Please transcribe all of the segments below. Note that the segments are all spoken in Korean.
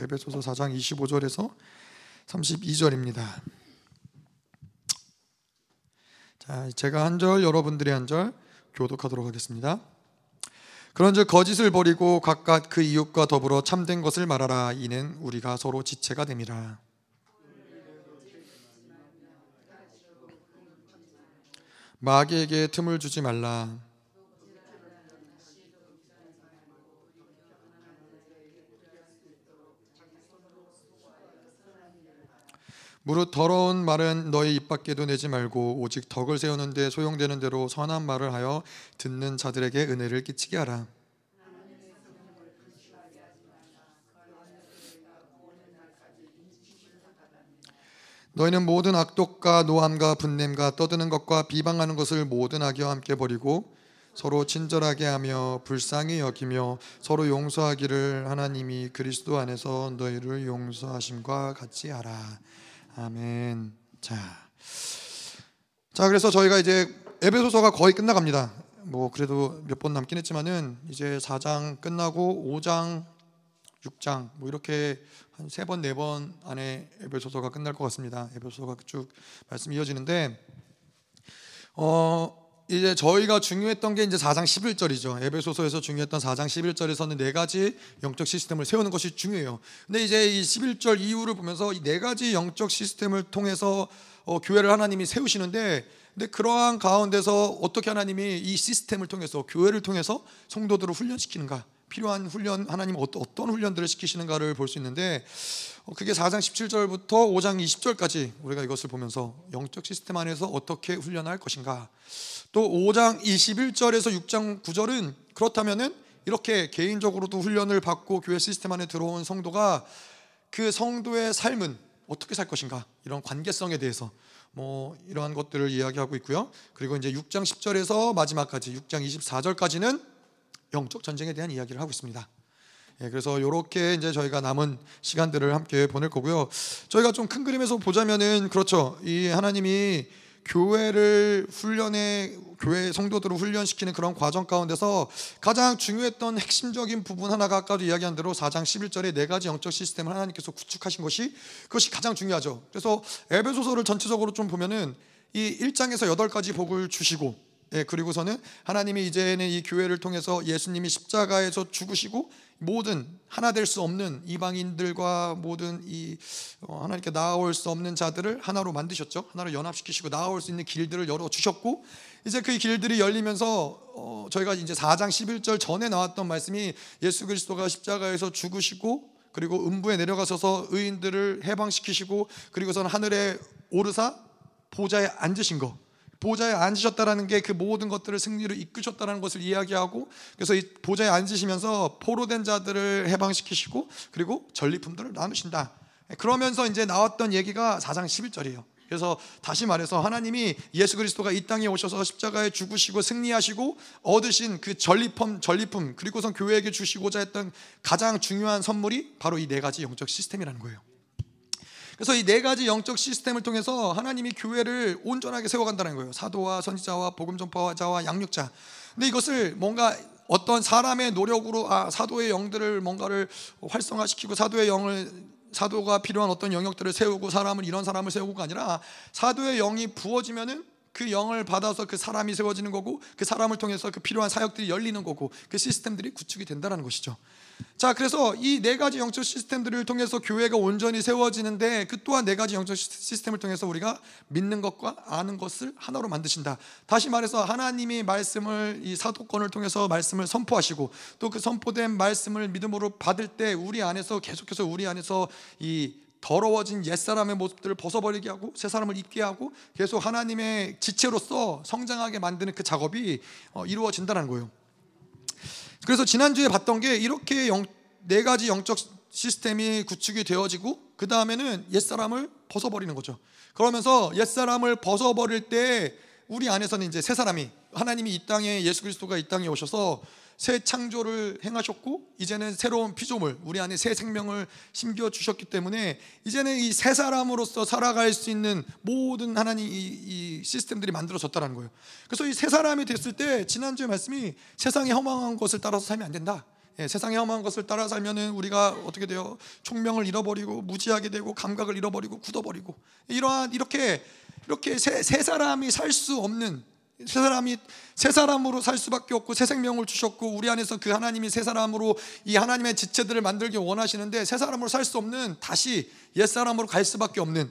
에베소서 4장 25절에서 32절입니다. 자, 제가 한 절, 여러분들이 한 절 교독하도록 하겠습니다. 그런즉 거짓을 버리고 각각 그 이웃과 더불어 참된 것을 말하라 이는 우리가 서로 지체가 됨이라. 마귀에게 틈을 주지 말라. 무릇 더러운 말은 너희 입 밖에도 내지 말고 오직 덕을 세우는데 소용되는 대로 선한 말을 하여 듣는 자들에게 은혜를 끼치게 하라. 너희는 모든 악독과 노함과 분냄과 떠드는 것과 비방하는 것을 모든 악의와 함께 버리고 서로 친절하게 하며 불쌍히 여기며 서로 용서하기를 하나님이 그리스도 안에서 너희를 용서하심과 같이 하라. 아멘. 자, 자 그래서 저희가 이제 에베소서가 거의 끝나갑니다. 뭐 그래도 몇 번 남긴 했지만은 이제 4장 끝나고 5장, 6장 뭐 이렇게 한 세 번 네 번 안에 에베소서가 끝날 것 같습니다. 에베소서가 쭉 말씀 이어지는데 어 이제 저희가 중요했던 게 이제 4장 11절이죠. 에베소서에서 중요했던 4장 11절에서는 네 가지 영적 시스템을 세우는 것이 중요해요. 근데 이제 이 11절 이후를 보면서 이 네 가지 영적 시스템을 통해서 어, 교회를 하나님이 세우시는데 근데 그러한 가운데서 어떻게 하나님이 이 시스템을 통해서 교회를 통해서 성도들을 훈련시키는가 필요한 훈련 하나님 어떤 훈련들을 시키시는가를 볼 수 있는데 어, 그게 4장 17절부터 5장 20절까지 우리가 이것을 보면서 영적 시스템 안에서 어떻게 훈련할 것인가 또 5장 21절에서 6장 9절은 그렇다면은 이렇게 개인적으로도 훈련을 받고 교회 시스템 안에 들어온 성도가 그 성도의 삶은 어떻게 살 것인가 이런 관계성에 대해서 뭐 이러한 것들을 이야기하고 있고요. 그리고 이제 6장 10절에서 마지막까지 6장 24절까지는 영적 전쟁에 대한 이야기를 하고 있습니다. 예, 그래서 이렇게 이제 저희가 남은 시간들을 함께 보낼 거고요. 저희가 좀 큰 그림에서 보자면은 그렇죠. 이 하나님이 교회를 훈련해 교회 성도들을 훈련시키는 그런 과정 가운데서 가장 중요했던 핵심적인 부분 하나가 아까도 이야기한 대로 4장 11절에 네 가지 영적 시스템을 하나님께서 구축하신 것이 그것이 가장 중요하죠. 그래서 에베소서를 전체적으로 좀 보면은 이 1장에서 8가지 복을 주시고 예, 그리고서는 하나님이 이제는 이 교회를 통해서 예수님이 십자가에서 죽으시고 모든 하나 될 수 없는 이방인들과 모든 이 어, 하나님께 나아올 수 없는 자들을 하나로 만드셨죠. 하나로 연합시키시고 나아올 수 있는 길들을 열어 주셨고 이제 그 길들이 열리면서 어, 저희가 이제 4장 11절 전에 나왔던 말씀이 예수 그리스도가 십자가에서 죽으시고 그리고 음부에 내려가셔서 의인들을 해방시키시고 그리고선 하늘에 오르사 보좌에 앉으신 거 보좌에 앉으셨다라는 게 그 모든 것들을 승리로 이끄셨다라는 것을 이야기하고 그래서 이 보좌에 앉으시면서 포로된 자들을 해방시키시고 그리고 전리품들을 나누신다. 그러면서 이제 나왔던 얘기가 4장 11절이에요. 그래서 다시 말해서 하나님이 예수 그리스도가 이 땅에 오셔서 십자가에 죽으시고 승리하시고 얻으신 그 전리품 전리품 그리고선 교회에게 주시고자 했던 가장 중요한 선물이 바로 이 네 가지 영적 시스템이라는 거예요. 그래서 이 네 가지 영적 시스템을 통해서 하나님이 교회를 온전하게 세워간다는 거예요. 사도와 선지자와 복음 전파자와 양육자. 근데 이것을 뭔가 어떤 사람의 노력으로 아 사도의 영들을 뭔가를 활성화시키고 사도의 영을 사도가 필요한 어떤 영역들을 세우고 사람을 이런 사람을 세우고가 아니라 사도의 영이 부어지면은 그 영을 받아서 그 사람이 세워지는 거고 그 사람을 통해서 그 필요한 사역들이 열리는 거고 그 시스템들이 구축이 된다는 것이죠. 자, 그래서 이 네 가지 영적 시스템들을 통해서 교회가 온전히 세워지는데 그 또한 네 가지 영적 시스템을 통해서 우리가 믿는 것과 아는 것을 하나로 만드신다. 다시 말해서 하나님이 말씀을 이 사도권을 통해서 말씀을 선포하시고 또 그 선포된 말씀을 믿음으로 받을 때 우리 안에서 계속해서 우리 안에서 이 더러워진 옛사람의 모습들을 벗어버리게 하고 새 사람을 입게 하고 계속 하나님의 지체로서 성장하게 만드는 그 작업이 어, 이루어진다는 거예요. 그래서 지난주에 봤던 게 이렇게 영, 네 가지 영적 시스템이 구축이 되어지고 그 다음에는 옛사람을 벗어버리는 거죠. 그러면서 옛사람을 벗어버릴 때 우리 안에서는 이제 새 사람이 하나님이 이 땅에 예수 그리스도가 이 땅에 오셔서 새 창조를 행하셨고 이제는 새로운 피조물 우리 안에 새 생명을 심겨 주셨기 때문에 이제는 이 새 사람으로서 살아갈 수 있는 모든 하나님 이, 이 시스템들이 만들어졌다는 거예요. 그래서 이 새 사람이 됐을 때 지난주에 말씀이 세상에 허망한 것을 따라서 살면 안 된다. 예, 세상의 험한 것을 따라 살면은 우리가 어떻게 돼요? 총명을 잃어버리고 무지하게 되고 감각을 잃어버리고 굳어버리고 이러한 이렇게 이렇게 세, 세 사람이 살 수 없는 세 사람이 세 사람으로 살 수밖에 없고 새 생명을 주셨고 우리 안에서 그 하나님이 세 사람으로 이 하나님의 지체들을 만들기 원하시는데 세 사람으로 살 수 없는 다시 옛 사람으로 갈 수밖에 없는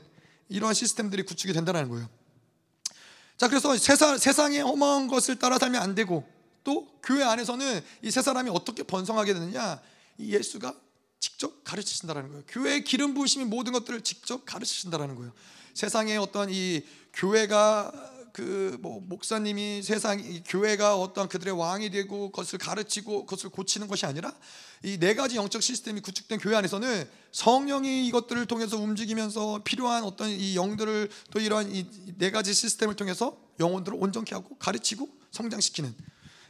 이러한 시스템들이 구축이 된다는 거예요. 자 그래서 세상, 세상의 험한 것을 따라 살면 안 되고 또 교회 안에서는 이 세 사람이 어떻게 번성하게 되느냐 이 예수가 직접 가르치신다라는 거예요. 교회의 기름 부으심이 모든 것들을 직접 가르치신다라는 거예요. 세상에 어떤 이 교회가 그 뭐 목사님이 세상 이 교회가 어떤 그들의 왕이 되고 그것을 가르치고 그것을 고치는 것이 아니라 이 네 가지 영적 시스템이 구축된 교회 안에서는 성령이 이것들을 통해서 움직이면서 필요한 어떤 이 영들을 또 이러한 이 네 가지 시스템을 통해서 영혼들을 온전케 하고 가르치고 성장시키는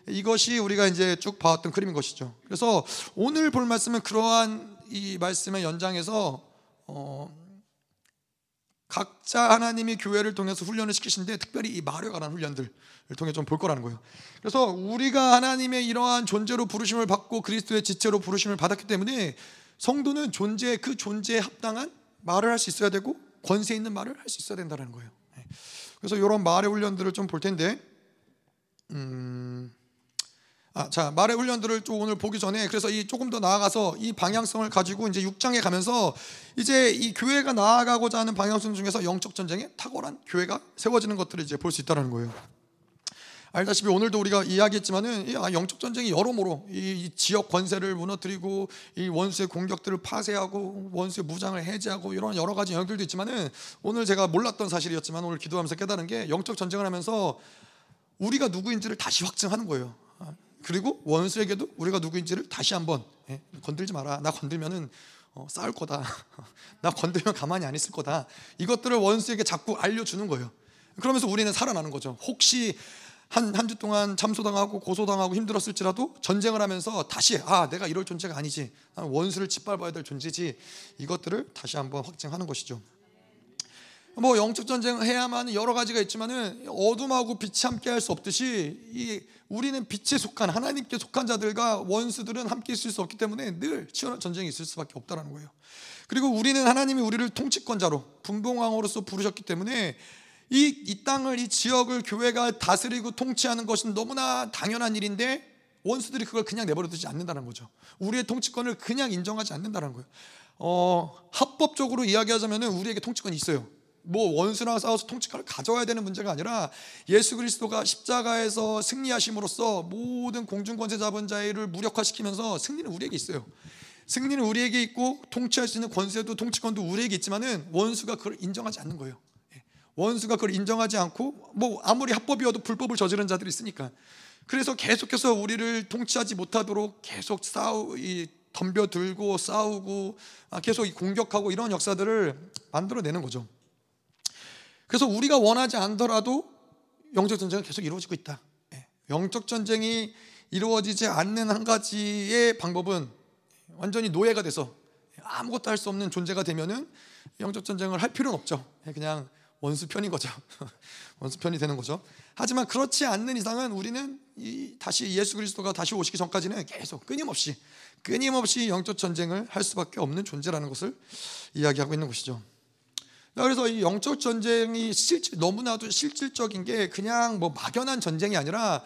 이것이 우리가 이제 쭉 봐왔던 그림인 것이죠. 그래서 오늘 볼 말씀은 그러한 이 말씀의 연장에서 어, 각자 하나님이 교회를 통해서 훈련을 시키신데 특별히 이 마려가라는 훈련들을 통해 좀 볼 거라는 거예요. 그래서 우리가 하나님의 이러한 존재로 부르심을 받고 그리스도의 지체로 부르심을 받았기 때문에 성도는 존재 그 존재에 합당한 말을 할 수 있어야 되고 권세 있는 말을 할 수 있어야 된다는 거예요. 네. 그래서 이런 말의 훈련들을 좀 볼 텐데, 음, 아, 자 말의 훈련들을 좀 오늘 보기 전에 그래서 이 조금 더 나아가서 이 방향성을 가지고 이제 6장에 가면서 이제 이 교회가 나아가고자 하는 방향성 중에서 영적 전쟁에 탁월한 교회가 세워지는 것들을 이제 볼 수 있다는 거예요. 알다시피 오늘도 우리가 이야기했지만은 이 아, 영적 전쟁이 여러모로 이 지역 권세를 무너뜨리고 이 원수의 공격들을 파쇄하고 원수의 무장을 해제하고 이런 여러 가지 영역들도 있지만은 오늘 제가 몰랐던 사실이었지만 오늘 기도하면서 깨달은 게 영적 전쟁을 하면서 우리가 누구인지를 다시 확증하는 거예요. 그리고 원수에게도 우리가 누구인지를 다시 한번 예, 건들지 마라. 나 건들면은 어, 싸울 거다. 나 건들면 가만히 안 있을 거다. 이것들을 원수에게 자꾸 알려주는 거예요. 그러면서 우리는 살아나는 거죠. 혹시 한 한 주 동안 참소당하고 고소당하고 힘들었을지라도 전쟁을 하면서 다시 아 내가 이럴 존재가 아니지 원수를 짓밟아야 될 존재지 이것들을 다시 한번 확증하는 것이죠. 뭐 영적 전쟁 해야만 여러 가지가 있지만은 어둠하고 빛이 함께 할 수 없듯이 이 우리는 빛에 속한 하나님께 속한 자들과 원수들은 함께 있을 수 없기 때문에 늘 치열한 전쟁이 있을 수밖에 없다라는 거예요. 그리고 우리는 하나님이 우리를 통치권자로 분봉왕으로서 부르셨기 때문에 이, 이 땅을 이 지역을 교회가 다스리고 통치하는 것은 너무나 당연한 일인데 원수들이 그걸 그냥 내버려 두지 않는다는 거죠. 우리의 통치권을 그냥 인정하지 않는다는 거예요. 어, 합법적으로 이야기하자면 우리에게 통치권이 있어요. 뭐 원수랑 싸워서 통치권을 가져와야 되는 문제가 아니라 예수 그리스도가 십자가에서 승리하심으로써 모든 공중 권세 잡은 자를 무력화시키면서 승리는 우리에게 있어요. 승리는 우리에게 있고 통치할 수 있는 권세도 통치권도 우리에게 있지만은 원수가 그걸 인정하지 않는 거예요. 예. 원수가 그걸 인정하지 않고 뭐 아무리 합법이어도 불법을 저지른 자들이 있으니까 그래서 계속해서 우리를 통치하지 못하도록 계속 싸우 이 덤벼 들고 싸우고 아, 계속 공격하고 이런 역사들을 만들어내는 거죠. 그래서 우리가 원하지 않더라도 영적 전쟁은 계속 이루어지고 있다. 예. 영적 전쟁이 이루어지지 않는 한 가지의 방법은 완전히 노예가 돼서 아무것도 할 수 없는 존재가 되면은 영적 전쟁을 할 필요는 없죠. 예, 그냥 원수 편인 거죠. 원수 편이 되는 거죠. 하지만 그렇지 않는 이상은 우리는 다시 예수 그리스도가 다시 오시기 전까지는 계속 끊임없이 끊임없이 영적 전쟁을 할 수밖에 없는 존재라는 것을 이야기하고 있는 것이죠. 그래서 이 영적 전쟁이 실질 너무나도 실질적인 게 그냥 뭐 막연한 전쟁이 아니라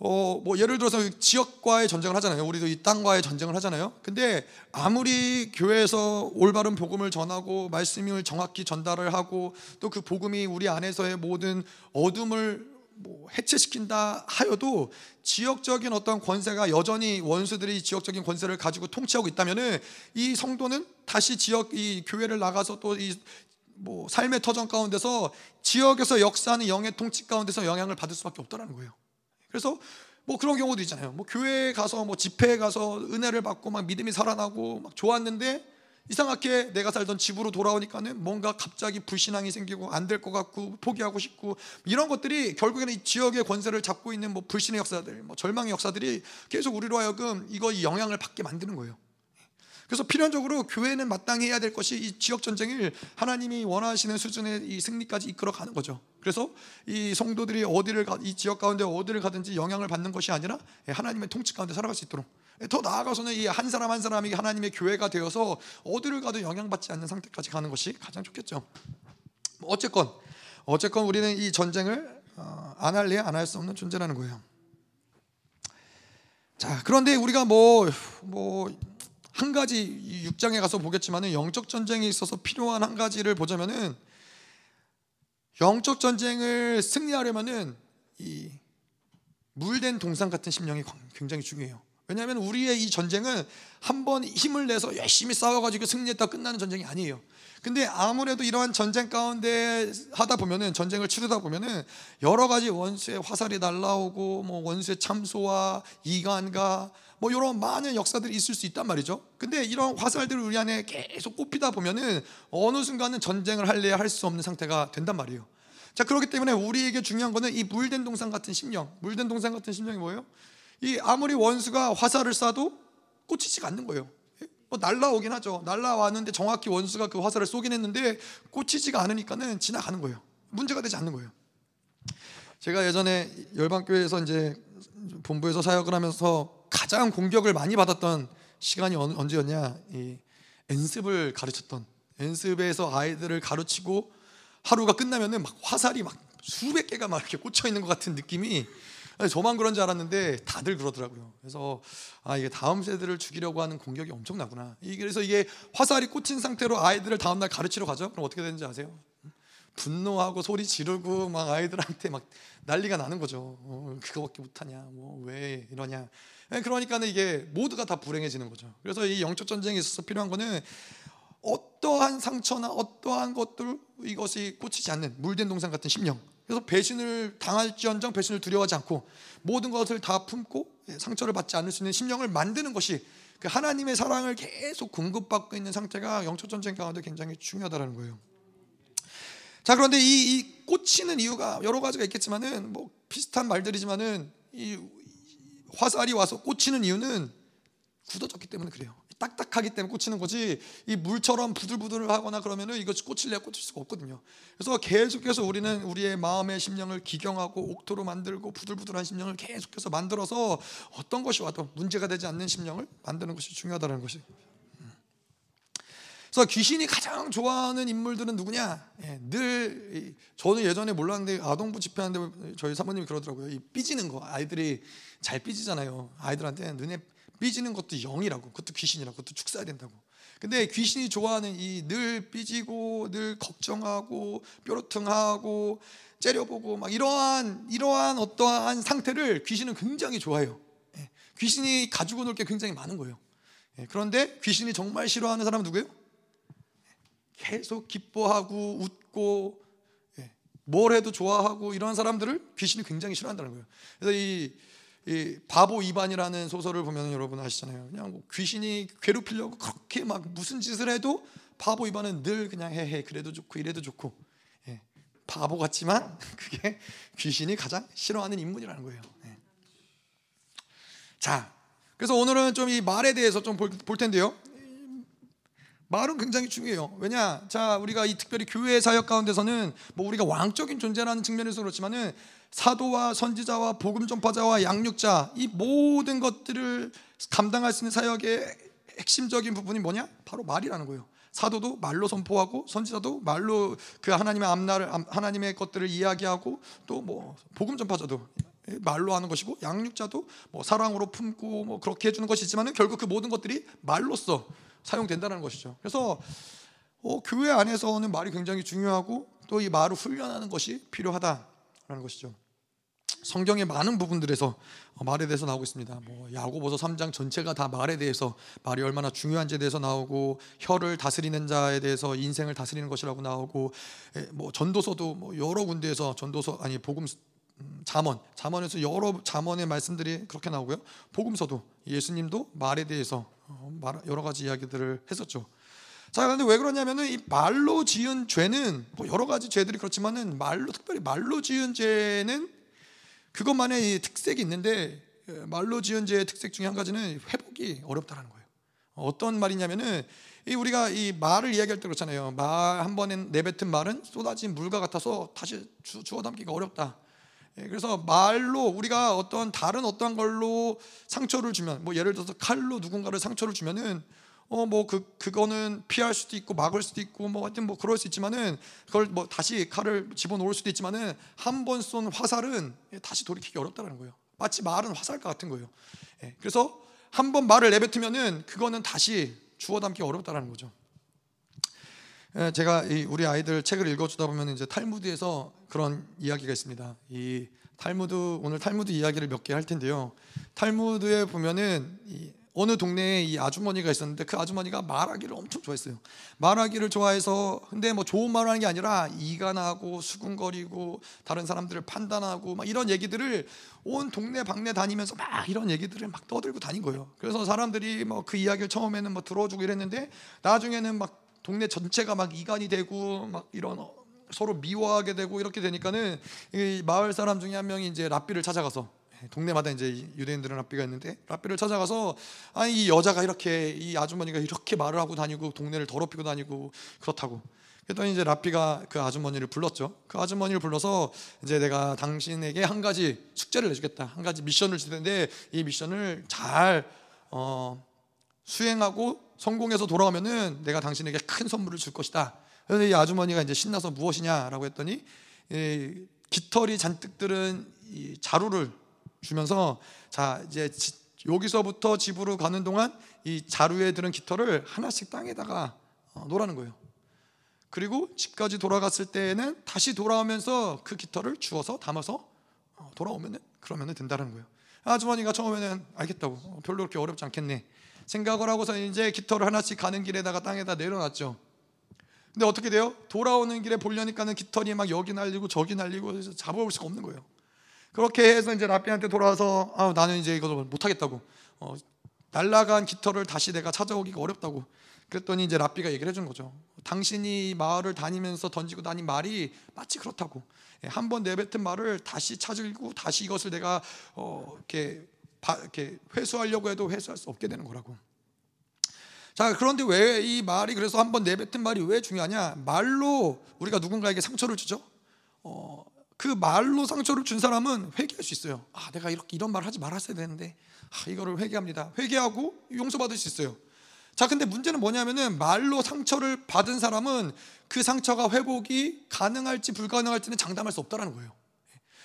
어 뭐 예를 들어서 지역과의 전쟁을 하잖아요. 우리도 이 땅과의 전쟁을 하잖아요. 근데 아무리 교회에서 올바른 복음을 전하고 말씀을 정확히 전달을 하고 또 그 복음이 우리 안에서의 모든 어둠을 뭐 해체시킨다 하여도 지역적인 어떤 권세가 여전히 원수들이 지역적인 권세를 가지고 통치하고 있다면은 이 성도는 다시 지역 이 교회를 나가서 또 이 뭐 삶의 터전 가운데서 지역에서 역사하는 영의 통치 가운데서 영향을 받을 수밖에 없다라는 거예요. 그래서 뭐 그런 경우도 있잖아요. 뭐 교회에 가서 뭐 집회에 가서 은혜를 받고 막 믿음이 살아나고 막 좋았는데 이상하게 내가 살던 집으로 돌아오니까는 뭔가 갑자기 불신앙이 생기고 안 될 것 같고 포기하고 싶고 이런 것들이 결국에는 이 지역의 권세를 잡고 있는 뭐 불신의 역사들, 뭐 절망의 역사들이 계속 우리로 하여금 이거 영향을 받게 만드는 거예요. 그래서 필연적으로 교회는 마땅히 해야 될 것이 이 지역 전쟁을 하나님이 원하시는 수준의 이 승리까지 이끌어 가는 거죠. 그래서 이 성도들이 어디를 가, 이 지역 가운데 어디를 가든지 영향을 받는 것이 아니라 하나님의 통치 가운데 살아갈 수 있도록 더 나아가서는 이 한 사람 한 사람이 하나님의 교회가 되어서 어디를 가도 영향받지 않는 상태까지 가는 것이 가장 좋겠죠. 뭐 어쨌건 어쨌건 우리는 이 전쟁을 어, 안 할래 안 할 수 없는 존재라는 거예요. 자 그런데 우리가 뭐뭐 한 가지 육장에 가서 보겠지만은 영적 전쟁에 있어서 필요한 한 가지를 보자면은 영적 전쟁을 승리하려면은 이 물된 동상 같은 심령이 굉장히 중요해요. 왜냐하면 우리의 이 전쟁은 한 번 힘을 내서 열심히 싸워가지고 승리했다 끝나는 전쟁이 아니에요. 근데 아무래도 이러한 전쟁 가운데 하다 보면은 전쟁을 치르다 보면은 여러 가지 원수의 화살이 날라오고 뭐 원수의 참소와 이간과 뭐 이런 많은 역사들이 있을 수 있단 말이죠. 근데 이런 화살들을 우리 안에 계속 꼽히다 보면은 어느 순간은 전쟁을 할래야 할 수 없는 상태가 된단 말이에요. 자 그렇기 때문에 우리에게 중요한 거는 이 물된 동상 같은 심령, 물된 동상 같은 심령이 뭐예요? 이 아무리 원수가 화살을 쏴도 꽂히지가 않는 거예요. 뭐 날라오긴 하죠. 날라왔는데 정확히 원수가 그 화살을 쏘긴 했는데 꽂히지가 않으니까는 지나가는 거예요. 문제가 되지 않는 거예요. 제가 예전에 열방교회에서 이제 본부에서 사역을 하면서 가장 공격을 많이 받았던 시간이 언제였냐? 이 연습을 가르쳤던 연습에서 아이들을 가르치고 하루가 끝나면은 막 화살이 막 수백 개가 막 이렇게 꽂혀 있는 것 같은 느낌이 저만 그런 줄 알았는데 다들 그러더라고요. 그래서 아 이게 다음 세대를 죽이려고 하는 공격이 엄청나구나. 그래서 이게 화살이 꽂힌 상태로 아이들을 다음 날 가르치러 가죠. 그럼 어떻게 되는지 아세요? 분노하고 소리 지르고 막 아이들한테 막 난리가 나는 거죠. 어, 그거밖에 못하냐? 뭐 왜 이러냐? 예, 그러니까는 이게 모두가 다 불행해지는 거죠. 그래서 이 영적 전쟁에 있어서 필요한 거는 어떠한 상처나 어떠한 것들 이것이 꽂히지 않는 물된 동상 같은 심령. 그래서 배신을 당할지언정 배신을 두려워하지 않고 모든 것을 다 품고 상처를 받지 않을 수 있는 심령을 만드는 것이 그 하나님의 사랑을 계속 공급받고 있는 상태가 영적 전쟁 가운데 굉장히 중요하다는 거예요. 자 그런데 이, 이 꽂히는 이유가 여러 가지가 있겠지만은 뭐 비슷한 말들이지만은 이 화살이 와서 꽂히는 이유는 굳어졌기 때문에 그래요. 딱딱하기 때문에 꽂히는 거지 이 물처럼 부들부들하거나 그러면은 이것이 꽂힐래 꽂힐 수가 없거든요. 그래서 계속해서 우리는 우리의 마음의 심령을 기경하고 옥토로 만들고 부들부들한 심령을 계속해서 만들어서 어떤 것이 와도 문제가 되지 않는 심령을 만드는 것이 중요하다는 것이. 그래서 귀신이 가장 좋아하는 인물들은 누구냐? 예, 늘 저는 예전에 몰랐는데 아동부 집회하는데 저희 사모님이 그러더라고요. 이 삐지는 거 아이들이 잘 삐지잖아요. 아이들한테 눈에 삐지는 것도 영이라고 그것도 귀신이라고 그것도 축사해야 된다고 근데 귀신이 좋아하는 이 늘 삐지고 늘 걱정하고 뾰루퉁하고 째려보고 막 이러한 이러한 어떠한 상태를 귀신은 굉장히 좋아해요 예. 귀신이 가지고 놀 게 굉장히 많은 거예요 예. 그런데 귀신이 정말 싫어하는 사람은 누구예요? 계속 기뻐하고 웃고 예. 뭘 해도 좋아하고 이런 사람들을 귀신이 굉장히 싫어한다는 거예요 그래서 이 이 바보 이반이라는 소설을 보면 여러분 아시잖아요. 그냥 뭐 귀신이 괴롭히려고 그렇게 막 무슨 짓을 해도 바보 이반은 늘 그냥 해해 그래도 좋고 이래도 좋고 예. 바보 같지만 그게 귀신이 가장 싫어하는 인물이라는 거예요. 예. 자, 그래서 오늘은 좀 이 말에 대해서 좀 볼 텐데요. 말은 굉장히 중요해요. 왜냐? 자, 우리가 이 특별히 교회 사역 가운데서는 뭐 우리가 왕적인 존재라는 측면에서 그렇지만은 사도와 선지자와 복음 전파자와 양육자 이 모든 것들을 감당할 수 있는 사역의 핵심적인 부분이 뭐냐? 바로 말이라는 거예요. 사도도 말로 선포하고 선지자도 말로 그 하나님의 앞날을 하나님의 것들을 이야기하고 또 뭐 복음 전파자도 말로 하는 것이고 양육자도 뭐 사랑으로 품고 뭐 그렇게 해주는 것이지만은 결국 그 모든 것들이 말로써 사용된다는 것이죠. 그래서 어, 교회 안에서는 말이 굉장히 중요하고 또 이 말을 훈련하는 것이 필요하다라는 것이죠. 성경의 많은 부분들에서 말에 대해서 나오고 있습니다. 뭐 야고보서 3장 전체가 다 말에 대해서 말이 얼마나 중요한지에 대해서 나오고 혀를 다스리는 자에 대해서 인생을 다스리는 것이라고 나오고 뭐 전도서도 뭐 여러 군데에서 전도서 아니 복음 음, 잠언 잠언에서 여러 잠언의 말씀들이 그렇게 나오고요. 복음서도 예수님도 말에 대해서 어, 여러 가지 이야기들을 했었죠. 자, 그런데 왜 그러냐면은 이 말로 지은 죄는 뭐 여러 가지 죄들이 그렇지만은 말로 특별히 말로 지은 죄는 그것만의 특색이 있는데 예, 말로 지은 죄의 특색 중에 한 가지는 회복이 어렵다는 거예요. 어떤 말이냐면은 이 우리가 이 말을 이야기할 때 그렇잖아요. 말 한 번에 내뱉은 말은 쏟아진 물과 같아서 다시 주, 주워 담기가 어렵다. 예, 그래서 말로 우리가 어떤 다른 어떤 걸로 상처를 주면 뭐 예를 들어서 칼로 누군가를 상처를 주면은 어 뭐 그 그거는 피할 수도 있고 막을 수도 있고 뭐 하여튼 뭐 그럴 수 있지만은 그걸 뭐 다시 칼을 집어넣을 수도 있지만은 한 번 쏜 화살은 다시 돌이키기 어렵다는 거예요. 마치 말은 화살과 같은 거예요. 예, 그래서 한 번 말을 내뱉으면은 그거는 다시 주워 담기 어렵다라는 거죠. 예, 제가 우리 아이들 책을 읽어주다 보면 이제 탈무드에서 그런 이야기가 있습니다. 이 탈무드 오늘 탈무드 이야기를 몇 개 할 텐데요. 탈무드에 보면은 어느 동네에 이 아주머니가 있었는데 그 아주머니가 말하기를 엄청 좋아했어요. 말하기를 좋아해서 근데 뭐 좋은 말을 하는 게 아니라 이간하고 수군거리고 다른 사람들을 판단하고 막 이런 얘기들을 온 동네 방네 다니면서 막 이런 얘기들을 막 떠들고 다닌 거예요. 그래서 사람들이 뭐 그 이야기를 처음에는 뭐 들어주고 이랬는데 나중에는 막 동네 전체가 막 이간이 되고 막 이런 서로 미워하게 되고 이렇게 되니까는 이 마을 사람 중에 한 명이 이제 랍비를 찾아가서 동네마다 이제 유대인들은 랍비가 있는데 랍비를 찾아가서 아니 이 여자가 이렇게 이 아주머니가 이렇게 말을 하고 다니고 동네를 더럽히고 다니고 그렇다고 그랬더니 이제 랍비가 그 아주머니를 불렀죠. 그 아주머니를 불러서 이제 내가 당신에게 한 가지 숙제를 내주겠다. 한 가지 미션을 줄 텐데 이 미션을 잘 어, 수행하고 성공해서 돌아오면은 내가 당신에게 큰 선물을 줄 것이다. 그래서 이 아주머니가 이제 신나서 무엇이냐라고 했더니 이 깃털이 잔뜩 들은 이 자루를 주면서 자 이제 여기서부터 집으로 가는 동안 이 자루에 들은 깃털을 하나씩 땅에다가 어, 놓으라는 거예요. 그리고 집까지 돌아갔을 때에는 다시 돌아오면서 그 깃털을 주워서 담아서 어, 돌아오면은 그러면은 된다는 거예요. 아주머니가 처음에는 알겠다고 어, 별로 그렇게 어렵지 않겠네 생각을 하고서 이제 깃털을 하나씩 가는 길에다가 땅에다 내려놨죠. 근데 어떻게 돼요? 돌아오는 길에 보려니까는 깃털이 막 여기 날리고 저기 날리고 잡아올 수가 없는 거예요. 그렇게 해서 이제 라비한테 돌아와서 아, 나는 이제 이거 못하겠다고 어, 날라간 깃털을 다시 내가 찾아오기가 어렵다고 그랬더니 이제 라비가 얘기를 해준 거죠. 당신이 마을을 다니면서 던지고 다닌 말이 마치 그렇다고 예, 한번 내뱉은 말을 다시 찾으고 다시 이것을 내가 어, 이렇게 바, 이렇게 회수하려고 해도 회수할 수 없게 되는 거라고. 자, 그런데 왜 이 말이 그래서 한번 내뱉은 말이 왜 중요하냐? 말로 우리가 누군가에게 상처를 주죠. 어, 그 말로 상처를 준 사람은 회개할 수 있어요. 아, 내가 이렇게 이런 말 하지 말았어야 되는데, 아, 이거를 회개합니다. 회개하고 용서받을 수 있어요. 자, 근데 문제는 뭐냐면은 말로 상처를 받은 사람은 그 상처가 회복이 가능할지 불가능할지는 장담할 수 없다라는 거예요.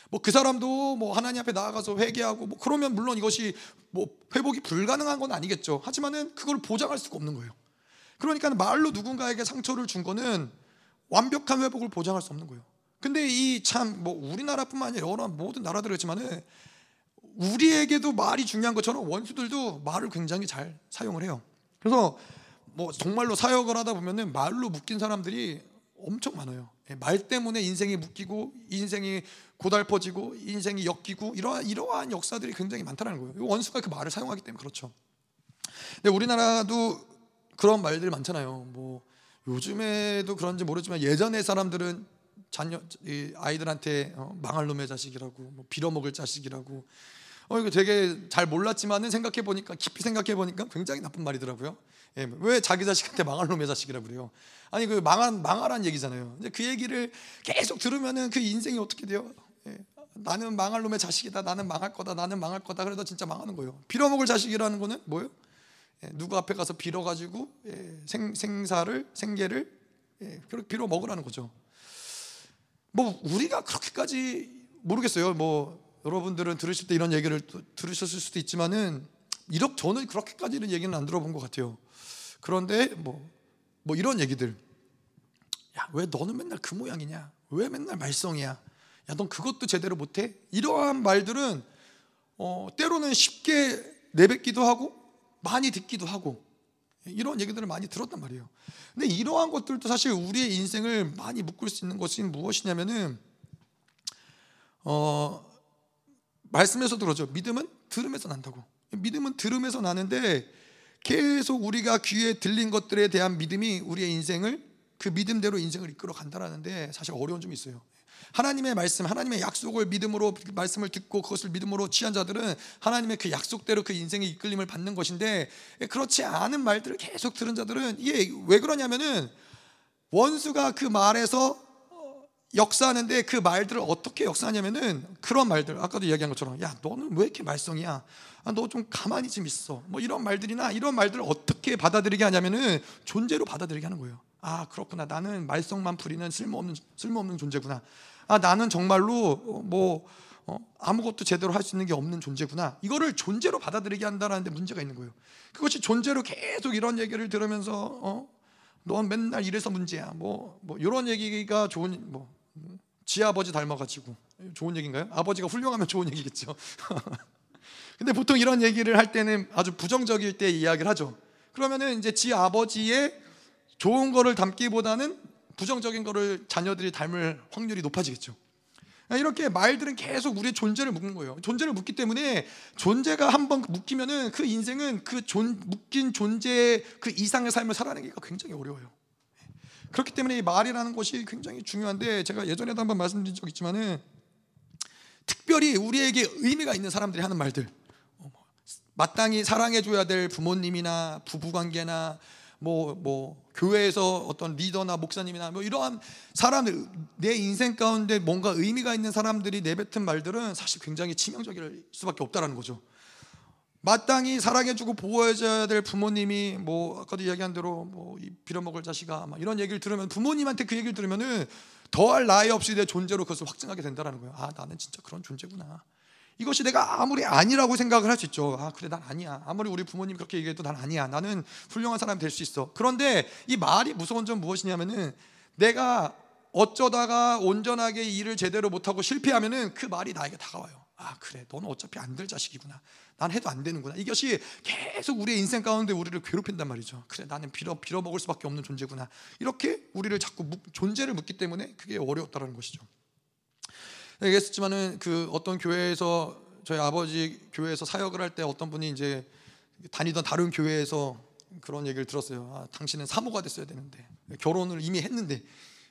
뭐 그 사람도 뭐 하나님 앞에 나아가서 회개하고 뭐 그러면 물론 이것이 뭐 회복이 불가능한 건 아니겠죠. 하지만은 그걸 보장할 수가 없는 거예요. 그러니까 말로 누군가에게 상처를 준 거는 완벽한 회복을 보장할 수 없는 거예요. 근데 이 참 뭐 우리나라뿐만 아니라 여러 모든 나라들이지만은 우리에게도 말이 중요한 것처럼 원수들도 말을 굉장히 잘 사용을 해요. 그래서 뭐 정말로 사역을 하다 보면은 말로 묶인 사람들이 엄청 많아요. 예, 말 때문에 인생이 묶이고 인생이 고달퍼지고 인생이 엮이고 이러한 이러한 역사들이 굉장히 많다는 거예요. 원수가 그 말을 사용하기 때문에 그렇죠. 근데 우리나라도 그런 말들 많잖아요. 뭐 요즘에도 그런지 모르지만 예전에 사람들은 자녀 아이들한테 어, 망할 놈의 자식이라고 뭐 빌어먹을 자식이라고 어 이거 되게 잘 몰랐지만은 생각해 보니까 깊이 생각해 보니까 굉장히 나쁜 말이더라고요. 예, 왜 자기 자식한테 망할 놈의 자식이라 그래요? 아니 그 망한 망하란 얘기잖아요. 근데 그 얘기를 계속 들으면은 그 인생이 어떻게 돼요? 예, 나는 망할 놈의 자식이다. 나는 망할 거다. 나는 망할 거다. 그래도 진짜 망하는 거예요. 빌어먹을 자식이라는 거는 뭐예요? 예, 누구 앞에 가서 빌어가지고 예, 생, 생사를 생계를 예, 그렇게 빌어 먹으라는 거죠. 뭐 우리가 그렇게까지 모르겠어요. 뭐 여러분들은 들으실 때 이런 얘기를 들으셨을 수도 있지만은 이렇게 저는 그렇게까지는 얘기는 안 들어본 것 같아요. 그런데 뭐, 뭐 이런 얘기들. 야, 왜 너는 맨날 그 모양이냐? 왜 맨날 말썽이야? 야, 넌 그것도 제대로 못해? 이러한 말들은 어, 때로는 쉽게 내뱉기도 하고 많이 듣기도 하고 이런 얘기들을 많이 들었단 말이에요. 근데 이러한 것들도 사실 우리의 인생을 많이 묶을 수 있는 것이 무엇이냐면은 어, 말씀에서도 그러죠. 믿음은 들음에서 난다고. 믿음은 들음에서 나는데 계속 우리가 귀에 들린 것들에 대한 믿음이 우리의 인생을 그 믿음대로 인생을 이끌어 간다라는데 사실 어려운 점이 있어요. 하나님의 말씀, 하나님의 약속을 믿음으로 말씀을 듣고 그것을 믿음으로 취한 자들은 하나님의 그 약속대로 그 인생의 이끌림을 받는 것인데 그렇지 않은 말들을 계속 들은 자들은 이게 왜 그러냐면은 원수가 그 말에서 역사하는데 그 말들을 어떻게 역사하냐면은 그런 말들. 아까도 이야기한 것처럼 야 너는 왜 이렇게 말썽이야? 아, 너 좀 가만히 좀 있어. 뭐 이런 말들이나 이런 말들을 어떻게 받아들이게 하냐면은 존재로 받아들이게 하는 거예요 아 그렇구나. 나는 말썽만 부리는 쓸모없는 쓸모없는 존재구나 아 나는 정말로 뭐 어, 아무것도 제대로 할 수 있는 게 없는 존재구나 이거를 존재로 받아들이게 한다라는 데 문제가 있는 거예요 그것이 존재로 계속 이런 얘기를 들으면서 어? 넌 맨날 이래서 문제야 뭐, 뭐 이런 얘기가 좋은 뭐 지 아버지 닮아가지고 좋은 얘기인가요? 아버지가 훌륭하면 좋은 얘기겠죠. 근데 보통 이런 얘기를 할 때는 아주 부정적일 때 이야기를 하죠. 그러면은 이제 지 아버지의 좋은 거를 담기보다는 부정적인 거를 자녀들이 닮을 확률이 높아지겠죠. 이렇게 말들은 계속 우리의 존재를 묻는 거예요. 존재를 묻기 때문에 존재가 한번 묶이면은 그 인생은 그 존, 묶인 존재의 그 이상의 삶을 살아내기가 굉장히 어려워요. 그렇기 때문에 이 말이라는 것이 굉장히 중요한데 제가 예전에도 한번 말씀드린 적 있지만은 특별히 우리에게 의미가 있는 사람들이 하는 말들 어, 뭐, 마땅히 사랑해 줘야 될 부모님이나 부부 관계나 뭐, 뭐, 교회에서 어떤 리더나 목사님이나 뭐 이러한 사람들, 내 인생 가운데 뭔가 의미가 있는 사람들이 내뱉은 말들은 사실 굉장히 치명적일 수밖에 없다라는 거죠. 마땅히 사랑해주고 보호해줘야 될 부모님이 뭐 아까도 이야기한 대로 뭐 빌어먹을 자식아 막 이런 얘기를 들으면 부모님한테 그 얘기를 들으면은 더할 나위 없이 내 존재로 그것을 확증하게 된다는 거예요. 아 나는 진짜 그런 존재구나. 이것이 내가 아무리 아니라고 생각을 할 수 있죠. 아 그래 난 아니야. 아무리 우리 부모님 그렇게 얘기해도 난 아니야. 나는 훌륭한 사람이 될 수 있어. 그런데 이 말이 무서운 점 무엇이냐면은 내가 어쩌다가 온전하게 일을 제대로 못하고 실패하면은 그 말이 나에게 다가와요. 아 그래 너는 어차피 안 될 자식이구나 난 해도 안 되는구나 이것이 계속 우리의 인생 가운데 우리를 괴롭힌단 말이죠 그래 나는 빌어 빌어 먹을 수밖에 없는 존재구나 이렇게 우리를 자꾸 무, 존재를 묻기 때문에 그게 어려웠다는 것이죠 얘기했지만은 그 어떤 교회에서 저희 아버지 교회에서 사역을 할 때 어떤 분이 이제 다니던 다른 교회에서 그런 얘기를 들었어요 아, 당신은 사모가 됐어야 되는데 결혼을 이미 했는데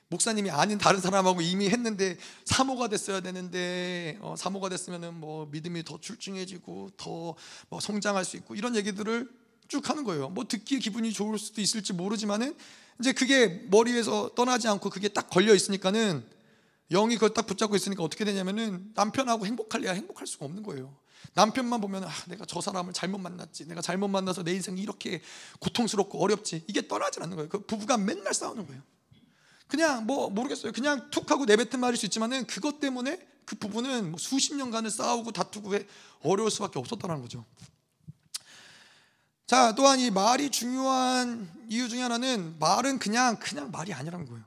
목사님이 아닌 다른 사람하고 이미 했는데 사모가 됐어야 되는데 어, 사모가 됐으면은 뭐 믿음이 더 출중해지고 더 뭐 성장할 수 있고 이런 얘기들을 쭉 하는 거예요. 뭐 듣기에 기분이 좋을 수도 있을지 모르지만은 이제 그게 머리에서 떠나지 않고 그게 딱 걸려 있으니까는 영이 그걸 딱 붙잡고 있으니까 어떻게 되냐면은 남편하고 행복할래야 행복할 수가 없는 거예요. 남편만 보면 아, 내가 저 사람을 잘못 만났지. 내가 잘못 만나서 내 인생이 이렇게 고통스럽고 어렵지. 이게 떠나지 않는 거예요. 그 부부가 맨날 싸우는 거예요. 그냥 뭐 모르겠어요. 그냥 툭 하고 내뱉은 말일 수 있지만은 그것 때문에 그 부부는 뭐 수십 년간을 싸우고 다투고 어려울 수밖에 없었다는 거죠. 자, 또한 이 말이 중요한 이유 중에 하나는 말은 그냥 그냥 말이 아니라는 거예요.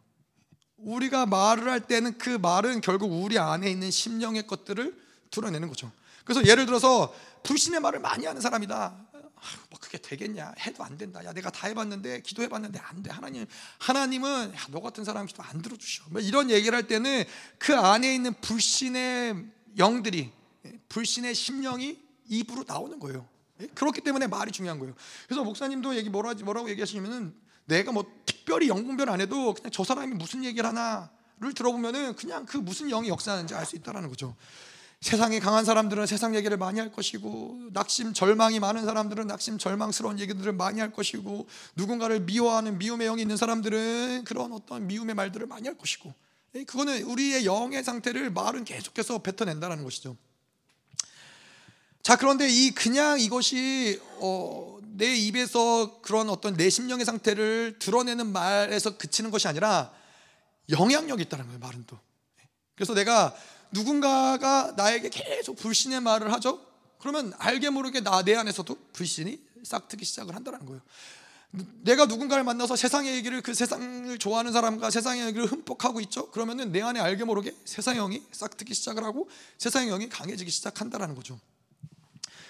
우리가 말을 할 때는 그 말은 결국 우리 안에 있는 심령의 것들을 드러내는 거죠. 그래서 예를 들어서 불신의 말을 많이 하는 사람이다. 뭐 그게 되겠냐? 해도 안 된다. 야, 내가 다 해봤는데 기도해봤는데 안 돼. 하나님, 하나님은 야, 너 같은 사람 기도 안 들어주셔. 뭐 이런 얘기를 할 때는 그 안에 있는 불신의 영들이 불신의 심령이 입으로 나오는 거예요. 예? 그렇기 때문에 말이 중요한 거예요. 그래서 목사님도 얘기 뭐라 뭐라고 얘기하시면은 내가 뭐 특별히 영분별 안 해도 그냥 저 사람이 무슨 얘기를 하나를 들어보면은 그냥 그 무슨 영이 역사하는지 알 수 있다라는 거죠. 세상에 강한 사람들은 세상 얘기를 많이 할 것이고 낙심 절망이 많은 사람들은 낙심 절망스러운 얘기들을 많이 할 것이고 누군가를 미워하는 미움의 영이 있는 사람들은 그런 어떤 미움의 말들을 많이 할 것이고 예, 그거는 우리의 영의 상태를 말은 계속해서 뱉어낸다는 것이죠. 자 그런데 이 그냥 이것이 어, 내 입에서 그런 어떤 내 심령의 상태를 드러내는 말에서 그치는 것이 아니라 영향력이 있다는 거예요 말은 또. 그래서 내가 누군가가 나에게 계속 불신의 말을 하죠. 그러면 알게 모르게 나 내 안에서도 불신이 싹트기 시작을 한다는 거예요. 내가 누군가를 만나서 세상의 얘기를 그 세상을 좋아하는 사람과 세상의 얘기를 흠뻑 하고 있죠. 그러면은 내 안에 알게 모르게 세상의 영이 싹 트기 시작을 하고 세상의 영이 강해지기 시작한다라는 거죠.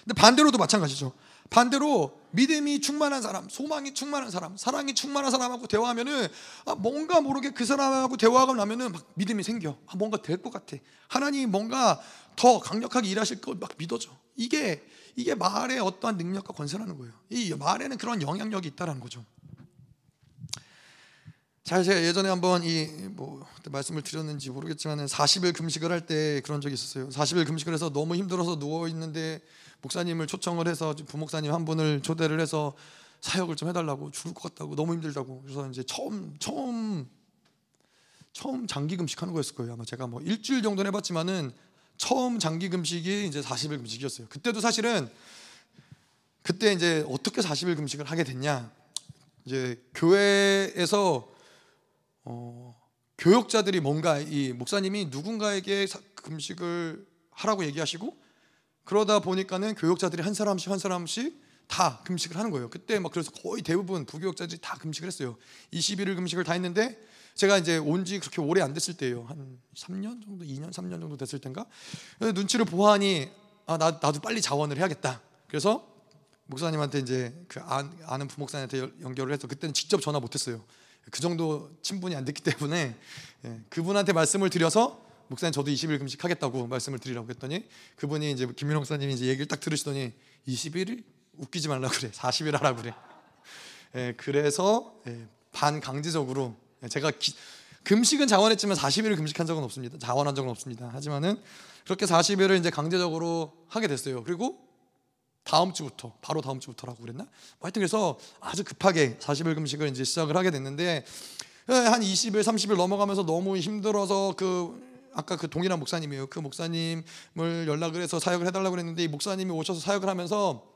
근데 반대로도 마찬가지죠. 반대로 믿음이 충만한 사람, 소망이 충만한 사람, 사랑이 충만한 사람하고 대화하면은 아, 뭔가 모르게 그 사람하고 대화가 나면은 막 믿음이 생겨. 아, 뭔가 될 것 같아. 하나님 뭔가 더 강력하게 일하실 것 막 믿어져. 이게 이게 말의 어떠한 능력과 권세라는 거예요. 이 말에는 그런 영향력이 있다라는 거죠. 잘 제가 예전에 한번 이 뭐 말씀을 드렸는지 모르겠지만은 40일 금식을 할 때 그런 적이 있었어요. 40일 금식을 해서 너무 힘들어서 누워 있는데 목사님을 초청을 해서 부목사님 한 분을 초대를 해서 사역을 좀 해달라고 죽을 것 같다고 너무 힘들다고 그래서 이제 처음 처음 처음 장기 금식 하는 거였을 거예요. 아마 제가 뭐 일주일 정도는 해봤지만은 처음 장기 금식이 이제 40일 금식이었어요. 그때도 사실은 그때 이제 어떻게 40일 금식을 하게 됐냐? 이제 교회에서 어, 교역자들이 뭔가 이 목사님이 누군가에게 금식을 하라고 얘기하시고 그러다 보니까는 교역자들이 한 사람씩 한 사람씩 다 금식을 하는 거예요. 그때 막 그래서 거의 대부분 부교역자들이 다 금식을 했어요. 21일 금식을 다 했는데 제가 이제 온 지 그렇게 오래 안 됐을 때예요. 한 3년 정도, 2년, 3년 정도 됐을 텐가. 눈치를 보아하니 아, 나, 나도 빨리 자원을 해야겠다. 그래서 목사님한테 이제 그 아는 부목사님한테 연결을 해서 그때는 직접 전화 못했어요. 그 정도 친분이 안 됐기 때문에 예, 그분한테 말씀을 드려서 목사님 저도 20일 금식하겠다고 말씀을 드리라고 했더니 그분이 이제 김민호 목사님이 이제 얘기를 딱 들으시더니 21일 웃기지 말라 그래 40일 하라 그래. 예, 그래서 예, 반강제적으로 예, 제가 기, 금식은 자원했지만 40일을 금식한 적은 없습니다. 자원한 적은 없습니다. 하지만은 그렇게 40일을 이제 강제적으로 하게 됐어요. 그리고 다음 주부터 바로 다음 주부터라고 그랬나? 뭐 하여튼 그래서 아주 급하게 40일 금식을 이제 시작을 하게 됐는데 예, 한 20일, 30일 넘어가면서 너무 힘들어서 그 아까 그 동일한 목사님이에요. 그 목사님을 연락을 해서 사역을 해달라고 그랬는데 이 목사님이 오셔서 사역을 하면서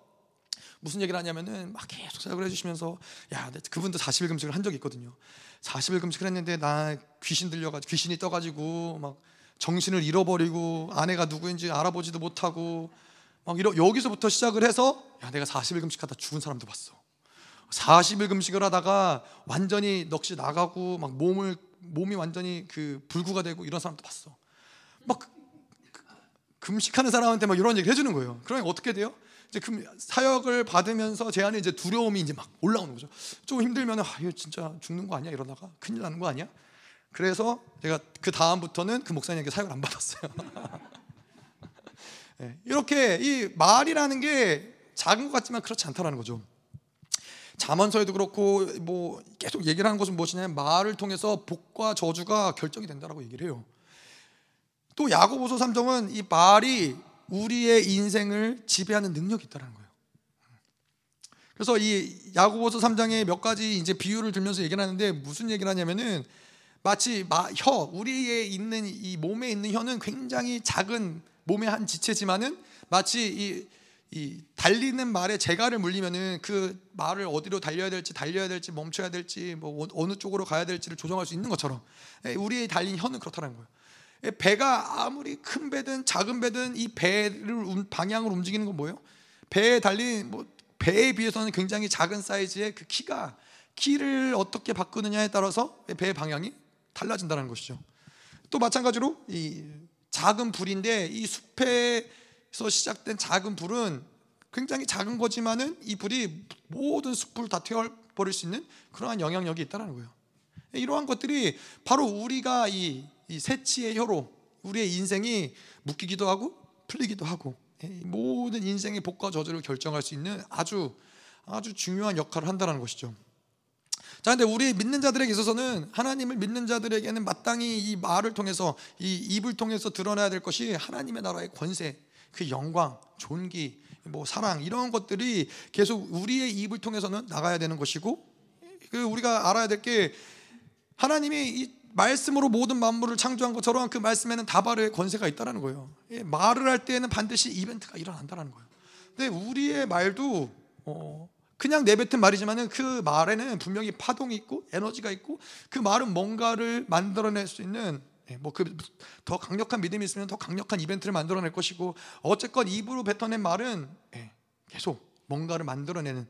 무슨 얘기를 하냐면은 막 계속 사역을 해주시면서 야 그분도 40일 금식을 한 적이 있거든요. 40일 금식을 했는데 나 귀신 들려가지고 귀신이 떠가지고 막 정신을 잃어버리고 아내가 누구인지 알아보지도 못하고 막 이러 여기서부터 시작을 해서 야 내가 40일 금식하다 죽은 사람도 봤어. 40일 금식을 하다가 완전히 넋이 나가고 막 몸을 몸이 완전히 그 불구가 되고 이런 사람도 봤어. 막 그, 그, 금식하는 사람한테 막 이런 얘기 해주는 거예요. 그러니까 어떻게 돼요? 이제 금 사역을 받으면서 제 안에 이제 두려움이 이제 막 올라오는 거죠. 좀 힘들면 아 이거 진짜 죽는 거 아니야 이러다가 큰일 나는 거 아니야? 그래서 제가 그 다음부터는 그 목사님에게 사역을 안 받았어요. 네, 이렇게 이 말이라는 게 작은 것 같지만 그렇지 않다라는 거죠. 잠언서에도 그렇고 뭐 계속 얘기를 하는 것은 무엇이냐면 말을 통해서 복과 저주가 결정이 된다라고 얘기를 해요. 또 야고보서 3장은 이 말이 우리의 인생을 지배하는 능력이 있다는 거예요. 그래서 이 야고보서 3장에 몇 가지 이제 비유를 들면서 얘기를 하는데 무슨 얘기를 하냐면은 마치 혀 우리의 있는 이 몸에 있는 혀는 굉장히 작은 몸의 한 지체지만은 마치 이, 이 달리는 말에 재갈을 물리면은 그 말을 어디로 달려야 될지 달려야 될지 멈춰야 될지 뭐 어느 쪽으로 가야 될지를 조정할 수 있는 것처럼 예, 우리의 달린 혀는 그렇다는 거예요. 예, 배가 아무리 큰 배든 작은 배든 이 배를 방향을 움직이는 건 뭐예요? 배에 달린 뭐 배에 비해서는 굉장히 작은 사이즈의 그 키가 키를 어떻게 바꾸느냐에 따라서 배의 방향이 달라진다는 것이죠. 또 마찬가지로 이 작은 불인데 이 숲에 서 시작된 작은 불은 굉장히 작은 거지만은 이 불이 모든 숲을 다 태워버릴 수 있는 그러한 영향력이 있다는 거예요. 이러한 것들이 바로 우리가 이, 이 새치의 혀로 우리의 인생이 묶이기도 하고 풀리기도 하고 모든 인생의 복과 저주를 결정할 수 있는 아주 아주 중요한 역할을 한다는 것이죠. 자, 근데 우리 믿는 자들에게 있어서는 하나님을 믿는 자들에게는 마땅히 이 말을 통해서 이 입을 통해서 드러나야 될 것이 하나님의 나라의 권세, 그 영광, 존귀, 뭐 사랑 이런 것들이 계속 우리의 입을 통해서는 나가야 되는 것이고 그 우리가 알아야 될 게 하나님이 이 말씀으로 모든 만물을 창조한 것처럼 그 말씀에는 다발의 권세가 있다라는 거예요. 말을 할 때에는 반드시 이벤트가 일어난다는 거예요. 근데 우리의 말도 어, 그냥 내뱉은 말이지만은 그 말에는 분명히 파동이 있고 에너지가 있고 그 말은 뭔가를 만들어낼 수 있는 예, 뭐 그 더 강력한 믿음이 있으면 더 강력한 이벤트를 만들어낼 것이고 어쨌건 입으로 뱉어낸 말은 예, 계속 뭔가를 만들어내는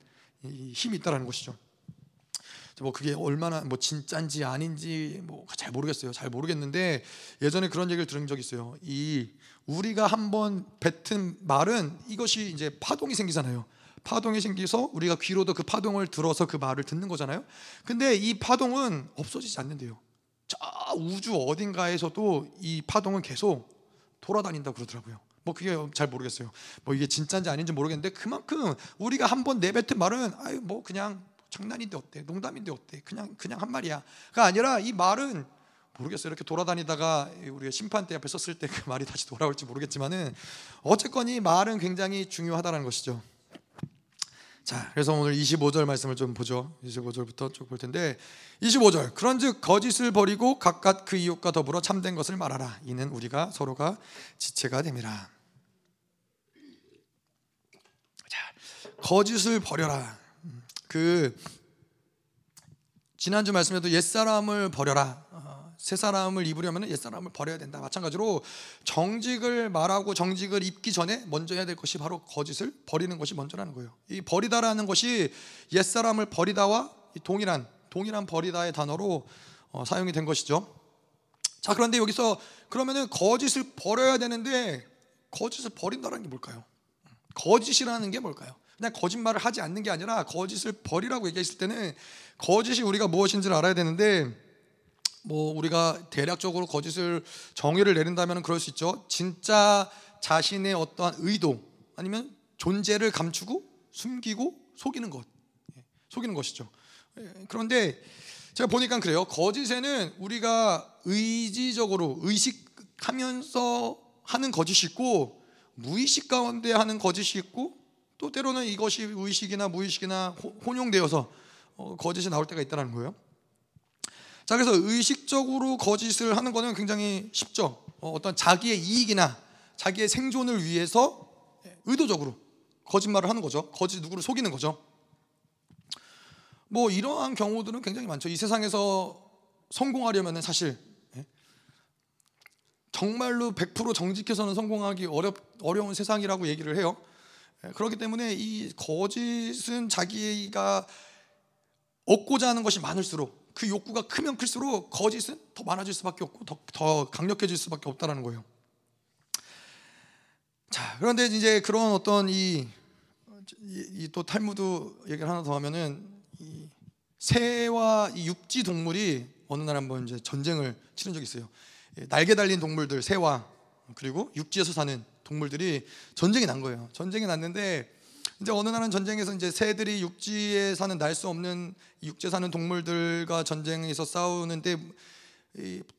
힘이 있다라는 것이죠. 뭐 그게 얼마나 뭐 진짜인지 아닌지 뭐 잘 모르겠어요. 잘 모르겠는데 예전에 그런 얘기를 들은 적이 있어요. 이 우리가 한번 뱉은 말은 이것이 이제 파동이 생기잖아요. 파동이 생기서 우리가 귀로도 그 파동을 들어서 그 말을 듣는 거잖아요. 근데 이 파동은 없어지지 않는데요. 저 우주 어딘가에서도 이 파동은 계속 돌아다닌다 그러더라고요. 뭐 그게 잘 모르겠어요. 뭐 이게 진짜인지 아닌지 모르겠는데 그만큼 우리가 한 번 내뱉은 말은 아유 뭐 그냥 장난인데 어때? 농담인데 어때? 그냥 그냥 한 말이야가 아니라 이 말은 모르겠어요. 이렇게 돌아다니다가 우리가 심판대 앞에 섰을 때 그 말이 다시 돌아올지 모르겠지만은 어쨌건 이 말은 굉장히 중요하다는 것이죠. 자, 그래서 오늘 25절 말씀을 좀 보죠. 25절부터 쭉 볼 텐데 25절. 그런즉 거짓을 버리고 각각 그 이웃과 더불어 참된 것을 말하라. 이는 우리가 서로가 지체가 됨이라. 자, 거짓을 버려라. 그 지난주 말씀에도 옛 사람을 버려라. 새 사람을 입으려면 옛 사람을 버려야 된다. 마찬가지로 정직을 말하고 정직을 입기 전에 먼저 해야 될 것이 바로 거짓을 버리는 것이 먼저라는 거예요. 이 버리다라는 것이 옛 사람을 버리다와 동일한 동일한 버리다의 단어로 어, 사용이 된 것이죠. 자 그런데 여기서 그러면은 거짓을 버려야 되는데 거짓을 버린다는 게 뭘까요? 거짓이라는 게 뭘까요? 그냥 거짓말을 하지 않는 게 아니라 거짓을 버리라고 얘기했을 때는 거짓이 우리가 무엇인지를 알아야 되는데 뭐 우리가 대략적으로 거짓을 정의를 내린다면 그럴 수 있죠. 진짜 자신의 어떠한 의도 아니면 존재를 감추고 숨기고 속이는 것, 예, 속이는 것이죠. 예, 그런데 제가 보니까 그래요. 거짓에는 우리가 의지적으로 의식하면서 하는 거짓이 있고 무의식 가운데 하는 거짓이 있고 또 때로는 이것이 의식이나 무의식이나 혼용되어서 어, 거짓이 나올 때가 있다는 거예요. 자, 그래서 의식적으로 거짓을 하는 것은 굉장히 쉽죠. 어, 떤 자기의 이익이나 자기의 생존을 위해서 의도적으로 거짓말을 하는 거죠. 거짓 누구를 속이는 거죠. 뭐 이러한 경우들은 굉장히 많죠. 이 세상에서 성공하려면 사실 예, 정말로 100% 정직해서는 성공하기 어렵, 어려운 세상이라고 얘기를 해요. 예, 그렇기 때문에 이 거짓은 자기가 얻고자 하는 것이 많을수록 그 욕구가 크면 클수록 거짓은 더 많아질 수밖에 없고 더, 더 강력해질 수밖에 없다라는 거예요. 자, 그런데 이제 그런 어떤 이 또 탈무드 얘기를 하나 더 하면은 이 새와 이 육지 동물이 어느 날 한번 이제 전쟁을 치른 적이 있어요. 날개 달린 동물들 새와 그리고 육지에서 사는 동물들이 전쟁이 난 거예요. 전쟁이 났는데 이제 어느 날은 전쟁에서 이제 새들이 육지에 사는 날 수 없는 육지에 사는 동물들과 전쟁에서 싸우는데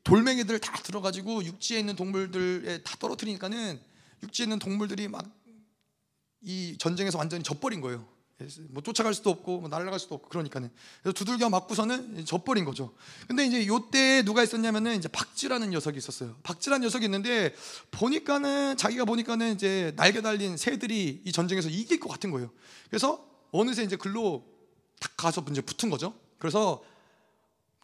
돌멩이들 다 들어가지고 육지에 있는 동물들에 다 떨어뜨리니까는 육지에 있는 동물들이 막 이 전쟁에서 완전히 져버린 거예요. 뭐 쫓아갈 수도 없고 뭐 날아갈 수도 없고 그러니까는 그래서 두들겨 맞고서는 져버린 거죠. 근데 이제 요때 누가 있었냐면은 이제 박쥐라는 녀석이 있었어요. 박쥐라는 녀석이 있는데 보니까는 자기가 보니까는 이제 날개 달린 새들이 이 전쟁에서 이길 것 같은 거예요. 그래서 어느새 이제 글로 딱 가서 이제 붙은 거죠. 그래서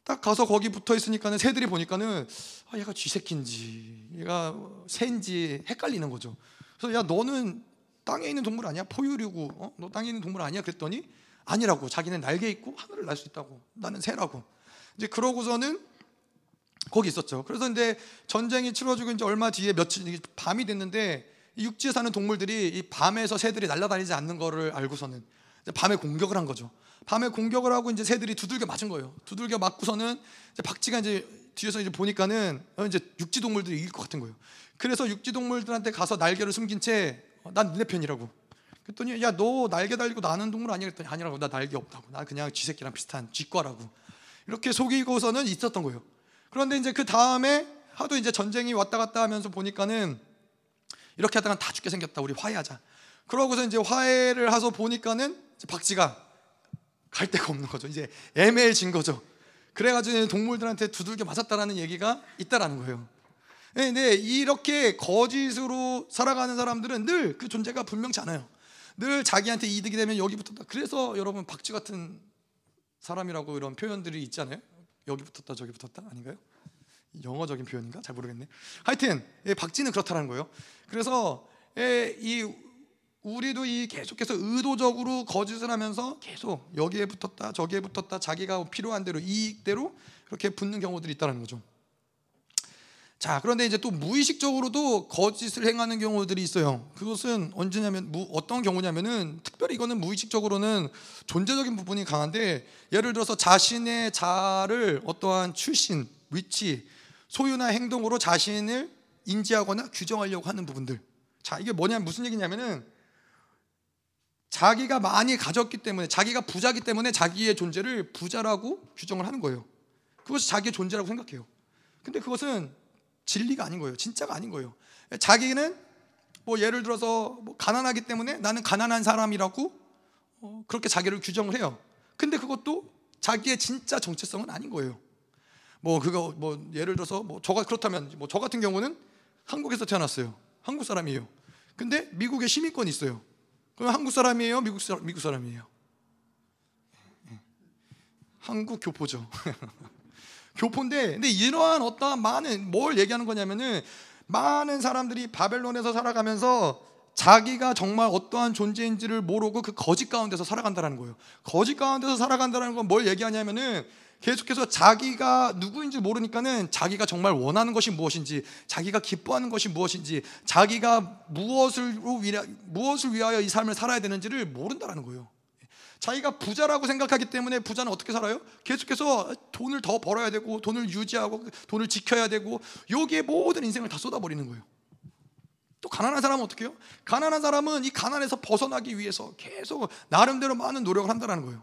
딱 가서 거기 붙어 있으니까는 새들이 보니까는 아 얘가 쥐새끼인지 얘가 새인지 헷갈리는 거죠. 그래서 야 너는 땅에 있는 동물 아니야? 포유류고 어? 너 땅에 있는 동물 아니야? 그랬더니 아니라고 자기는 날개 있고 하늘을 날 수 있다고 나는 새라고 이제 그러고서는 거기 있었죠. 그래서 이제 전쟁이 치러지고 이제 얼마 뒤에 며칠 밤이 됐는데 육지에 사는 동물들이 이 밤에서 새들이 날아다니지 않는 거를 알고서는 밤에 공격을 한 거죠. 밤에 공격을 하고 이제 새들이 두들겨 맞은 거예요. 두들겨 맞고서는 이제 박쥐가 이제 뒤에서 이제 보니까는 어, 이제 육지 동물들이 이길 것 같은 거예요. 그래서 육지 동물들한테 가서 날개를 숨긴 채 어, 난 니네 편이라고. 그랬더니 야 너 날개 달리고 나는 동물 아니야? 그랬더니 아니라고 나 날개 없다고. 나 그냥 쥐새끼랑 비슷한 쥐과라고. 이렇게 속이고서는 있었던 거예요. 그런데 이제 그 다음에 하도 이제 전쟁이 왔다 갔다 하면서 보니까는 이렇게 하다가 다 죽게 생겼다. 우리 화해하자. 그러고서 이제 화해를 해서 보니까는 박쥐가 갈 데가 없는 거죠. 이제 애매해진 거죠. 그래가지고 동물들한테 두들겨 맞았다라는 얘기가 있다라는 거예요. 네, 네, 이렇게 거짓으로 살아가는 사람들은 늘 그 존재가 분명치 않아요. 늘 자기한테 이득이 되면 여기 붙었다. 그래서 여러분 박쥐 같은 사람이라고 이런 표현들이 있잖아요. 여기 붙었다 저기 붙었다 아닌가요? 영어적인 표현인가? 잘 모르겠네. 하여튼 예, 박쥐는 그렇다는 거예요. 그래서 예, 이 우리도 이 계속해서 의도적으로 거짓을 하면서 계속 여기에 붙었다 저기에 붙었다 자기가 필요한 대로 이익대로 그렇게 붙는 경우들이 있다는 거죠. 자, 그런데 이제 또 무의식적으로도 거짓을 행하는 경우들이 있어요. 그것은 언제냐면 무, 어떤 경우냐면은 특별히 이거는 무의식적으로는 존재적인 부분이 강한데 예를 들어서 자신의 자를 어떠한 출신, 위치, 소유나 행동으로 자신을 인지하거나 규정하려고 하는 부분들. 자, 이게 뭐냐 무슨 얘기냐면은 자기가 많이 가졌기 때문에 자기가 부자기 때문에 자기의 존재를 부자라고 규정을 하는 거예요. 그것이 자기의 존재라고 생각해요. 근데 그것은 진리가 아닌 거예요. 진짜가 아닌 거예요. 자기는 뭐 예를 들어서 뭐 가난하기 때문에 나는 가난한 사람이라고 어, 그렇게 자기를 규정을 해요. 근데 그것도 자기의 진짜 정체성은 아닌 거예요. 뭐 그거 뭐 예를 들어서 뭐 저가 그렇다면 뭐 저 같은 경우는 한국에서 태어났어요. 한국 사람이에요. 근데 미국에 시민권이 있어요. 그럼 한국 사람이에요? 미국 사람 미국 사람이에요? 한국 교포죠. 교포인데 근데 이러한 어떠한 많은 뭘 얘기하는 거냐면은 많은 사람들이 바벨론에서 살아가면서 자기가 정말 어떠한 존재인지를 모르고 그 거짓 가운데서 살아간다는 거예요. 거짓 가운데서 살아간다는 건 뭘 얘기하냐면은 계속해서 자기가 누구인지 모르니까는 자기가 정말 원하는 것이 무엇인지, 자기가 기뻐하는 것이 무엇인지, 자기가 무엇을 위하, 무엇을 위하여 이 삶을 살아야 되는지를 모른다는 거예요. 자기가 부자라고 생각하기 때문에 부자는 어떻게 살아요? 계속해서 돈을 더 벌어야 되고 돈을 유지하고 돈을 지켜야 되고 여기에 모든 인생을 다 쏟아버리는 거예요. 또 가난한 사람은 어떻게 해요? 가난한 사람은 이 가난에서 벗어나기 위해서 계속 나름대로 많은 노력을 한다는 거예요.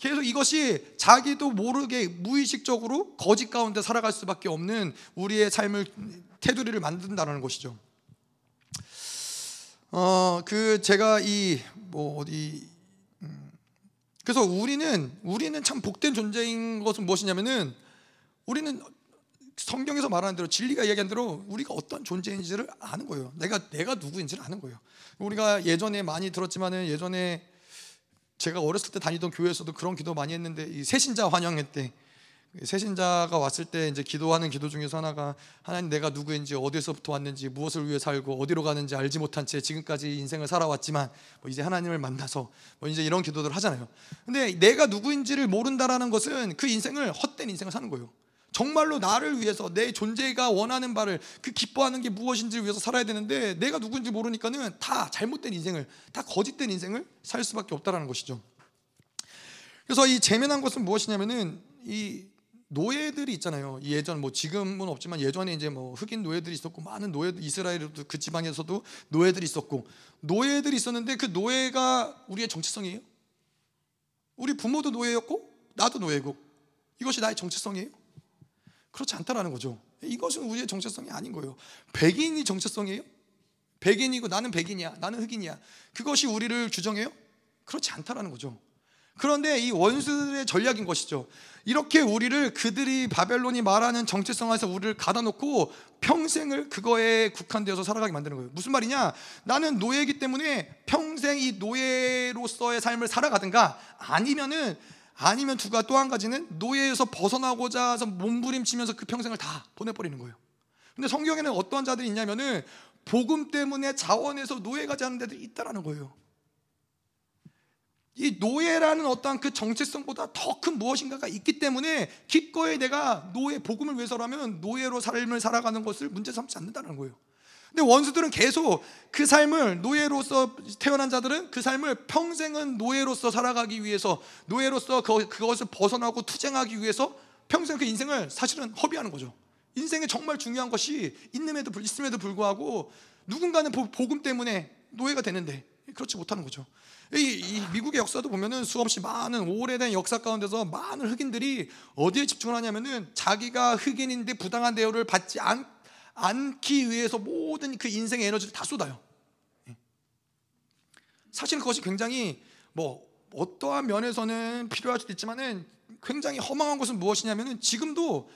계속 이것이 자기도 모르게 무의식적으로 거짓 가운데 살아갈 수밖에 없는 우리의 삶을 테두리를 만든다는 것이죠. 어, 그 제가 이 뭐 어디 그래서 우리는 우리는 참 복된 존재인 것은 무엇이냐면은 우리는 성경에서 말하는 대로 진리가 이야기한 대로 우리가 어떤 존재인지를 아는 거예요. 내가 내가 누구인지를 아는 거예요. 우리가 예전에 많이 들었지만은 예전에 제가 어렸을 때 다니던 교회에서도 그런 기도 많이 했는데 이 새신자 환영회 때 새신자가 왔을 때 이제 기도하는 기도 중에서 하나가 하나님 내가 누구인지 어디서부터 왔는지 무엇을 위해 살고 어디로 가는지 알지 못한 채 지금까지 인생을 살아왔지만 뭐 이제 하나님을 만나서 뭐 이제 이런 기도들 하잖아요. 근데 내가 누구인지를 모른다라는 것은 그 인생을 헛된 인생을 사는 거예요. 정말로 나를 위해서 내 존재가 원하는 바를 그 기뻐하는 게 무엇인지를 위해서 살아야 되는데 내가 누구인지 모르니까는 다 잘못된 인생을 다 거짓된 인생을 살 수밖에 없다라는 것이죠. 그래서 이 재미난 것은 무엇이냐면은 이 노예들이 있잖아요. 예전 뭐 지금은 없지만 예전에 이제 뭐 흑인 노예들이 있었고 많은 노예 이스라엘도 그 지방에서도 노예들이 있었고 노예들이 있었는데 그 노예가 우리의 정체성이에요? 우리 부모도 노예였고 나도 노예고 이것이 나의 정체성이에요? 그렇지 않다라는 거죠. 이것은 우리의 정체성이 아닌 거예요. 백인이 정체성이에요? 백인이고 나는 백인이야. 나는 흑인이야. 그것이 우리를 규정해요? 그렇지 않다라는 거죠. 그런데 이 원수들의 전략인 것이죠. 이렇게 우리를 그들이 바벨론이 말하는 정체성에서 우리를 가다 놓고 평생을 그거에 국한되어서 살아가게 만드는 거예요. 무슨 말이냐? 나는 노예이기 때문에 평생 이 노예로서의 삶을 살아가든가 아니면은 아니면 두가 또 한 가지는 노예에서 벗어나고자 해서 몸부림치면서 그 평생을 다 보내버리는 거예요. 근데 성경에는 어떠한 자들이 있냐면은 복음 때문에 자원에서 노예가 되는 데들이 있다라는 거예요. 이 노예라는 어떠한 그 정체성보다 더 큰 무엇인가가 있기 때문에 기꺼이 내가 노예 복음을 위해서라면 노예로 삶을 살아가는 것을 문제 삼지 않는다는 거예요. 근데 원수들은 계속 그 삶을 노예로서 태어난 자들은 그 삶을 평생은 노예로서 살아가기 위해서 노예로서 그것을 벗어나고 투쟁하기 위해서 평생 그 인생을 사실은 허비하는 거죠. 인생에 정말 중요한 것이 있음에도 불구하고 누군가는 복음 때문에 노예가 되는데 그렇지 못하는 거죠. 이, 이, 미국의 역사도 보면은 수없이 많은 오래된 역사 가운데서 많은 흑인들이 어디에 집중을 하냐면은 자기가 흑인인데 부당한 대우를 받지 않, 않기 위해서 모든 그 인생의 에너지를 다 쏟아요. 예. 사실 그것이 굉장히 뭐 어떠한 면에서는 필요할 수도 있지만은 굉장히 허망한 것은 무엇이냐면은 지금도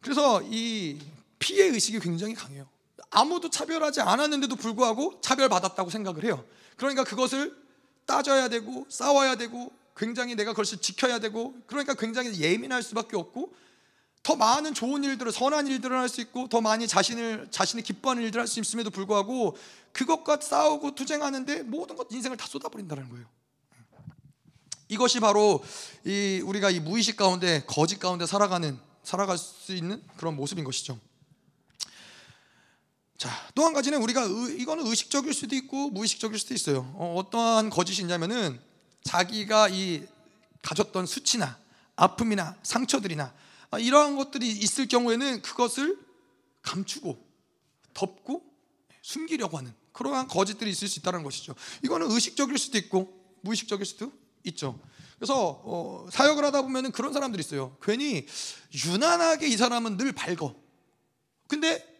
그래서 이 피해 의식이 굉장히 강해요. 아무도 차별하지 않았는데도 불구하고 차별받았다고 생각을 해요. 그러니까 그것을 따져야 되고 싸워야 되고 굉장히 내가 그것을 지켜야 되고 그러니까 굉장히 예민할 수밖에 없고 더 많은 좋은 일들을 선한 일들을 할 수 있고 더 많이 자신을 자신이 기뻐하는 일들을 할 수 있음에도 불구하고 그것과 싸우고 투쟁하는데 모든 것 인생을 다 쏟아버린다는 거예요. 이것이 바로 이 우리가 이 무의식 가운데 거짓 가운데 살아가는 살아갈 수 있는 그런 모습인 것이죠. 자, 또 한 가지는 우리가 의, 이거는 의식적일 수도 있고 무의식적일 수도 있어요. 어, 떠한 거짓이 있냐면은 자기가 이 가졌던 수치나 아픔이나 상처들이나 아, 이러한 것들이 있을 경우에는 그것을 감추고 덮고 숨기려고 하는 그러한 거짓들이 있을 수 있다는 것이죠. 이거는 의식적일 수도 있고 무의식적일 수도 있죠. 그래서 어, 사역을 하다 보면은 그런 사람들이 있어요. 괜히 유난하게 이 사람은 늘 밝어. 근데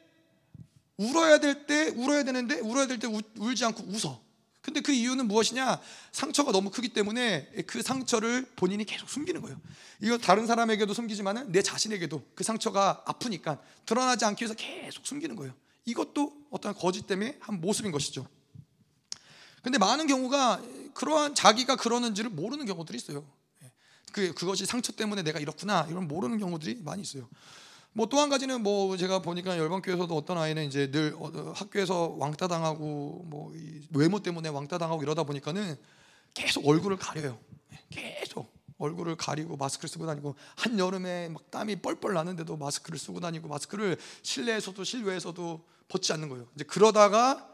울어야 될 때 울어야 되는데 울어야 될 때 울지 않고 웃어. 근데 그 이유는 무엇이냐? 상처가 너무 크기 때문에 그 상처를 본인이 계속 숨기는 거예요. 이거 다른 사람에게도 숨기지만은 내 자신에게도 그 상처가 아프니까 드러나지 않기 위해서 계속 숨기는 거예요. 이것도 어떤 거짓 때문에 한 모습인 것이죠. 근데 많은 경우가 그러한 자기가 그러는지를 모르는 경우들이 있어요. 그 그것이 상처 때문에 내가 이렇구나 이런 모르는 경우들이 많이 있어요. 뭐 또 한 가지는 뭐 제가 보니까 열방교에서도 어떤 아이는 이제 늘 어, 학교에서 왕따 당하고 뭐 외모 때문에 왕따 당하고 이러다 보니까는 계속 얼굴을 가려요. 계속 얼굴을 가리고 마스크를 쓰고 다니고 한 여름에 막 땀이 뻘뻘 나는데도 마스크를 쓰고 다니고 마스크를 실내에서도 실외에서도 벗지 않는 거예요. 이제 그러다가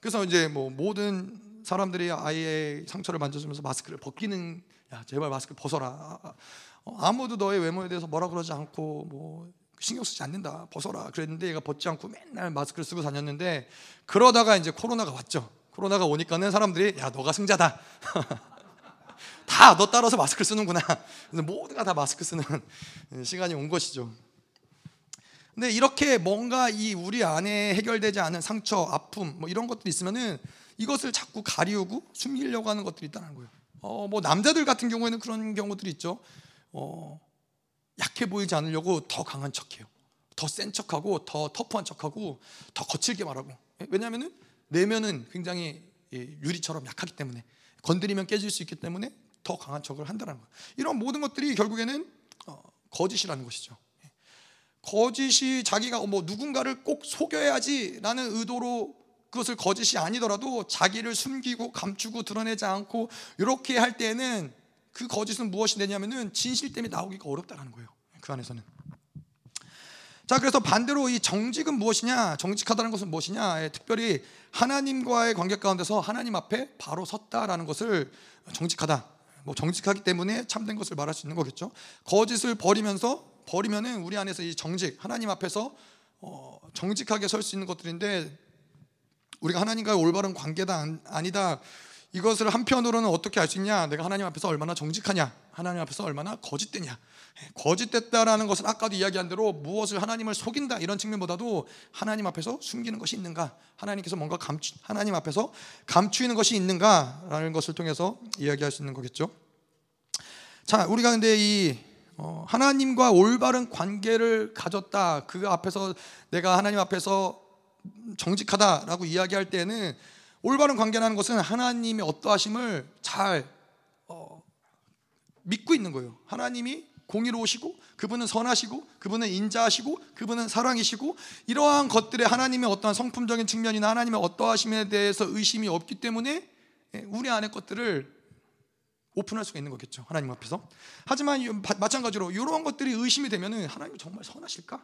그래서 이제 뭐 모든 사람들이 아이의 상처를 만져주면서 마스크를 벗기는 야 제발 마스크 벗어라. 어, 아무도 너의 외모에 대해서 뭐라 그러지 않고 뭐 신경 쓰지 않는다. 벗어라. 그랬는데 얘가 벗지 않고 맨날 마스크를 쓰고 다녔는데 그러다가 이제 코로나가 왔죠. 코로나가 오니까는 사람들이 야 너가 승자다 다 너 따라서 마스크를 쓰는구나. 그래서 모두가 다 마스크 쓰는 시간이 온 것이죠. 근데 이렇게 뭔가 이 우리 안에 해결되지 않은 상처 아픔 뭐 이런 것들이 있으면은 이것을 자꾸 가리우고 숨기려고 하는 것들이 있다는 거예요. 어, 뭐 남자들 같은 경우에는 그런 경우들이 있죠. 어, 약해 보이지 않으려고 더 강한 척해요. 더 센 척하고 더 터프한 척하고 더 거칠게 말하고. 왜냐하면 내면은 굉장히 예, 유리처럼 약하기 때문에 건드리면 깨질 수 있기 때문에 더 강한 척을 한다는 거예요. 이런 모든 것들이 결국에는 어, 거짓이라는 것이죠. 예. 거짓이 자기가 뭐 누군가를 꼭 속여야지라는 의도로 그것을 거짓이 아니더라도 자기를 숨기고 감추고 드러내지 않고 이렇게 할 때는 그 거짓은 무엇이 되냐면은 진실 때문에 나오기가 어렵다라는 거예요. 그 안에서는. 자, 그래서 반대로 이 정직은 무엇이냐? 정직하다는 것은 무엇이냐? 예, 특별히 하나님과의 관계 가운데서 하나님 앞에 바로 섰다라는 것을 정직하다. 뭐 정직하기 때문에 참된 것을 말할 수 있는 거겠죠. 거짓을 버리면서 버리면은 우리 안에서 이 정직, 하나님 앞에서 어, 정직하게 설 수 있는 것들인데 우리가 하나님과의 올바른 관계다 아니다 이것을 한편으로는 어떻게 알 수 있냐? 내가 하나님 앞에서 얼마나 정직하냐? 하나님 앞에서 얼마나 거짓되냐? 예, 거짓됐다라는 것은 아까도 이야기한 대로 무엇을 하나님을 속인다 이런 측면보다도 하나님 앞에서 숨기는 것이 있는가? 하나님께서 뭔가 감추 하나님 앞에서 감추이는 것이 있는가라는 것을 통해서 이야기할 수 있는 거겠죠. 자, 우리가 근데 이 어, 하나님과 올바른 관계를 가졌다. 그 앞에서 내가 하나님 앞에서 정직하다라고 이야기할 때는 올바른 관계라는 것은 하나님의 어떠하심을 잘 어, 믿고 있는 거예요. 하나님이 공의로우시고 그분은 선하시고 그분은 인자하시고 그분은 사랑이시고 이러한 것들의 하나님의 어떠한 성품적인 측면이나 하나님의 어떠하심에 대해서 의심이 없기 때문에 예, 우리 안의 것들을 오픈할 수가 있는 거겠죠. 하나님 앞에서. 하지만 마찬가지로 이러한 것들이 의심이 되면은 하나님 정말 선하실까?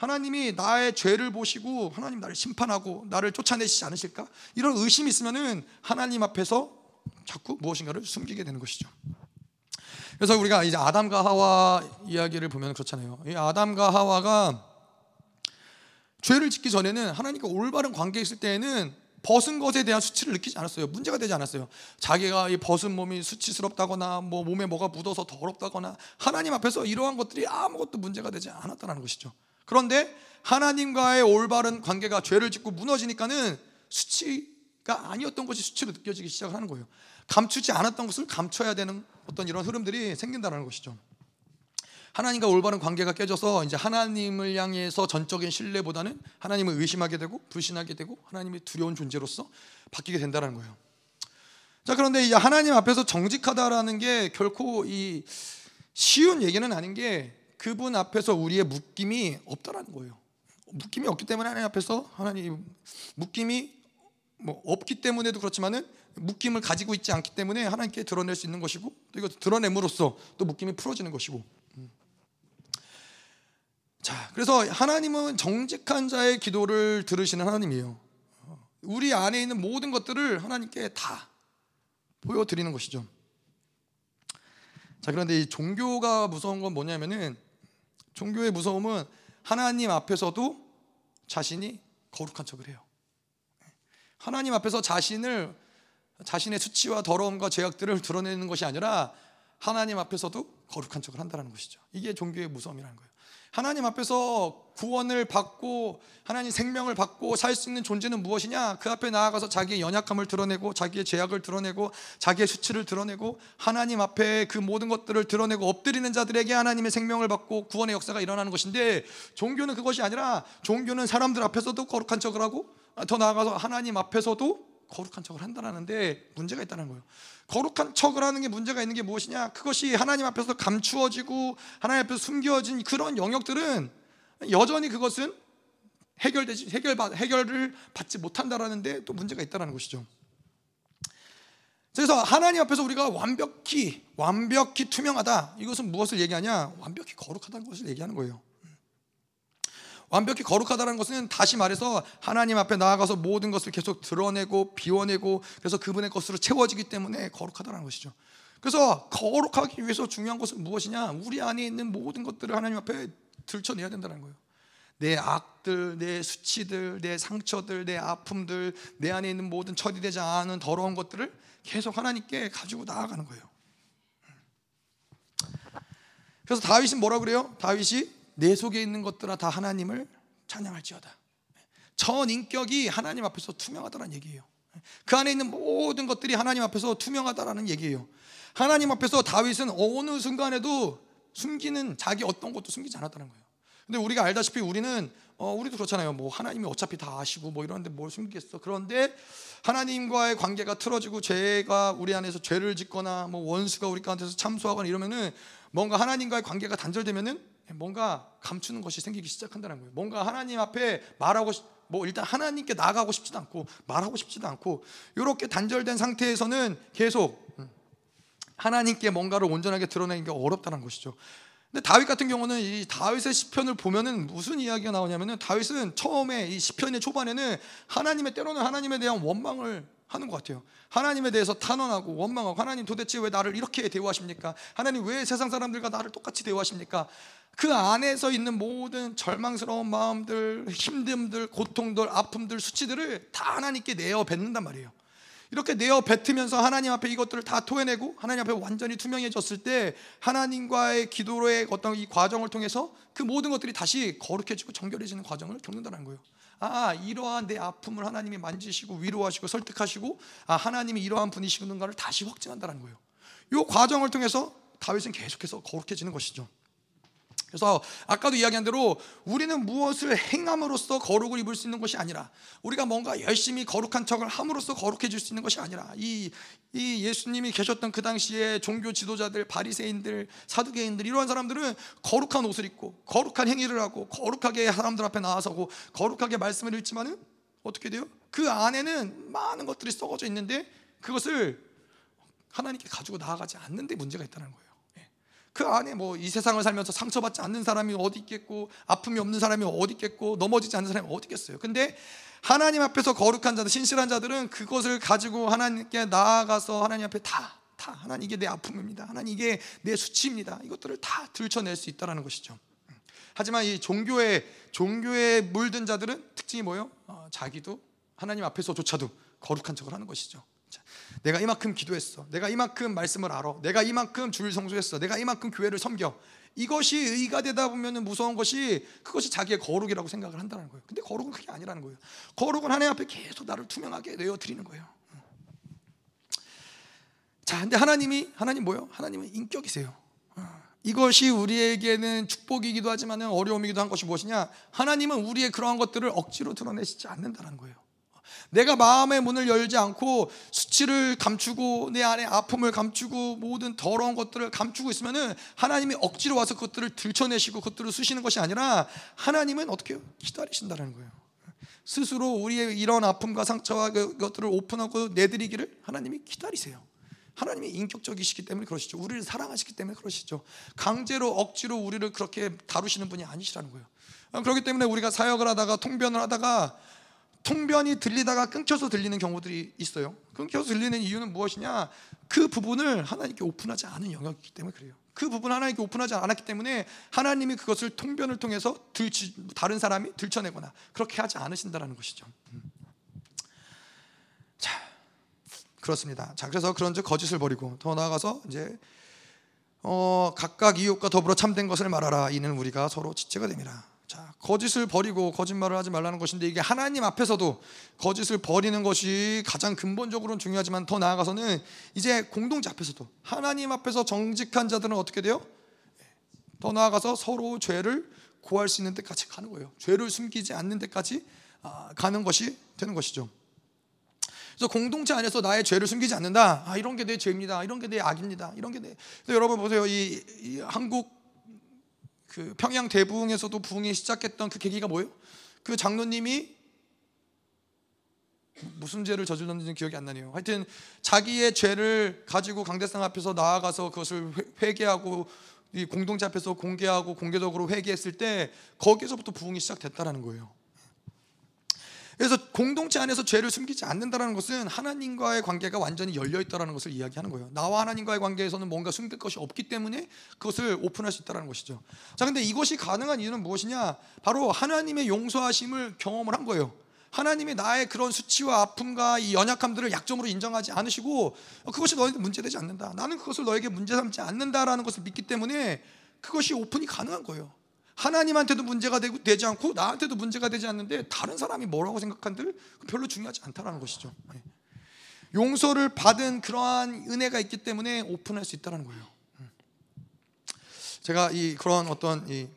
하나님이 나의 죄를 보시고 하나님 나를 심판하고 나를 쫓아내시지 않으실까? 이런 의심이 있으면은 하나님 앞에서 자꾸 무엇인가를 숨기게 되는 것이죠. 그래서 우리가 이제 아담과 하와 이야기를 보면 그렇잖아요. 이 아담과 하와가 죄를 짓기 전에는 하나님과 올바른 관계에 있을 때에는 벗은 것에 대한 수치를 느끼지 않았어요. 문제가 되지 않았어요. 자기가 이 벗은 몸이 수치스럽다거나 뭐 몸에 뭐가 묻어서 더럽다거나 하나님 앞에서 이러한 것들이 아무것도 문제가 되지 않았다는 것이죠. 그런데 하나님과의 올바른 관계가 죄를 짓고 무너지니까는 수치가 아니었던 것이 수치로 느껴지기 시작하는 거예요. 감추지 않았던 것을 감춰야 되는 어떤 이런 흐름들이 생긴다는 것이죠. 하나님과 올바른 관계가 깨져서 이제 하나님을 향해서 전적인 신뢰보다는 하나님을 의심하게 되고 불신하게 되고 하나님의 두려운 존재로서 바뀌게 된다는 거예요. 자 그런데 이제 하나님 앞에서 정직하다라는 게 결코 이 쉬운 얘기는 아닌 게 그분 앞에서 우리의 묶임이 없다라는 거예요. 묶임이 없기 때문에 하나님 앞에서 하나님 묶임이 뭐 없기 때문에도 그렇지만은 묶임을 가지고 있지 않기 때문에 하나님께 드러낼 수 있는 것이고 또 이거 드러냄으로써 또 묶임이 풀어지는 것이고. 음. 자, 그래서 하나님은 정직한 자의 기도를 들으시는 하나님이에요. 우리 안에 있는 모든 것들을 하나님께 다 보여드리는 것이죠. 자, 그런데 이 종교가 무서운 건 뭐냐면은 종교의 무서움은 하나님 앞에서도 자신이 거룩한 척을 해요. 하나님 앞에서 자신을 자신의 수치와 더러움과 죄악들을 드러내는 것이 아니라 하나님 앞에서도 거룩한 척을 한다는 것이죠. 이게 종교의 무서움이라는 거예요. 하나님 앞에서 구원을 받고 하나님 생명을 받고 살 수 있는 존재는 무엇이냐? 그 앞에 나아가서 자기의 연약함을 드러내고 자기의 죄악을 드러내고 자기의 수치를 드러내고 하나님 앞에 그 모든 것들을 드러내고 엎드리는 자들에게 하나님의 생명을 받고 구원의 역사가 일어나는 것인데 종교는 그것이 아니라 종교는 사람들 앞에서도 거룩한 척을 하고 더 나아가서 하나님 앞에서도 거룩한 척을 한다는데 문제가 있다는 거예요. 거룩한 척을 하는 게 문제가 있는 게 무엇이냐? 그것이 하나님 앞에서 감추어지고 하나님 앞에서 숨겨진 그런 영역들은 여전히 그것은 해결되지 해결 해결을 받지 못한다라는데 또 문제가 있다는 것이죠. 그래서 하나님 앞에서 우리가 완벽히 완벽히 투명하다. 이것은 무엇을 얘기하냐? 완벽히 거룩하다는 것을 얘기하는 거예요. 완벽히 거룩하다는 것은 다시 말해서 하나님 앞에 나아가서 모든 것을 계속 드러내고 비워내고 그래서 그분의 것으로 채워지기 때문에 거룩하다는 것이죠. 그래서 거룩하기 위해서 중요한 것은 무엇이냐? 우리 안에 있는 모든 것들을 하나님 앞에 들춰내야 된다는 거예요. 내 악들, 내 수치들, 내 상처들, 내 아픔들, 내 안에 있는 모든 처리되지 않은 더러운 것들을 계속 하나님께 가지고 나아가는 거예요. 그래서 다윗은 뭐라 그래요? 다윗이 내 속에 있는 것들아 다 하나님을 찬양할지어다. 전 인격이 하나님 앞에서 투명하다는 얘기예요. 그 안에 있는 모든 것들이 하나님 앞에서 투명하다라는 얘기예요. 하나님 앞에서 다윗은 어느 순간에도 숨기는 자기 어떤 것도 숨기지 않았다는 거예요. 근데 우리가 알다시피 우리는 어, 우리도 그렇잖아요. 뭐 하나님이 어차피 다 아시고 뭐 이런데 뭘 숨기겠어. 그런데 하나님과의 관계가 틀어지고 죄가 우리 안에서 죄를 짓거나 뭐 원수가 우리 가운데서 참소하거나 이러면은 뭔가 하나님과의 관계가 단절되면은 뭔가 감추는 것이 생기기 시작한다는 거예요. 뭔가 하나님 앞에 말하고 뭐 일단 하나님께 나가고 싶지도 않고 말하고 싶지도 않고 이렇게 단절된 상태에서는 계속 하나님께 뭔가를 온전하게 드러내는 게 어렵다는 것이죠. 근데 다윗 같은 경우는 이 다윗의 시편을 보면은 무슨 이야기가 나오냐면은 다윗은 처음에 이 시편의 초반에는 하나님의 때로는 하나님에 대한 원망을 하는 것 같아요. 하나님에 대해서 탄원하고 원망하고 하나님 도대체 왜 나를 이렇게 대우하십니까? 하나님 왜 세상 사람들과 나를 똑같이 대우하십니까? 그 안에서 있는 모든 절망스러운 마음들, 힘듦들, 고통들, 아픔들, 수치들을 다 하나님께 내어 뱉는단 말이에요. 이렇게 내어 뱉으면서 하나님 앞에 이것들을 다 토해내고 하나님 앞에 완전히 투명해졌을 때 하나님과의 기도로의 어떤 이 과정을 통해서 그 모든 것들이 다시 거룩해지고 정결해지는 과정을 겪는다는 거예요. 아, 이러한 내 아픔을 하나님이 만지시고 위로하시고 설득하시고 아, 하나님이 이러한 분이시는가를 다시 확증한다는 거예요. 이 과정을 통해서 다윗은 계속해서 거룩해지는 것이죠. 그래서 아까도 이야기한 대로 우리는 무엇을 행함으로써 거룩을 입을 수 있는 것이 아니라 우리가 뭔가 열심히 거룩한 척을 함으로써 거룩해질 수 있는 것이 아니라 이, 이 예수님이 계셨던 그 당시에 종교 지도자들, 바리새인들, 사두개인들 이러한 사람들은 거룩한 옷을 입고 거룩한 행위를 하고 거룩하게 사람들 앞에 나와서고 거룩하게 말씀을 읽지만은 어떻게 돼요? 그 안에는 많은 것들이 썩어져 있는데 그것을 하나님께 가지고 나아가지 않는 데 문제가 있다는 거예요. 그 안에 뭐 이 세상을 살면서 상처받지 않는 사람이 어디 있겠고 아픔이 없는 사람이 어디 있겠고 넘어지지 않는 사람이 어디 있겠어요. 근데 하나님 앞에서 거룩한 자들, 신실한 자들은 그것을 가지고 하나님께 나아가서 하나님 앞에 다, 다 하나님 이게 내 아픔입니다. 하나님 이게 내 수치입니다. 이것들을 다 들춰낼 수 있다라는 것이죠. 하지만 이 종교에 종교에 물든 자들은 특징이 뭐예요? 어, 자기도 하나님 앞에서조차도 거룩한 척을 하는 것이죠. 내가 이만큼 기도했어. 내가 이만큼 말씀을 알아. 내가 이만큼 주일 성수했어. 내가 이만큼 교회를 섬겨. 이것이 의가 되다 보면 무서운 것이 그것이 자기의 거룩이라고 생각을 한다는 거예요. 근데 거룩은 그게 아니라는 거예요. 거룩은 하나님 앞에 계속 나를 투명하게 내어 드리는 거예요. 자, 근데 하나님이 하나님 뭐요? 하나님은 인격이세요. 이것이 우리에게는 축복이기도 하지만 어려움이기도 한 것이 무엇이냐? 하나님은 우리의 그러한 것들을 억지로 드러내시지 않는다는 거예요. 내가 마음의 문을 열지 않고 수치를 감추고 내 안에 아픔을 감추고 모든 더러운 것들을 감추고 있으면은 하나님이 억지로 와서 그것들을 들춰내시고 그것들을 쓰시는 것이 아니라 하나님은 어떻게 해요? 기다리신다는 거예요. 스스로 우리의 이런 아픔과 상처와 그것들을 오픈하고 내드리기를 하나님이 기다리세요. 하나님이 인격적이시기 때문에 그러시죠. 우리를 사랑하시기 때문에 그러시죠. 강제로 억지로 우리를 그렇게 다루시는 분이 아니시라는 거예요. 그렇기 때문에 우리가 사역을 하다가 통변을 하다가 통변이 들리다가 끊겨서 들리는 경우들이 있어요. 끊겨서 들리는 이유는 무엇이냐? 그 부분을 하나님께 오픈하지 않은 영역이기 때문에 그래요. 그 부분 하나님께 오픈하지 않았기 때문에 하나님이 그것을 통변을 통해서 들치, 다른 사람이 들춰내거나 그렇게 하지 않으신다라는 것이죠. 자, 그렇습니다. 자, 그래서 그런즉 거짓을 버리고 더 나아가서 이제 어, 각각 이웃과 더불어 참된 것을 말하라. 이는 우리가 서로 지체가 됩니다. 자, 거짓을 버리고 거짓말을 하지 말라는 것인데 이게 하나님 앞에서도 거짓을 버리는 것이 가장 근본적으로는 중요하지만 더 나아가서는 이제 공동체 앞에서도 하나님 앞에서 정직한 자들은 어떻게 돼요? 더 나아가서 서로 죄를 고할 수 있는 데까지 가는 거예요. 죄를 숨기지 않는 데까지 아, 가는 것이 되는 것이죠. 그래서 공동체 안에서 나의 죄를 숨기지 않는다. 아, 이런 게 내 죄입니다. 이런 게 내 악입니다. 이런 게 내. 여러분 보세요. 이, 이 한국 그 평양 대부흥에서도 부흥이 시작했던 그 계기가 뭐예요? 그 장로님이 무슨 죄를 저질렀는지 기억이 안 나네요. 하여튼 자기의 죄를 가지고 강대상 앞에서 나아가서 그것을 회개하고 이 공동체 앞에서 공개하고 공개적으로 회개했을 때 거기서부터 부흥이 시작됐다라는 거예요. 그래서 공동체 안에서 죄를 숨기지 않는다는 것은 하나님과의 관계가 완전히 열려 있다는 것을 이야기하는 거예요. 나와 하나님과의 관계에서는 뭔가 숨길 것이 없기 때문에 그것을 오픈할 수 있다는 것이죠. 자, 근데 이것이 가능한 이유는 무엇이냐? 바로 하나님의 용서하심을 경험을 한 거예요. 하나님이 나의 그런 수치와 아픔과 이 연약함들을 약점으로 인정하지 않으시고 그것이 너에게 문제되지 않는다. 나는 그것을 너에게 문제 삼지 않는다라는 것을 믿기 때문에 그것이 오픈이 가능한 거예요. 하나님한테도 문제가 되지 않고 나한테도 문제가 되지 않는데 다른 사람이 뭐라고 생각한들 별로 중요하지 않다라는 것이죠. 네. 용서를 받은 그러한 은혜가 있기 때문에 오픈할 수 있다는 거예요. 음. 제가 이 그런 어떤 이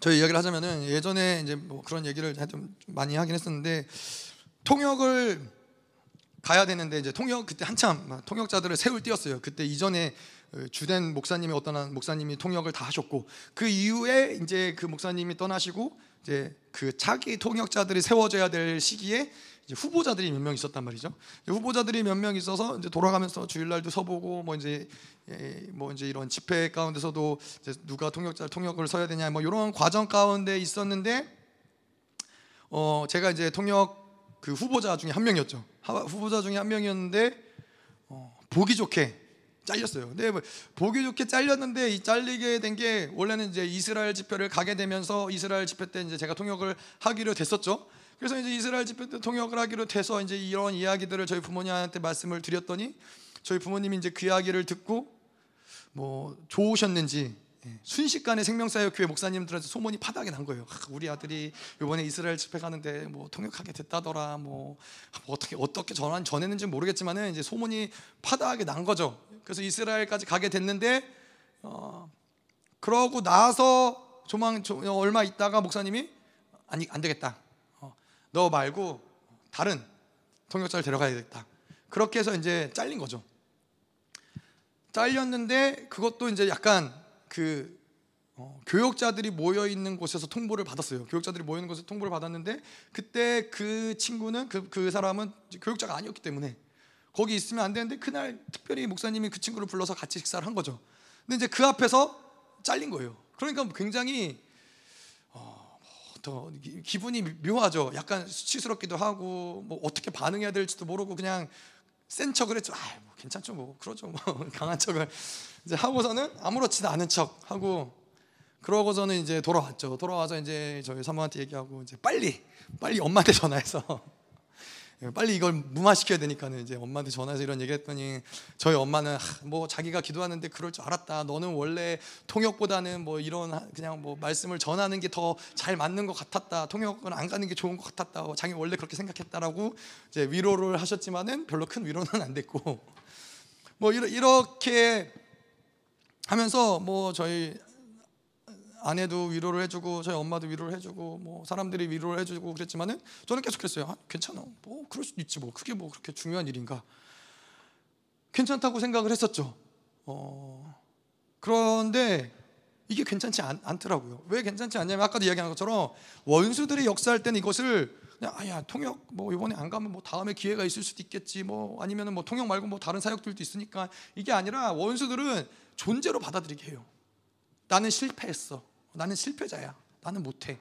저희 이야기를 하자면은 예전에 이제 뭐 그런 얘기를 좀 많이 하긴 했었는데 통역을 가야 되는데 이제 통역 그때 한참 통역자들을 세울 때였어요. 그때 이전에 그 주된 목사님이 어떤 목사님이 통역을 다 하셨고 그 이후에 이제 그 목사님이 떠나시고 이제 그 차기 통역자들이 세워져야 될 시기에 후보자들이 몇 명 있었단 말이죠. 후보자들이 몇 명 있어서 이제 돌아가면서 주일날도 서보고 뭐 이제 예, 뭐 이제 이런 집회 가운데서도 누가 통역자 통역을 서야 되냐 뭐 이런 과정 가운데 있었는데 어 제가 이제 통역 그 후보자 중에 한 명이었죠. 후보자 중에 한 명이었는데 어, 보기 좋게 잘렸어요. 근데 뭐 보기 좋게 잘렸는데 이 잘리게 된 게 원래는 이제 이스라엘 집회를 가게 되면서 이스라엘 집회 때 이제 제가 통역을 하기로 됐었죠. 그래서 이제 이스라엘 집회 때 통역을 하기로 돼서 이제 이런 이야기들을 저희 부모님한테 말씀을 드렸더니 저희 부모님이 이제 그 이야기를 듣고 뭐 좋으셨는지 예, 순식간에 생명사역 교회 목사님들한테 소문이 파닥이 난 거예요. 아, 우리 아들이 이번에 이스라엘 집회 가는데 뭐 통역하게 됐다더라. 뭐, 뭐 어떻게 어떻게 전환 전했는지 모르겠지만은 이제 소문이 파닥이 난 거죠. 그래서 이스라엘까지 가게 됐는데 어, 그러고 나서 조만 얼마 있다가 목사님이 아니 안 되겠다. 어, 너 말고 다른 통역자를 데려가야겠다. 그렇게 해서 이제 잘린 거죠. 잘렸는데 그것도 이제 약간 그 어, 교역자들이 모여 있는 곳에서 통보를 받았어요. 교역자들이 모여 있는 곳에서 통보를 받았는데 그때 그 친구는 그, 그 사람은 교역자가 아니었기 때문에 거기 있으면 안 되는데 그날 특별히 목사님이 그 친구를 불러서 같이 식사를 한 거죠. 근데 이제 그 앞에서 잘린 거예요. 그러니까 굉장히 어, 더 기분이 묘하죠. 약간 수치스럽기도 하고 뭐 어떻게 반응해야 될지도 모르고 그냥 센 척을 했죠. 아, 뭐 괜찮죠, 뭐 그러죠, 뭐 강한 척을 이제 하고서는 아무렇지도 않은 척 하고 그러고서는 이제 돌아왔죠. 돌아와서 이제 저희 사모한테 얘기하고 이제 빨리 빨리 엄마한테 전화해서 예, 빨리 이걸 무마시켜야 되니까는 이제 엄마한테 전화해서 이런 얘기했더니 저희 엄마는 뭐 자기가 기도하는데 그럴 줄 알았다. 너는 원래 통역보다는 뭐 이런 그냥 뭐 말씀을 전하는 게 더 잘 맞는 것 같았다. 통역은 안 가는 게 좋은 것 같았다. 자기 원래 그렇게 생각했다라고 이제 위로를 하셨지만은 별로 큰 위로는 안 됐고 뭐 이렇게 하면서 뭐 저희 아내도 위로를 해주고 저희 엄마도 위로를 해주고 뭐 사람들이 위로를 해주고 그랬지만은 저는 계속했어요. 아, 괜찮아. 뭐 그럴 수도 있지 뭐 그게 뭐 그렇게 중요한 일인가? 괜찮다고 생각을 했었죠. 어, 그런데 이게 괜찮지 않, 않더라고요. 왜 괜찮지 않냐면 아까도 이야기한 것처럼 원수들이 역사할 때는 이것을 그냥 아야 통역 뭐 이번에 안 가면 뭐 다음에 기회가 있을 수도 있겠지 뭐 아니면은 뭐 통역 말고 뭐 다른 사역들도 있으니까 이게 아니라 원수들은 존재로 받아들이게 해요. 나는 실패했어. 나는 실패자야. 나는 못해.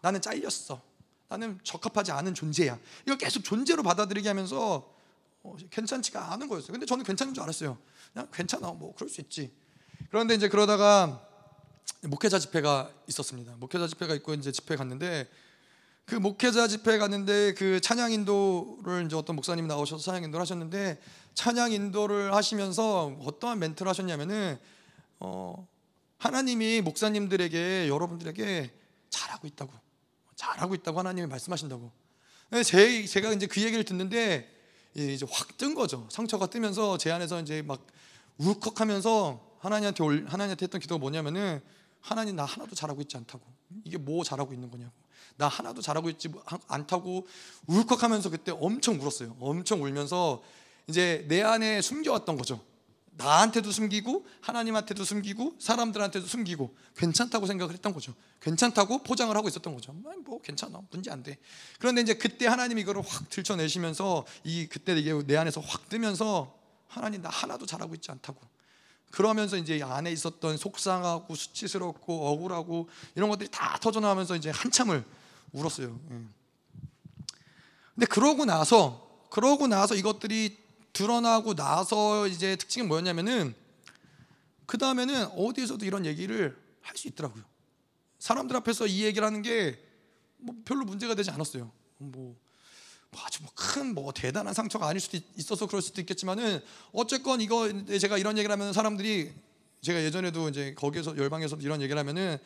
나는 잘렸어. 나는 적합하지 않은 존재야. 이걸 계속 존재로 받아들이게 하면서 어, 괜찮지가 않은 거였어요. 근데 저는 괜찮은 줄 알았어요. 그냥 괜찮아. 뭐 그럴 수 있지. 그런데 이제 그러다가 목회자 집회가 있었습니다. 목회자 집회가 있고 이제 집회 갔는데 그 목회자 집회 갔는데 그 찬양 인도를 이제 어떤 목사님이 나오셔서 찬양 인도를 하셨는데 찬양 인도를 하시면서 어떠한 멘트를 하셨냐면은 어 하나님이 목사님들에게 여러분들에게 잘하고 있다고 잘하고 있다고 하나님이 말씀하신다고. 제 제가 이제 그 얘기를 듣는데 이제 확 뜬 거죠. 상처가 뜨면서 제 안에서 이제 막 울컥하면서 하나님한테 올, 하나님한테 했던 기도가 뭐냐면은 하나님 나 하나도 잘하고 있지 않다고. 이게 뭐 잘하고 있는 거냐고. 나 하나도 잘하고 있지 않다고 울컥하면서 그때 엄청 울었어요. 엄청 울면서 이제 내 안에 숨겨왔던 거죠. 나한테도 숨기고 하나님한테도 숨기고 사람들한테도 숨기고 괜찮다고 생각을 했던 거죠. 괜찮다고 포장을 하고 있었던 거죠. 뭐 괜찮아 문제 안 돼. 그런데 이제 그때 하나님 이거를 확 들춰내시면서 이 그때 이게 내 안에서 확 뜨면서 하나님 나 하나도 잘하고 있지 않다고. 그러면서 이제 안에 있었던 속상하고 수치스럽고 억울하고 이런 것들이 다 터져나오면서 이제 한참을 울었어요. 예. 근데 그러고 나서 그러고 나서 이것들이 드러나고 나서 이제 특징이 뭐였냐면은 그 다음에는 어디에서도 이런 얘기를 할 수 있더라고요. 사람들 앞에서 이 얘기를 하는 게 뭐 별로 문제가 되지 않았어요. 뭐, 뭐 아주 뭐 큰뭐 뭐 대단한 상처가 아닐 수도 있어서 그럴 수도 있겠지만은 어쨌건 이거 제가 이런 얘기를 하면 사람들이 제가 예전에도 이제 거기에서 열방에서 이런 얘기를 하면은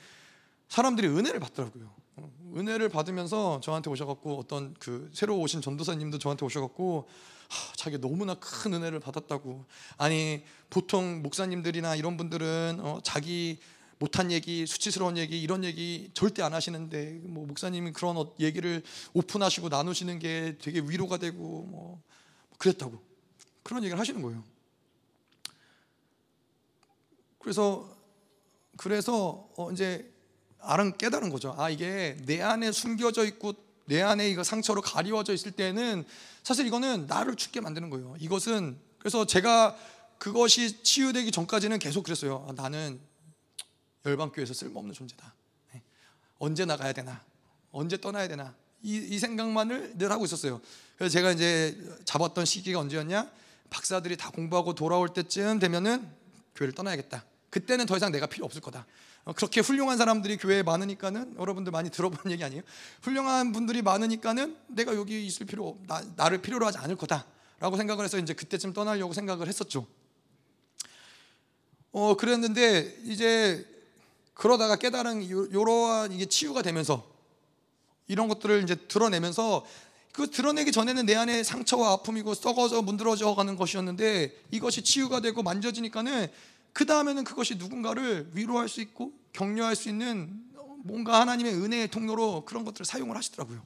사람들이 은혜를 받더라고요. 어, 은혜를 받으면서 저한테 오셔갖고 어떤 그 새로 오신 전도사님도 저한테 오셔갖고 하, 자기 너무나 큰 은혜를 받았다고. 아니 보통 목사님들이나 이런 분들은 어, 자기 못한 얘기, 수치스러운 얘기 이런 얘기 절대 안 하시는데 뭐 목사님이 그런 어, 얘기를 오픈하시고 나누시는 게 되게 위로가 되고 뭐 그랬다고 그런 얘기를 하시는 거예요. 그래서 그래서 어 이제 알은 깨달은 거죠. 아 이게 내 안에 숨겨져 있고 내 안에 이거 상처로 가리워져 있을 때는 사실 이거는 나를 죽게 만드는 거예요. 이것은 그래서 제가 그것이 치유되기 전까지는 계속 그랬어요. 아, 나는 열방교회에서 쓸모없는 존재다. 네. 언제 나가야 되나? 언제 떠나야 되나? 이, 이 생각만을 늘 하고 있었어요. 그래서 제가 이제 잡았던 시기가 언제였냐? 박사들이 다 공부하고 돌아올 때쯤 되면은 교회를 떠나야겠다. 그때는 더 이상 내가 필요 없을 거다. 어, 그렇게 훌륭한 사람들이 교회에 많으니까는 여러분들 많이 들어본 얘기 아니에요? 훌륭한 분들이 많으니까는 내가 여기 있을 필요 나, 나를 필요로 하지 않을 거다라고 생각을 해서 이제 그때쯤 떠나려고 생각을 했었죠. 어 그랬는데 이제 그러다가 깨달은 이러한 이게 치유가 되면서 이런 것들을 이제 드러내면서 그 드러내기 전에는 내 안에 상처와 아픔이고 썩어져 문드러져 가는 것이었는데 이것이 치유가 되고 만져지니까는 그 다음에는 그것이 누군가를 위로할 수 있고 격려할 수 있는 뭔가 하나님의 은혜의 통로로 그런 것들을 사용을 하시더라고요.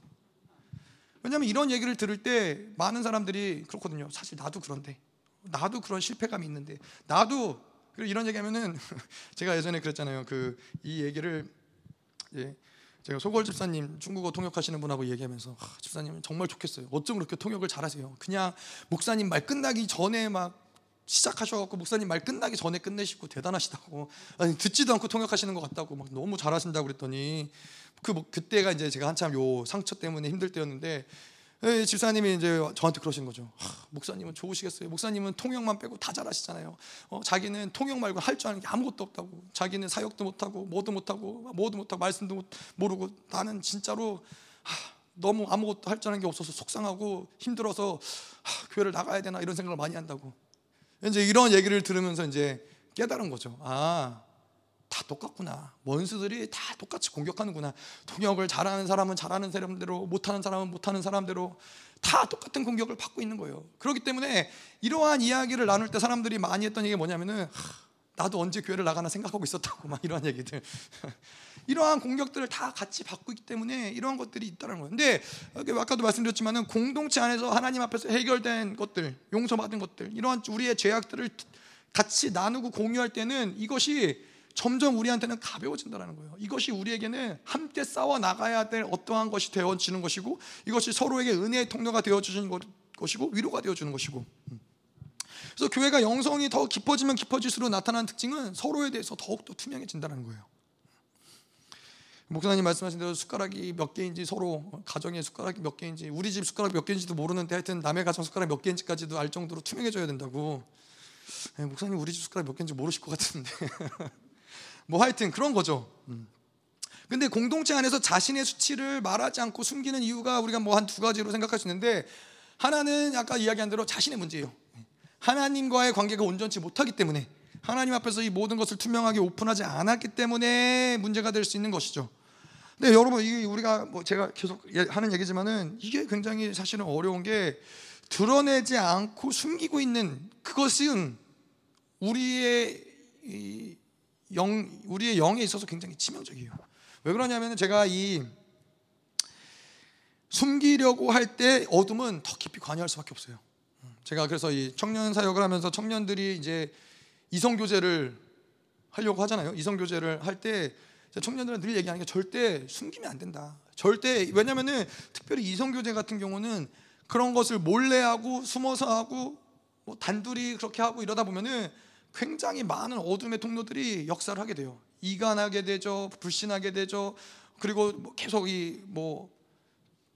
왜냐하면 이런 얘기를 들을 때 많은 사람들이 그렇거든요. 사실 나도 그런데 나도 그런 실패감이 있는데 나도 이런 얘기하면은 제가 예전에 그랬잖아요. 그 이 얘기를 예, 제가 소골 집사님 중국어 통역하시는 분하고 얘기하면서 아, 집사님 정말 좋겠어요. 어쩜 그렇게 통역을 잘하세요? 그냥 목사님 말 끝나기 전에 막 시작하셔갖고 목사님 말 끝나기 전에 끝내시고 대단하시다고 아니 듣지도 않고 통역하시는 것 같다고 막 너무 잘하신다고 그랬더니 그 뭐, 그때가 이제 제가 한참 요 상처 때문에 힘들 때였는데 예, 집사님이 이제 저한테 그러신 거죠. 목사님은 좋으시겠어요. 목사님은 통역만 빼고 다 잘하시잖아요. 어, 자기는 통역 말고 할 줄 아는 게 아무것도 없다고. 자기는 사역도 못하고 뭐도 못하고 뭐도 못하고 말씀도 못, 모르고 나는 진짜로 하, 너무 아무것도 할 줄 아는 게 없어서 속상하고 힘들어서 하, 교회를 나가야 되나 이런 생각을 많이 한다고. 이제 이런 얘기를 들으면서 이제 깨달은 거죠. 아, 다 똑같구나. 원수들이 다 똑같이 공격하는구나. 통역을 잘하는 사람은 잘하는 사람대로, 못하는 사람은 못하는 사람대로 다 똑같은 공격을 받고 있는 거예요. 그렇기 때문에 이러한 이야기를 나눌 때 사람들이 많이 했던 얘기가 뭐냐면은 하, 나도 언제 교회를 나가나 생각하고 있었다고 막 이런 얘기들. 이러한 공격들을 다 같이 받고 있기 때문에 이러한 것들이 있다는 거예요. 근데 아까도 말씀드렸지만은 공동체 안에서 하나님 앞에서 해결된 것들, 용서받은 것들, 이러한 우리의 죄악들을 같이 나누고 공유할 때는 이것이 점점 우리한테는 가벼워진다는 거예요. 이것이 우리에게는 함께 싸워 나가야 될 어떠한 것이 되어지는 것이고 이것이 서로에게 은혜의 통로가 되어주는 것이고 위로가 되어주는 것이고. 음. 그래서 교회가 영성이 더 깊어지면 깊어질수록 나타나는 특징은 서로에 대해서 더욱더 투명해진다는 거예요. 목사님 말씀하신 대로 숟가락이 몇 개인지 서로 가정의 숟가락이 몇 개인지 우리 집 숟가락 몇 개인지도 모르는데 하여튼 남의 가정 숟가락 몇 개인지까지도 알 정도로 투명해져야 된다고. 네, 목사님 우리 집 숟가락 몇 개인지 모르실 것 같은데. 뭐 하여튼 그런 거죠. 음. 근데 공동체 안에서 자신의 수치를 말하지 않고 숨기는 이유가 우리가 뭐 한 두 가지로 생각할 수 있는데 하나는 아까 이야기한 대로 자신의 문제예요. 하나님과의 관계가 온전치 못하기 때문에 하나님 앞에서 이 모든 것을 투명하게 오픈하지 않았기 때문에 문제가 될 수 있는 것이죠. 근데 여러분 이게 우리가 뭐 제가 계속 하는 얘기지만은 이게 굉장히 사실은 어려운 게 드러내지 않고 숨기고 있는 그것은 우리의 영 우리의 영에 있어서 굉장히 치명적이에요. 왜 그러냐면 제가 이 숨기려고 할 때 어둠은 더 깊이 관여할 수밖에 없어요. 제가 그래서 이 청년 사역을 하면서 청년들이 이제 이성 교제를 하려고 하잖아요. 이성 교제를 할 때 청년들은 늘 얘기하는 게 절대 숨기면 안 된다. 절대 왜냐면은 특별히 이성 교제 같은 경우는 그런 것을 몰래 하고 숨어서 하고 뭐 단둘이 그렇게 하고 이러다 보면은 굉장히 많은 어둠의 통로들이 역사를 하게 돼요. 이간하게 되죠, 불신하게 되죠. 그리고 뭐 계속 이 뭐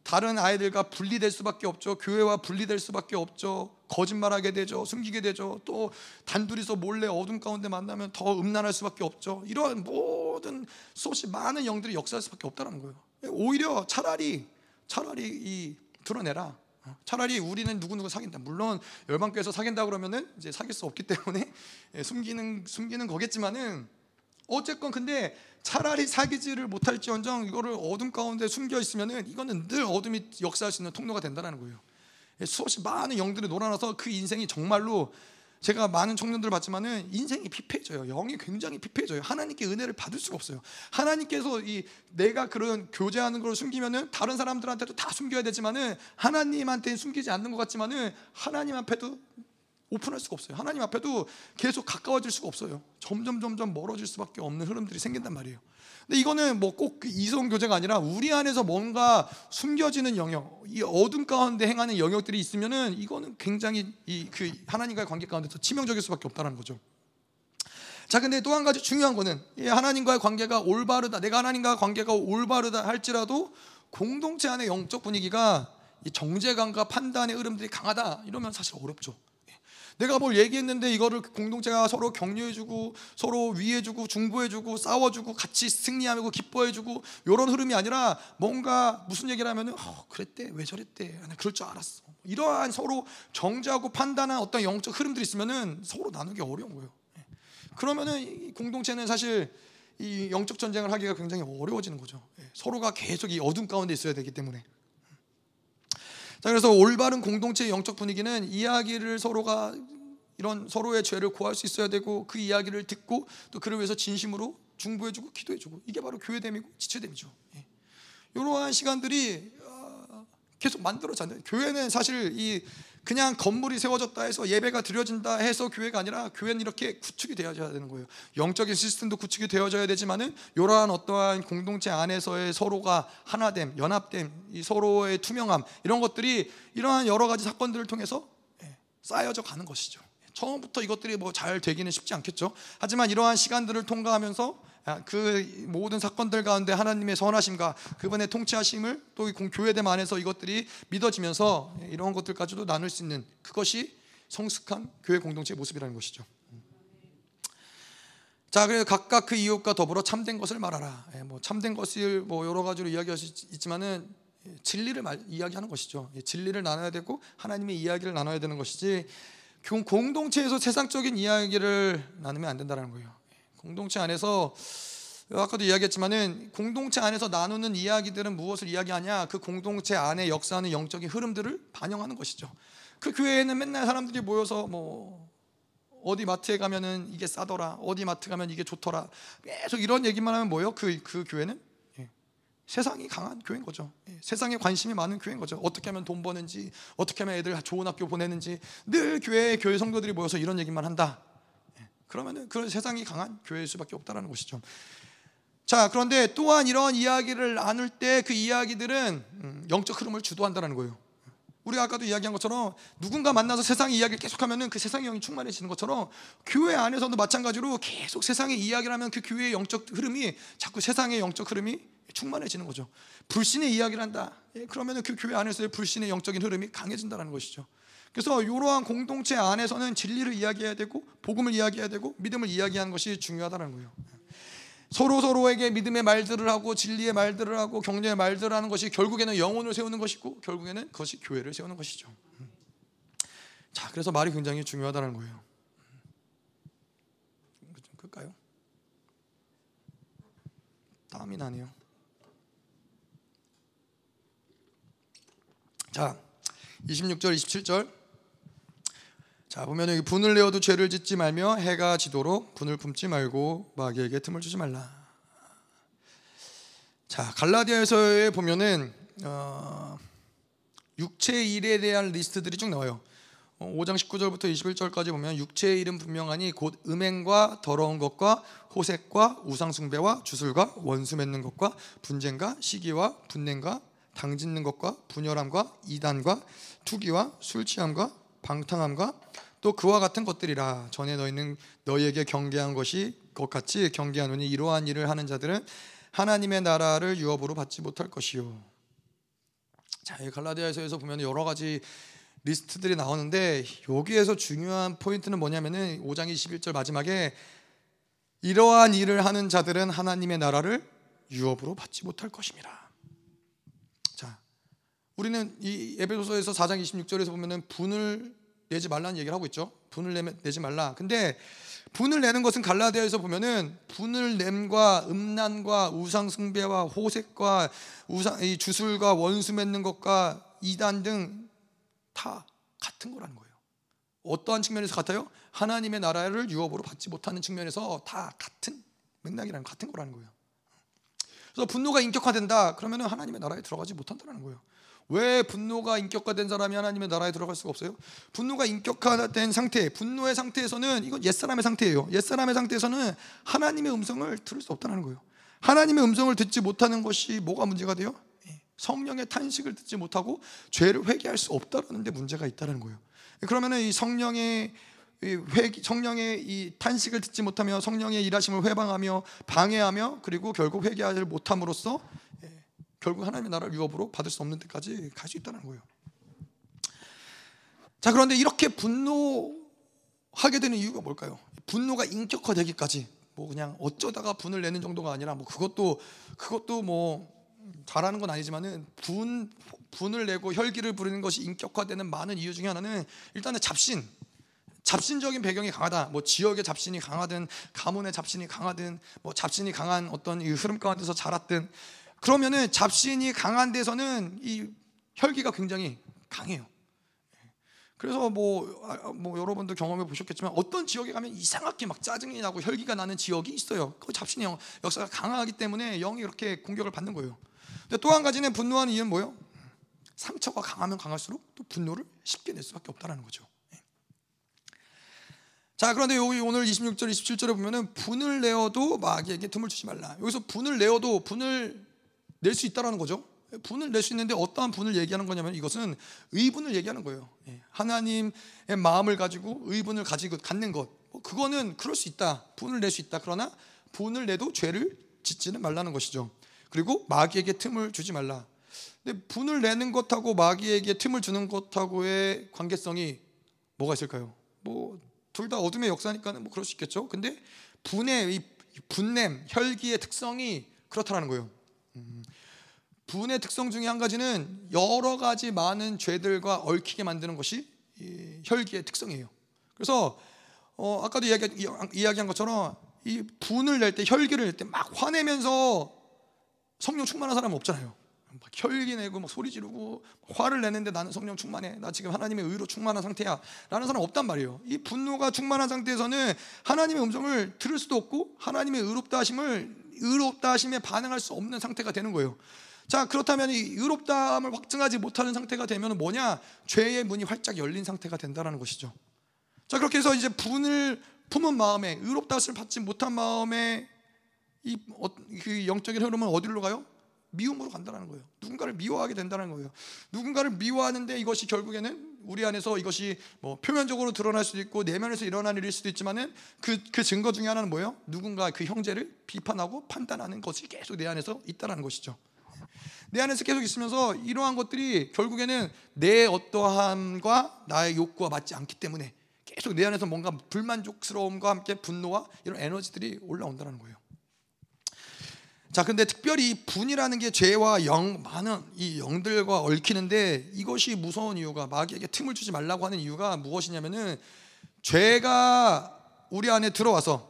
다른 아이들과 분리될 수밖에 없죠. 교회와 분리될 수밖에 없죠. 거짓말하게 되죠. 숨기게 되죠. 또 단둘이서 몰래 어둠 가운데 만나면 더 음란할 수밖에 없죠. 이러한 모든 수없이 많은 영들이 역사할 수밖에 없다는 거예요. 오히려 차라리 차라리 이 드러내라. 차라리 우리는 누구누구 사귄다. 물론 열방교에서 사귄다 그러면은 이제 사귈 수 없기 때문에 예, 숨기는 숨기는 거겠지만은 어쨌건 근데 차라리 사귀지를 못할지언정 이거를 어둠 가운데 숨겨 있으면은 이거는 늘 어둠이 역사할 수 있는 통로가 된다는 거예요. 예, 수없이 많은 영들이 놀아나서 그 인생이 정말로 제가 많은 청년들을 봤지만은 인생이 피폐해져요. 영이 굉장히 피폐해져요. 하나님께 은혜를 받을 수가 없어요. 하나님께서 이 내가 그런 교제하는 걸 숨기면은 다른 사람들한테도 다 숨겨야 되지만은 하나님한테 숨기지 않는 것 같지만은 하나님 앞에도 오픈할 수가 없어요. 하나님 앞에도 계속 가까워질 수가 없어요. 점점 점점 멀어질 수밖에 없는 흐름들이 생긴단 말이에요. 근데 이거는 뭐 꼭 이성 교제가 아니라 우리 안에서 뭔가 숨겨지는 영역, 이 어둠 가운데 행하는 영역들이 있으면은 이거는 굉장히 이 그 하나님과의 관계 가운데서 치명적일 수밖에 없다는 거죠. 자, 근데 또 한 가지 중요한 거는 하나님과의 관계가 올바르다. 내가 하나님과 관계가 올바르다 할지라도 공동체 안의 영적 분위기가 정제감과 판단의 흐름들이 강하다. 이러면 사실 어렵죠. 내가 뭘 얘기했는데 이거를 공동체가 서로 격려해주고 서로 위해주고 중보해주고 싸워주고 같이 승리하고 기뻐해주고 이런 흐름이 아니라 뭔가 무슨 얘기를 하면은 어, 그랬대 왜 저랬대 그럴 줄 알았어 이러한 서로 정죄하고 판단한 어떤 영적 흐름들이 있으면은 서로 나누기 어려운 거예요. 예. 그러면은 공동체는 사실 이 영적 전쟁을 하기가 굉장히 어려워지는 거죠. 예. 서로가 계속 이 어둠 가운데 있어야 되기 때문에. 자, 그래서 올바른 공동체의 영적 분위기는 이야기를 서로가 이런 서로의 죄를 고할 수 있어야 되고 그 이야기를 듣고 또 그를 위해서 진심으로 중보해주고 기도해주고 이게 바로 교회됨이고 지체됨이죠. 예. 이러한 시간들이 어, 계속 만들어져요. 교회는 사실 이 그냥 건물이 세워졌다 해서 예배가 드려진다 해서 교회가 아니라 교회는 이렇게 구축이 되어져야 되는 거예요. 영적인 시스템도 구축이 되어져야 되지만은 이러한 어떠한 공동체 안에서의 서로가 하나됨, 연합됨, 이 서로의 투명함 이런 것들이 이러한 여러 가지 사건들을 통해서 예, 쌓여져 가는 것이죠. 처음부터 이것들이 뭐 잘 되기는 쉽지 않겠죠. 하지만 이러한 시간들을 통과하면서 아, 그 모든 사건들 가운데 하나님의 선하심과 그분의 통치하심을 또 교회됨 안에서 이것들이 믿어지면서 이런 것들까지도 나눌 수 있는 그것이 성숙한 교회 공동체의 모습이라는 것이죠. 자, 그래서 각각 그 이웃과 더불어 참된 것을 말하라. 예, 뭐 참된 것을 뭐 여러 가지로 이야기할 수 있지만은 진리를 말, 이야기하는 것이죠. 예, 진리를 나눠야 되고 하나님의 이야기를 나눠야 되는 것이지 공동체에서 세상적인 이야기를 나누면 안 된다는 거예요. 공동체 안에서 아까도 이야기했지만은 공동체 안에서 나누는 이야기들은 무엇을 이야기하냐? 그 공동체 안에 역사하는 영적인 흐름들을 반영하는 것이죠. 그 교회에는 맨날 사람들이 모여서 뭐 어디 마트에 가면은 이게 싸더라, 어디 마트 가면 이게 좋더라, 계속 이런 얘기만 하면 뭐요? 그, 그 교회는 예. 세상이 강한 교회인 거죠. 예. 세상에 관심이 많은 교회인 거죠. 어떻게 하면 돈 버는지, 어떻게 하면 애들 좋은 학교 보내는지 늘 교회 교회 성도들이 모여서 이런 얘기만 한다. 그러면은 그런 세상이 강한 교회일 수밖에 없다라는 것이죠. 자, 그런데 또한 이런 이야기를 나눌 때 그 이야기들은 음, 영적 흐름을 주도한다는 거예요. 우리가 아까도 이야기한 것처럼 누군가 만나서 세상의 이야기를 계속하면은 그 세상의 영이 충만해지는 것처럼 교회 안에서도 마찬가지로 계속 세상의 이야기를 하면 그 교회의 영적 흐름이 자꾸 세상의 영적 흐름이 충만해지는 거죠. 불신의 이야기를 한다. 예, 그러면은 그 교회 안에서의 불신의 영적인 흐름이 강해진다는 것이죠. 그래서 이러한 공동체 안에서는 진리를 이야기해야 되고 복음을 이야기해야 되고 믿음을 이야기하는 것이 중요하다는 거예요. 서로 서로에게 믿음의 말들을 하고 진리의 말들을 하고 격려의 말들을 하는 것이 결국에는 영혼을 세우는 것이고 결국에는 그것이 교회를 세우는 것이죠. 자, 그래서 말이 굉장히 중요하다는 거예요. 좀 끌까요? 땀이 나네요. 자, 26절, 27절. 자, 보면 여기 분을 내어도 죄를 짓지 말며 해가 지도록 분을 품지 말고 마귀에게 틈을 주지 말라. 자, 갈라디아에서에 보면은 어, 육체의 일에 대한 리스트들이 쭉 나와요. 5장 19절부터 21절까지 보면 육체의 일은 분명하니 곧 음행과 더러운 것과 호색과 우상숭배와 주술과 원수 맺는 것과 분쟁과 시기와 분냄과 당짓는 것과 분열함과 이단과 투기와 술 취함과 방탕함과 또 그와 같은 것들이라 전에 너희는 너희에게 경계한 것이 것 같이 경계하노니 이러한 일을 하는 자들은 하나님의 나라를 유업으로 받지 못할 것이요. 자, 이 갈라디아에서 보면 여러 가지 리스트들이 나오는데 여기에서 중요한 포인트는 뭐냐면은 5장 21절 마지막에 이러한 일을 하는 자들은 하나님의 나라를 유업으로 받지 못할 것입니다. 자, 우리는 이 에베소서에서 4장 26절에서 보면은 분을 내지 말라는 얘기를 하고 있죠. 분을 내, 내지 말라. 근데 분을 내는 것은 갈라디아에서 보면은 분을 냄과 음란과 우상 숭배와 호색과 우상 이 주술과 원수 맺는 것과 이단 등 다 같은 거라는 거예요. 어떠한 측면에서 같아요? 하나님의 나라를 유업으로 받지 못하는 측면에서 다 같은 맥락이라는 같은 거라는 거예요. 그래서 분노가 인격화된다. 그러면 하나님의 나라에 들어가지 못한다는 거예요. 왜 분노가 인격화된 사람이 하나님의 나라에 들어갈 수가 없어요? 분노가 인격화된 상태, 분노의 상태에서는 이건 옛사람의 상태예요. 옛사람의 상태에서는 하나님의 음성을 들을 수 없다는 거예요. 하나님의 음성을 듣지 못하는 것이 뭐가 문제가 돼요? 예, 성령의 탄식을 듣지 못하고 죄를 회개할 수 없다라는 데 문제가 있다는 거예요. 그러면은 이 성령의 회개, 성령의 이 탄식을 듣지 못하며 성령의 일하심을 회방하며 방해하며 그리고 결국 회개하지 못함으로써 결국 하나님의 나라를 유업으로 받을 수 없는 데까지 갈 수 있다는 거예요. 자 그런데 이렇게 분노하게 되는 이유가 뭘까요? 분노가 인격화되기까지 뭐 그냥 어쩌다가 분을 내는 정도가 아니라 뭐 그것도 그것도 뭐 잘하는 건 아니지만은 분 분을 내고 혈기를 부리는 것이 인격화되는 많은 이유 중에 하나는 일단은 잡신 잡신적인 배경이 강하다. 뭐 지역의 잡신이 강하든 가문의 잡신이 강하든 뭐 잡신이 강한 어떤 이 흐름 가운데서 자랐든 그러면은 잡신이 강한 데서는 이 혈기가 굉장히 강해요. 그래서 뭐, 아, 뭐 여러분도 경험해 보셨겠지만 어떤 지역에 가면 이상하게 막 짜증이 나고 혈기가 나는 지역이 있어요. 그 잡신의 역사가 강하기 때문에 영이 그렇게 공격을 받는 거예요. 근데 또 한 가지는 분노하는 이유는 뭐예요? 상처가 강하면 강할수록 또 분노를 쉽게 낼 수밖에 없다는 거죠. 자 그런데 여기 오늘 26절 27절에 보면은 분을 내어도 마귀에게 틈을 주지 말라. 여기서 분을 내어도 분을 낼 수 있다라는 거죠. 분을 낼 수 있는데 어떠한 분을 얘기하는 거냐면 이것은 의분을 얘기하는 거예요. 예, 하나님의 마음을 가지고 의분을 가지고 갖는 것. 뭐 그거는 그럴 수 있다. 분을 낼 수 있다. 그러나 분을 내도 죄를 짓지는 말라는 것이죠. 그리고 마귀에게 틈을 주지 말라. 근데 분을 내는 것하고 마귀에게 틈을 주는 것하고의 관계성이 뭐가 있을까요? 뭐 둘 다 어둠의 역사니까는 뭐 그럴 수 있겠죠. 근데 분의 이 분냄, 혈기의 특성이 그렇다라는 거예요. 분의 특성 중에 한 가지는 여러 가지 많은 죄들과 얽히게 만드는 것이 혈기의 특성이에요. 그래서 어, 아까도 이야기, 이야기 한 것처럼 이 분을 낼 때 혈기를 낼 때 막 화내면서 성령 충만한 사람은 없잖아요. 막 혈기 내고 막 소리 지르고 화를 내는데 나는 성령 충만해. 나 지금 하나님의 의로 충만한 상태야. 라는 사람 없단 말이에요. 이 분노가 충만한 상태에서는 하나님의 음성을 들을 수도 없고 하나님의 의롭다 하심을 의롭다 하심에 반응할 수 없는 상태가 되는 거예요. 자 그렇다면 이 의롭다함을 확증하지 못하는 상태가 되면 뭐냐 죄의 문이 활짝 열린 상태가 된다는 것이죠. 자 그렇게 해서 이제 분을 품은 마음에 의롭다함을 받지 못한 마음에 이 어, 그 영적인 흐름은 어디로 가요? 미움으로 간다는 거예요. 누군가를 미워하게 된다는 거예요. 누군가를 미워하는데 이것이 결국에는 우리 안에서 이것이 뭐 표면적으로 드러날 수도 있고 내면에서 일어난 일일 수도 있지만은 그, 그 증거 중에 하나는 뭐예요? 누군가 그 형제를 비판하고 판단하는 것이 계속 내 안에서 있다는 것이죠. 내 안에서 계속 있으면서 이러한 것들이 결국에는 내 어떠함과 나의 욕구와 맞지 않기 때문에 계속 내 안에서 뭔가 불만족스러움과 함께 분노와 이런 에너지들이 올라온다는 거예요. 자, 근데 특별히 이 분이라는 게 죄와 영 많은 이 영들과 얽히는데 이것이 무서운 이유가 마귀에게 틈을 주지 말라고 하는 이유가 무엇이냐면은 죄가 우리 안에 들어와서 어,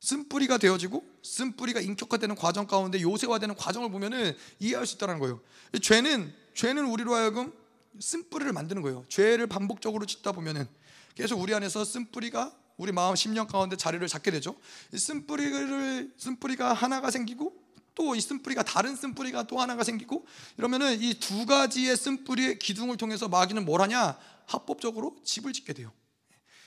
쓴뿌리가 되어지고 쓴뿌리가 인격화되는 과정 가운데 요새화되는 과정을 보면은 이해할 수 있다는 거예요. 죄는 죄는 우리로 하여금 쓴뿌리를 만드는 거예요. 죄를 반복적으로 짓다 보면은 계속 우리 안에서 쓴뿌리가 우리 마음 심령 가운데 자리를 잡게 되죠. 이 쓴뿌리를 쓴뿌리가 하나가 생기고 또 이 쓴뿌리가 다른 쓴뿌리가 또 하나가 생기고 이러면은 이 두 가지의 쓴뿌리의 기둥을 통해서 마귀는 뭘 하냐? 합법적으로 집을 짓게 돼요.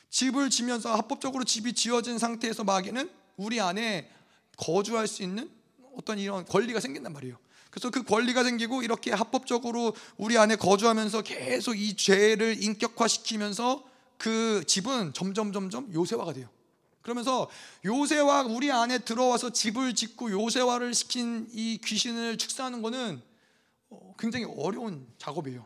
집을 지면서 합법적으로 집이 지어진 상태에서 마귀는 우리 안에 거주할 수 있는 어떤 이런 권리가 생긴단 말이에요. 그래서 그 권리가 생기고 이렇게 합법적으로 우리 안에 거주하면서 계속 이 죄를 인격화시키면서 그 집은 점점 점점 요새화가 돼요. 그러면서 요새화 우리 안에 들어와서 집을 짓고 요새화를 시킨 이 귀신을 축사하는 것은 어, 굉장히 어려운 작업이에요.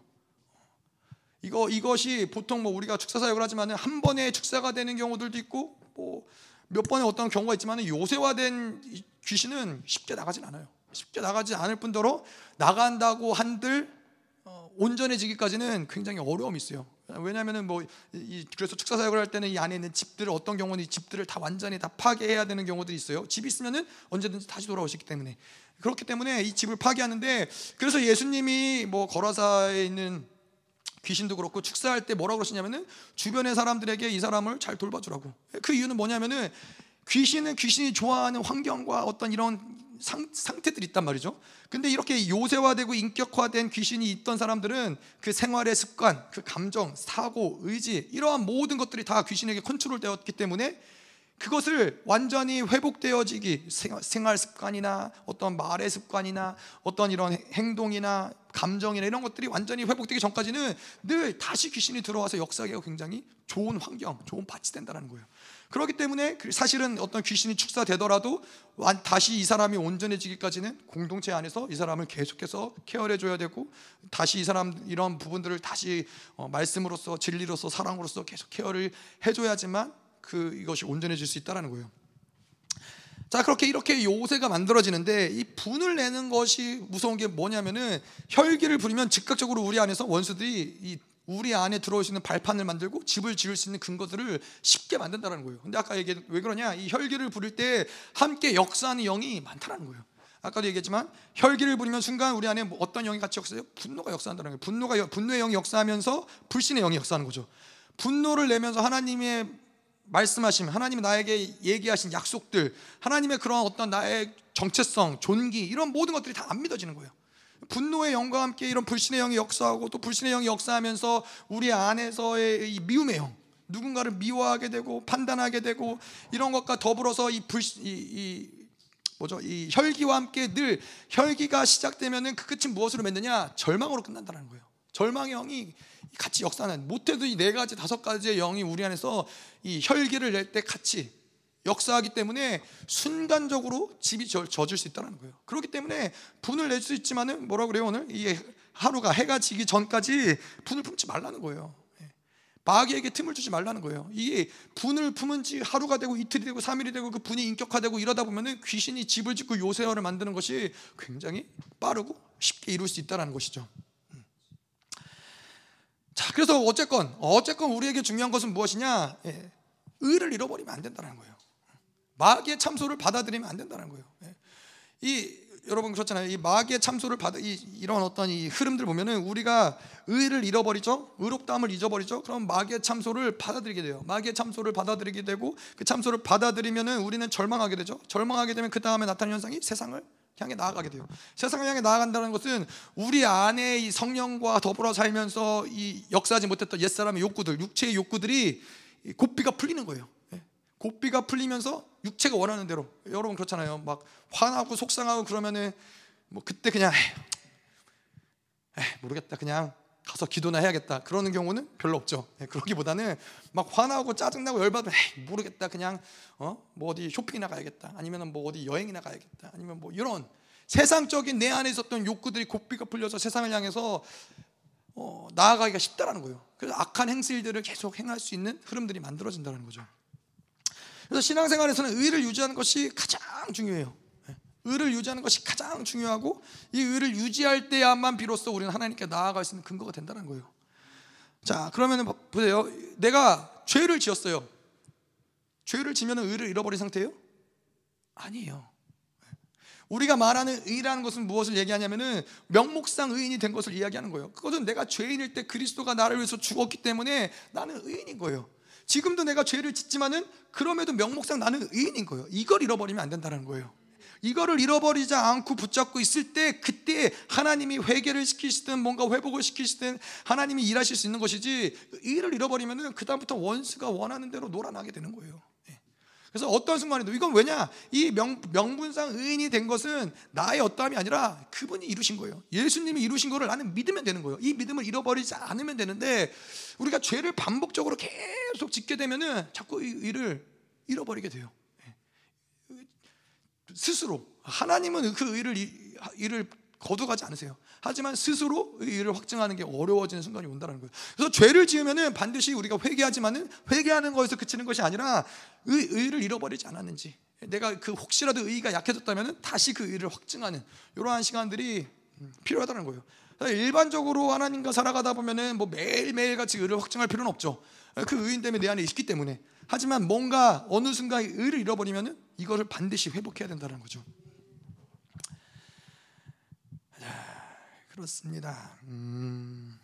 이거 이것이 보통 뭐 우리가 축사 사역을 하지만 한 번에 축사가 되는 경우들도 있고 뭐 몇 번의 어떤 경우가 있지만 요새화된 귀신은 쉽게 나가진 않아요. 쉽게 나가지 않을 뿐더러 나간다고 한들 어, 온전해지기까지는 굉장히 어려움이 있어요. 왜냐하면은 뭐 이, 그래서 축사 사역을 할 때는 이 안에 있는 집들을 어떤 경우는 이 집들을 다 완전히 다 파괴해야 되는 경우들이 있어요. 집이 있으면은 언제든지 다시 돌아오시기 때문에 그렇기 때문에 이 집을 파괴하는데 그래서 예수님이 뭐 거라사에 있는 귀신도 그렇고 축사할 때 뭐라고 그러시냐면은 주변의 사람들에게 이 사람을 잘 돌봐주라고. 그 이유는 뭐냐면은 귀신은 귀신이 좋아하는 환경과 어떤 이런 상, 상태들이 있단 말이죠. 근데 이렇게 요새화되고 인격화된 귀신이 있던 사람들은 그 생활의 습관, 그 감정, 사고, 의지 이러한 모든 것들이 다 귀신에게 컨트롤되었기 때문에 그것을 완전히 회복되어지기 생활 습관이나 어떤 말의 습관이나 어떤 이런 행동이나 감정이나 이런 것들이 완전히 회복되기 전까지는 늘 다시 귀신이 들어와서 역사하기가 굉장히 좋은 환경, 좋은 밭이 된다는 거예요. 그렇기 때문에 그 사실은 어떤 귀신이 축사되더라도 다시 이 사람이 온전해지기까지는 공동체 안에서 이 사람을 계속해서 케어해 줘야 되고 다시 이 사람 이런 부분들을 다시 어, 말씀으로서 진리로서 사랑으로서 계속 케어를 해줘야지만 그 이것이 온전해질 수 있다라는 거예요. 자 그렇게 이렇게 요새가 만들어지는데 이 분을 내는 것이 무서운 게 뭐냐면은 혈기를 부리면 즉각적으로 우리 안에서 원수들이 이 우리 안에 들어올 수 있는 발판을 만들고 집을 지을 수 있는 근거들을 쉽게 만든다는 거예요. 근데 아까 얘기한 왜 그러냐? 이 혈기를 부릴 때 함께 역사하는 영이 많다는 거예요. 아까도 얘기했지만 혈기를 부리면 순간 우리 안에 뭐 어떤 영이 같이 역사해요? 분노가 역사한다는 거예요. 분노가 분노의 영이 역사하면서 불신의 영이 역사하는 거죠. 분노를 내면서 하나님의 말씀하심, 하나님이 나에게 얘기하신 약속들, 하나님의 그런 어떤 나의 정체성, 존귀 이런 모든 것들이 다 안 믿어지는 거예요. 분노의 영과 함께 이런 불신의 영이 역사하고 또 불신의 영이 역사하면서 우리 안에서의 이 미움의 영, 누군가를 미워하게 되고 판단하게 되고 이런 것과 더불어서 이 불신 이, 이 뭐죠? 이 혈기와 함께 늘 혈기가 시작되면은 그 끝이 무엇으로 맺느냐? 절망으로 끝난다는 거예요. 절망의 영이 같이 역사는 못해도 이 네 가지 다섯 가지의 영이 우리 안에서 이 혈기를 낼 때 같이 역사하기 때문에 순간적으로 집이 젖을 수 있다는 거예요. 그렇기 때문에 분을 낼 수 있지만은 뭐라 그래요 오늘 이 하루가 해가 지기 전까지 분을 품지 말라는 거예요. 예. 마귀에게 틈을 주지 말라는 거예요. 이게 분을 품은 지 하루가 되고 이틀이 되고 3일이 되고 그 분이 인격화되고 이러다 보면은 귀신이 집을 짓고 요새화를 만드는 것이 굉장히 빠르고 쉽게 이룰 수 있다는 것이죠. 자, 그래서 어쨌건 어쨌건 우리에게 중요한 것은 무엇이냐? 예, 의를 잃어버리면 안 된다는 거예요. 마귀의 참소를 받아들이면 안 된다는 거예요. 예. 이 여러분 그렇잖아요. 이 마귀의 참소를 받아 이, 이런 어떤 이 흐름들 보면은 우리가 의를 잃어버리죠. 의롭다함을 잊어버리죠. 그럼 마귀의 참소를 받아들이게 돼요. 마귀의 참소를 받아들이게 되고 그 참소를 받아들이면은 우리는 절망하게 되죠. 절망하게 되면 그 다음에 나타나는 현상이 세상을 향해 나아가게 돼요. 세상을 향해 나아간다는 것은 우리 안에 이 성령과 더불어 살면서 이 역사하지 못했던 옛사람의 욕구들, 육체의 욕구들이 고삐가 풀리는 거예요. 예. 고삐가 풀리면서 육체가 원하는 대로 여러분 그렇잖아요. 막 화나고 속상하고 그러면은 뭐 그때 그냥 에이, 모르겠다 그냥 가서 기도나 해야겠다 그러는 경우는 별로 없죠. 예, 그러기보다는 막 화나고 짜증나고 열받으면 모르겠다 그냥 어 뭐 어디 쇼핑이나 가야겠다 아니면은 뭐 어디 여행이나 가야겠다 아니면 뭐 이런 세상적인 내 안에 있었던 욕구들이 고삐가 풀려서 세상을 향해서 어, 나아가기가 쉽다라는 거예요. 그래서 악한 행실들을 계속 행할 수 있는 흐름들이 만들어진다는 거죠. 그래서 신앙생활에서는 의를 유지하는 것이 가장 중요해요. 예. 의를 유지하는 것이 가장 중요하고 이 의를 유지할 때야만 비로소 우리는 하나님께 나아갈 수 있는 근거가 된다는 거예요. 자, 그러면 보세요. 내가 죄를 지었어요. 죄를 지면 의를 잃어버린 상태예요? 아니에요. 우리가 말하는 의라는 것은 무엇을 얘기하냐면은 명목상 의인이 된 것을 이야기하는 거예요. 그것은 내가 죄인일 때 그리스도가 나를 위해서 죽었기 때문에 나는 의인인 거예요. 지금도 내가 죄를 짓지만은 그럼에도 명목상 나는 의인인 거예요. 이걸 잃어버리면 안 된다는 거예요. 이거를 잃어버리지 않고 붙잡고 있을 때 그때 하나님이 회개를 시키시든 뭔가 회복을 시키시든 하나님이 일하실 수 있는 것이지 의를 잃어버리면은 그다음부터 원수가 원하는 대로 놀아나게 되는 거예요. 그래서 어떤 순간에도 이건 왜냐? 이 명, 명분상 의인이 된 것은 나의 어떠함이 아니라 그분이 이루신 거예요. 예수님이 이루신 거를 나는 믿으면 되는 거예요. 이 믿음을 잃어버리지 않으면 되는데 우리가 죄를 반복적으로 계속 짓게 되면은 자꾸 이 의를 잃어버리게 돼요. 예. 스스로 하나님은 그 의를 의를 거두가지 않으세요. 하지만 스스로 의를 확증하는 게 어려워지는 순간이 온다는 거예요. 그래서 죄를 지으면은 반드시 우리가 회개하지만은 회개하는 거에서 그치는 것이 아니라 의, 의를 잃어버리지 않았는지 내가 그 혹시라도 의가 약해졌다면은 다시 그 의를 확증하는 이러한 시간들이 필요하다는 거예요. 일반적으로 하나님과 살아가다 보면은 뭐 매일매일 같이 의를 확증할 필요는 없죠. 그 의인 때문에 내 안에 있기 때문에. 하지만 뭔가 어느 순간 의를 잃어버리면은 이거를 반드시 회복해야 된다는 거죠. 그렇습니다. 음.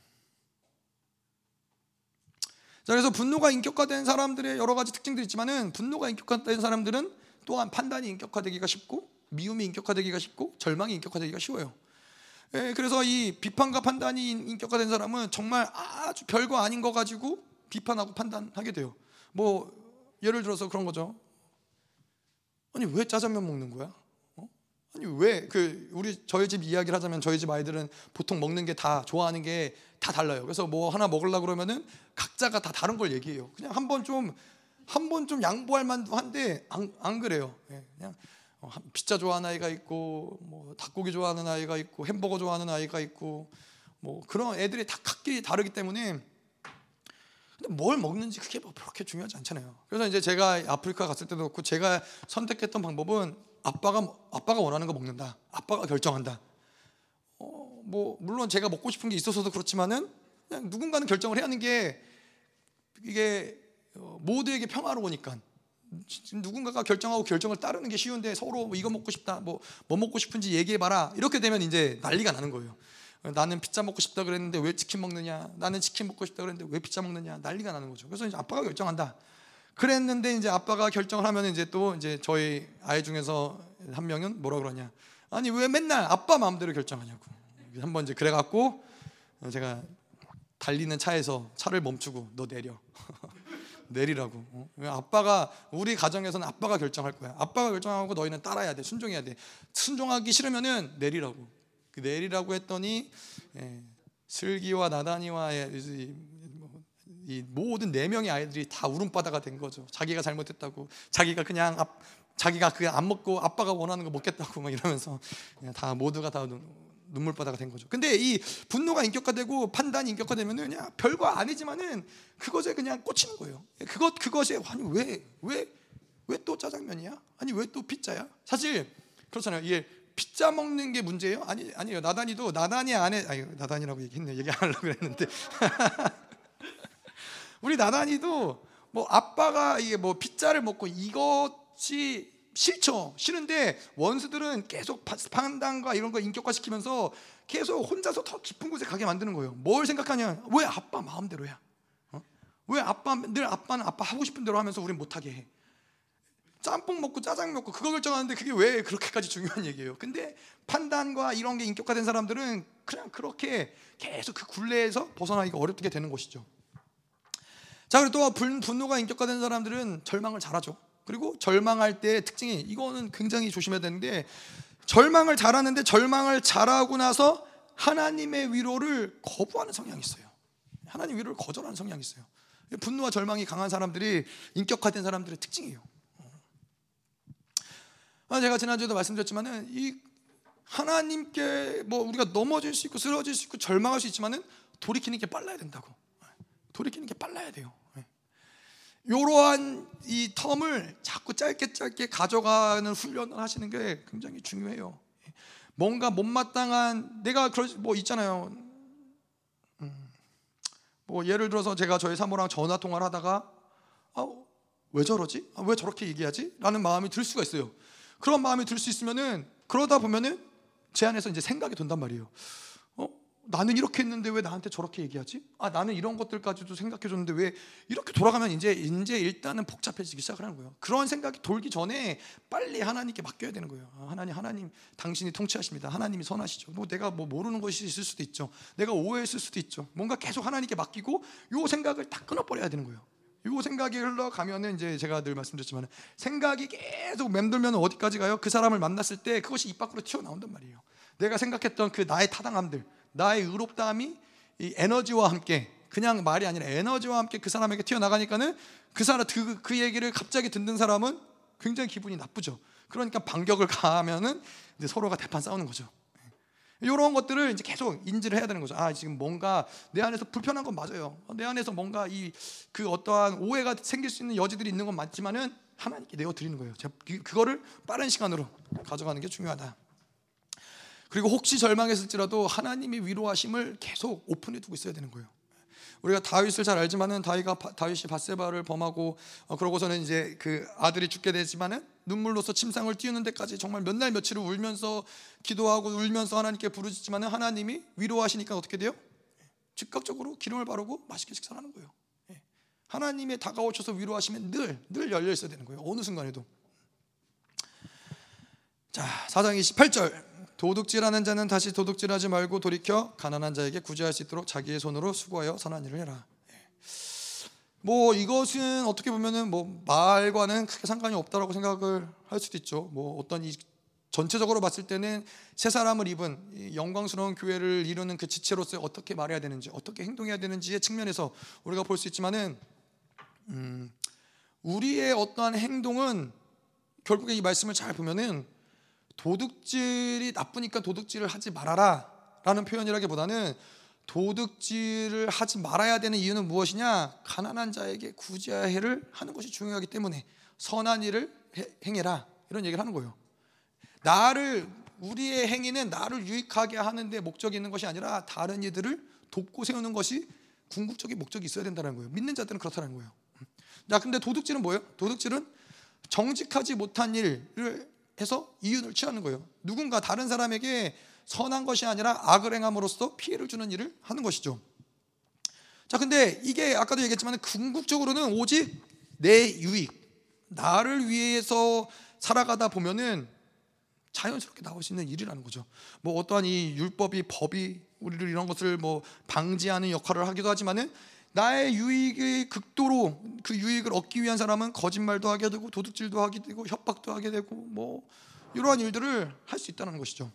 자, 그래서 분노가 인격화된 사람들의 여러 가지 특징들이 있지만은 분노가 인격화된 사람들은 또한 판단이 인격화되기가 쉽고 미움이 인격화되기가 쉽고 절망이 인격화되기가 쉬워요. 예, 그래서 이 비판과 판단이 인격화된 사람은 정말 아주 별거 아닌 거 가지고 비판하고 판단하게 돼요. 뭐 예를 들어서 그런 거죠. 아니 왜 짜장면 먹는 거야? 아니 왜 그 우리 저희 집 이야기를 하자면 저희 집 아이들은 보통 먹는 게 다 좋아하는 게 다 달라요. 그래서 뭐 하나 먹으려 그러면은 각자가 다 다른 걸 얘기해요. 그냥 한번 좀 한 번 좀 양보할 만도 한데 안, 안 그래요. 예, 그냥 어, 피자 좋아하는 아이가 있고 뭐 닭고기 좋아하는 아이가 있고 햄버거 좋아하는 아이가 있고 뭐 그런 애들이 다 각기 다르기 때문에 근데 뭘 먹는지 그게 뭐 그렇게 중요하지 않잖아요. 그래서 이제 제가 아프리카 갔을 때도 그렇고 제가 선택했던 방법은 아빠가 아빠가 원하는 거 먹는다. 아빠가 결정한다. 어, 뭐 물론 제가 먹고 싶은 게 있어서도 그렇지만은 그냥 누군가는 결정을 해야 하는 게 이게 어, 모두에게 평화로우니까 누군가가 결정하고 결정을 따르는 게 쉬운데 서로 뭐 이거 먹고 싶다, 뭐, 뭐 먹고 싶은지 얘기해봐라 이렇게 되면 이제 난리가 나는 거예요. 나는 피자 먹고 싶다 그랬는데 왜 치킨 먹느냐? 나는 치킨 먹고 싶다 그랬는데 왜 피자 먹느냐? 난리가 나는 거죠. 그래서 이제 아빠가 결정한다. 그랬는데 이제 아빠가 결정을 하면 이제 또 이제 저희 아이 중에서 한 명은 뭐라 그러냐? 아니 왜 맨날 아빠 마음대로 결정하냐고. 한번 이제 그래 갖고 제가 달리는 차에서 차를 멈추고 너 내려. 내리라고. 어? 아빠가 우리 가정에서는 아빠가 결정할 거야. 아빠가 결정하고 너희는 따라야 돼. 순종해야 돼. 순종하기 싫으면은 내리라고. 그 내리라고 했더니 예, 슬기와 나단이와의 이 모든 네 명의 아이들이 다 울음바다가 된 거죠. 자기가 잘못했다고, 자기가 그냥 앞, 자기가 그 안 먹고 아빠가 원하는 거 먹겠다고 막 이러면서 다 모두가 다 눈물바다가 된 거죠. 근데 이 분노가 인격화되고 판단이 인격화되면은 그냥 별거 아니지만은 그것에 그냥 꽂히는 거예요. 그것 그것이 아니 왜 왜 왜 또 짜장면이야? 아니 왜 또 피자야? 사실 그렇잖아요. 이게 피자 먹는 게 문제예요? 아니 아니요. 나단이도 나단이 안에 아니 나단이라고 얘기했네. 얘기 안 하려고 그랬는데 우리 나단이도 뭐 아빠가 이게 뭐 피자를 먹고 이것이 싫죠. 싫은데 원수들은 계속 판단과 이런 거 인격화시키면서 계속 혼자서 더 깊은 곳에 가게 만드는 거예요. 뭘 생각하냐? 왜 아빠 마음대로야? 어? 왜 아빠 늘 아빠는 아빠 하고 싶은 대로 하면서 우린 못하게 해? 짬뽕 먹고 짜장 먹고 그거 결정하는데 그게 왜 그렇게까지 중요한 얘기예요? 근데 판단과 이런 게 인격화된 사람들은 그냥 그렇게 계속 그 굴레에서 벗어나기가 어렵게 되는 것이죠. 자 그리고 또 분노가 인격화된 사람들은 절망을 잘하죠. 그리고 절망할 때 특징이 이거는 굉장히 조심해야 되는데 절망을 잘하는데 절망을 잘하고 나서 하나님의 위로를 거부하는 성향이 있어요. 하나님 위로를 거절하는 성향이 있어요. 분노와 절망이 강한 사람들이 인격화된 사람들의 특징이에요. 아, 제가 지난주에도 말씀드렸지만은 이 하나님께 뭐 우리가 넘어질 수 있고 쓰러질 수 있고 절망할 수 있지만은 돌이키는 게 빨라야 된다고. 돌이키는 게 빨라야 돼요. 이러한 이 텀을 자꾸 짧게 짧게 가져가는 훈련을 하시는 게 굉장히 중요해요. 뭔가 못마땅한 내가 그럴 뭐 있잖아요. 음, 뭐 예를 들어서 제가 저희 사모랑 전화 통화를 하다가 아, 왜 저러지? 아, 왜 저렇게 얘기하지? 라는 마음이 들 수가 있어요. 그런 마음이 들 수 있으면은 그러다 보면은 제 안에서 이제 생각이 돈단 말이에요. 어? 나는 이렇게 했는데 왜 나한테 저렇게 얘기하지? 아 나는 이런 것들까지도 생각해 줬는데 왜 이렇게 돌아가면 이제 이제 일단은 복잡해지기 시작하는 거예요. 그런 생각이 돌기 전에 빨리 하나님께 맡겨야 되는 거예요. 아, 하나님 하나님 당신이 통치하십니다. 하나님이 선하시죠. 뭐 내가 뭐 모르는 것이 있을 수도 있죠. 내가 오해했을 수도 있죠. 뭔가 계속 하나님께 맡기고 요 생각을 다 끊어버려야 되는 거예요. 요 생각이 흘러가면은 이제 제가 늘 말씀드렸지만 생각이 계속 맴돌면 어디까지 가요? 그 사람을 만났을 때 그것이 입 밖으로 튀어나온단 말이에요. 내가 생각했던 그 나의 타당함들, 나의 의롭다함이 이 에너지와 함께 그냥 말이 아니라 에너지와 함께 그 사람에게 튀어나가니까는 그 사람 그, 그 얘기를 갑자기 듣는 사람은 굉장히 기분이 나쁘죠. 그러니까 반격을 가하면은 이제 서로가 대판 싸우는 거죠. 이런 것들을 이제 계속 인지를 해야 되는 거죠. 아 지금 뭔가 내 안에서 불편한 건 맞아요. 내 안에서 뭔가 이 그 어떠한 오해가 생길 수 있는 여지들이 있는 건 맞지만은 하나님께 내어 드리는 거예요. 그, 그거를 빠른 시간으로 가져가는 게 중요하다. 그리고 혹시 절망했을지라도 하나님이 위로하심을 계속 오픈해 두고 있어야 되는 거예요. 우리가 다윗을 잘 알지만은 다윗가 다윗이 바세바를 범하고 어, 그러고서는 이제 그 아들이 죽게 되지만은 눈물로서 침상을 띄우는 데까지 정말 몇 날 며칠을 울면서 기도하고 울면서 하나님께 부르짖지만은 하나님이 위로하시니까 어떻게 돼요? 즉각적으로 기름을 바르고 맛있게 식사하는 거예요. 예. 하나님의 다가오셔서 위로하시면 늘 늘 열려 있어야 되는 거예요. 어느 순간에도. 자, 4장 28절. 도둑질하는 자는 다시 도둑질하지 말고 돌이켜 가난한 자에게 구제할 수 있도록 자기의 손으로 수고하여 선한 일을 해라. 예. 뭐 이것은 어떻게 보면은 뭐 말과는 크게 상관이 없다라고 생각을 할 수도 있죠. 뭐 어떤 이 전체적으로 봤을 때는 새 사람을 입은 영광스러운 교회를 이루는 그 지체로서 어떻게 말해야 되는지, 어떻게 행동해야 되는지의 측면에서 우리가 볼 수 있지만은 음, 우리의 어떠한 행동은 결국에 이 말씀을 잘 보면은 도둑질이 나쁘니까 도둑질을 하지 말아라 라는 표현이라기보다는 도둑질을 하지 말아야 되는 이유는 무엇이냐? 가난한 자에게 구제해를 하는 것이 중요하기 때문에 선한 일을 행해라 이런 얘기를 하는 거예요. 나를 우리의 행위는 나를 유익하게 하는데 목적이 있는 것이 아니라 다른 이들을 돕고 세우는 것이 궁극적인 목적이 있어야 된다는 거예요. 믿는 자들은 그렇다는 거예요. 자, 근데 도둑질은 뭐예요? 도둑질은 정직하지 못한 일을 해서 이윤을 취하는 거예요. 누군가 다른 사람에게 선한 것이 아니라 악을 행함으로써 피해를 주는 일을 하는 것이죠. 자, 근데 이게 아까도 얘기했지만 궁극적으로는 오직 내 유익, 나를 위해서 살아가다 보면은 자연스럽게 나올 수 있는 일이라는 거죠. 뭐 어떠한 이 율법이 법이 우리를 이런 것을 뭐 방지하는 역할을 하기도 하지만은 나의 유익의 극도로 그 유익을 얻기 위한 사람은 거짓말도 하게 되고 도둑질도 하게 되고 협박도 하게 되고 뭐 이러한 일들을 할 수 있다는 것이죠.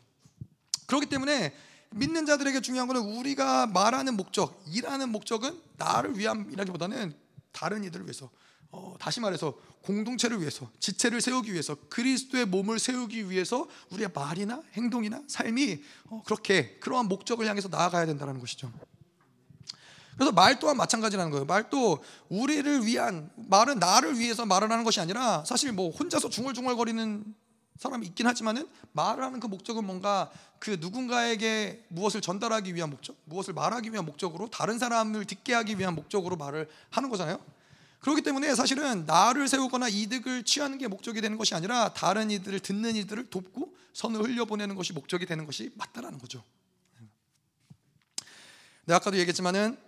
그렇기 때문에 믿는 자들에게 중요한 것은 우리가 말하는 목적, 일하는 목적은 나를 위함이라기보다는 다른 이들을 위해서 어, 다시 말해서 공동체를 위해서 지체를 세우기 위해서 그리스도의 몸을 세우기 위해서 우리의 말이나 행동이나 삶이 어, 그렇게 그러한 목적을 향해서 나아가야 된다는 것이죠. 그래서 말 또한 마찬가지라는 거예요. 말도 우리를 위한 말은 나를 위해서 말을 하는 것이 아니라 사실 뭐 혼자서 중얼중얼거리는 사람이 있긴 하지만은 말하는 그 목적은 뭔가 그 누군가에게 무엇을 전달하기 위한 목적, 무엇을 말하기 위한 목적으로 다른 사람을 듣게 하기 위한 목적으로 말을 하는 거잖아요. 그렇기 때문에 사실은 나를 세우거나 이득을 취하는 게 목적이 되는 것이 아니라 다른 이들을 듣는 이들을 돕고 선을 흘려보내는 것이 목적이 되는 것이 맞다라는 거죠. 네, 아까도 얘기했지만은 예.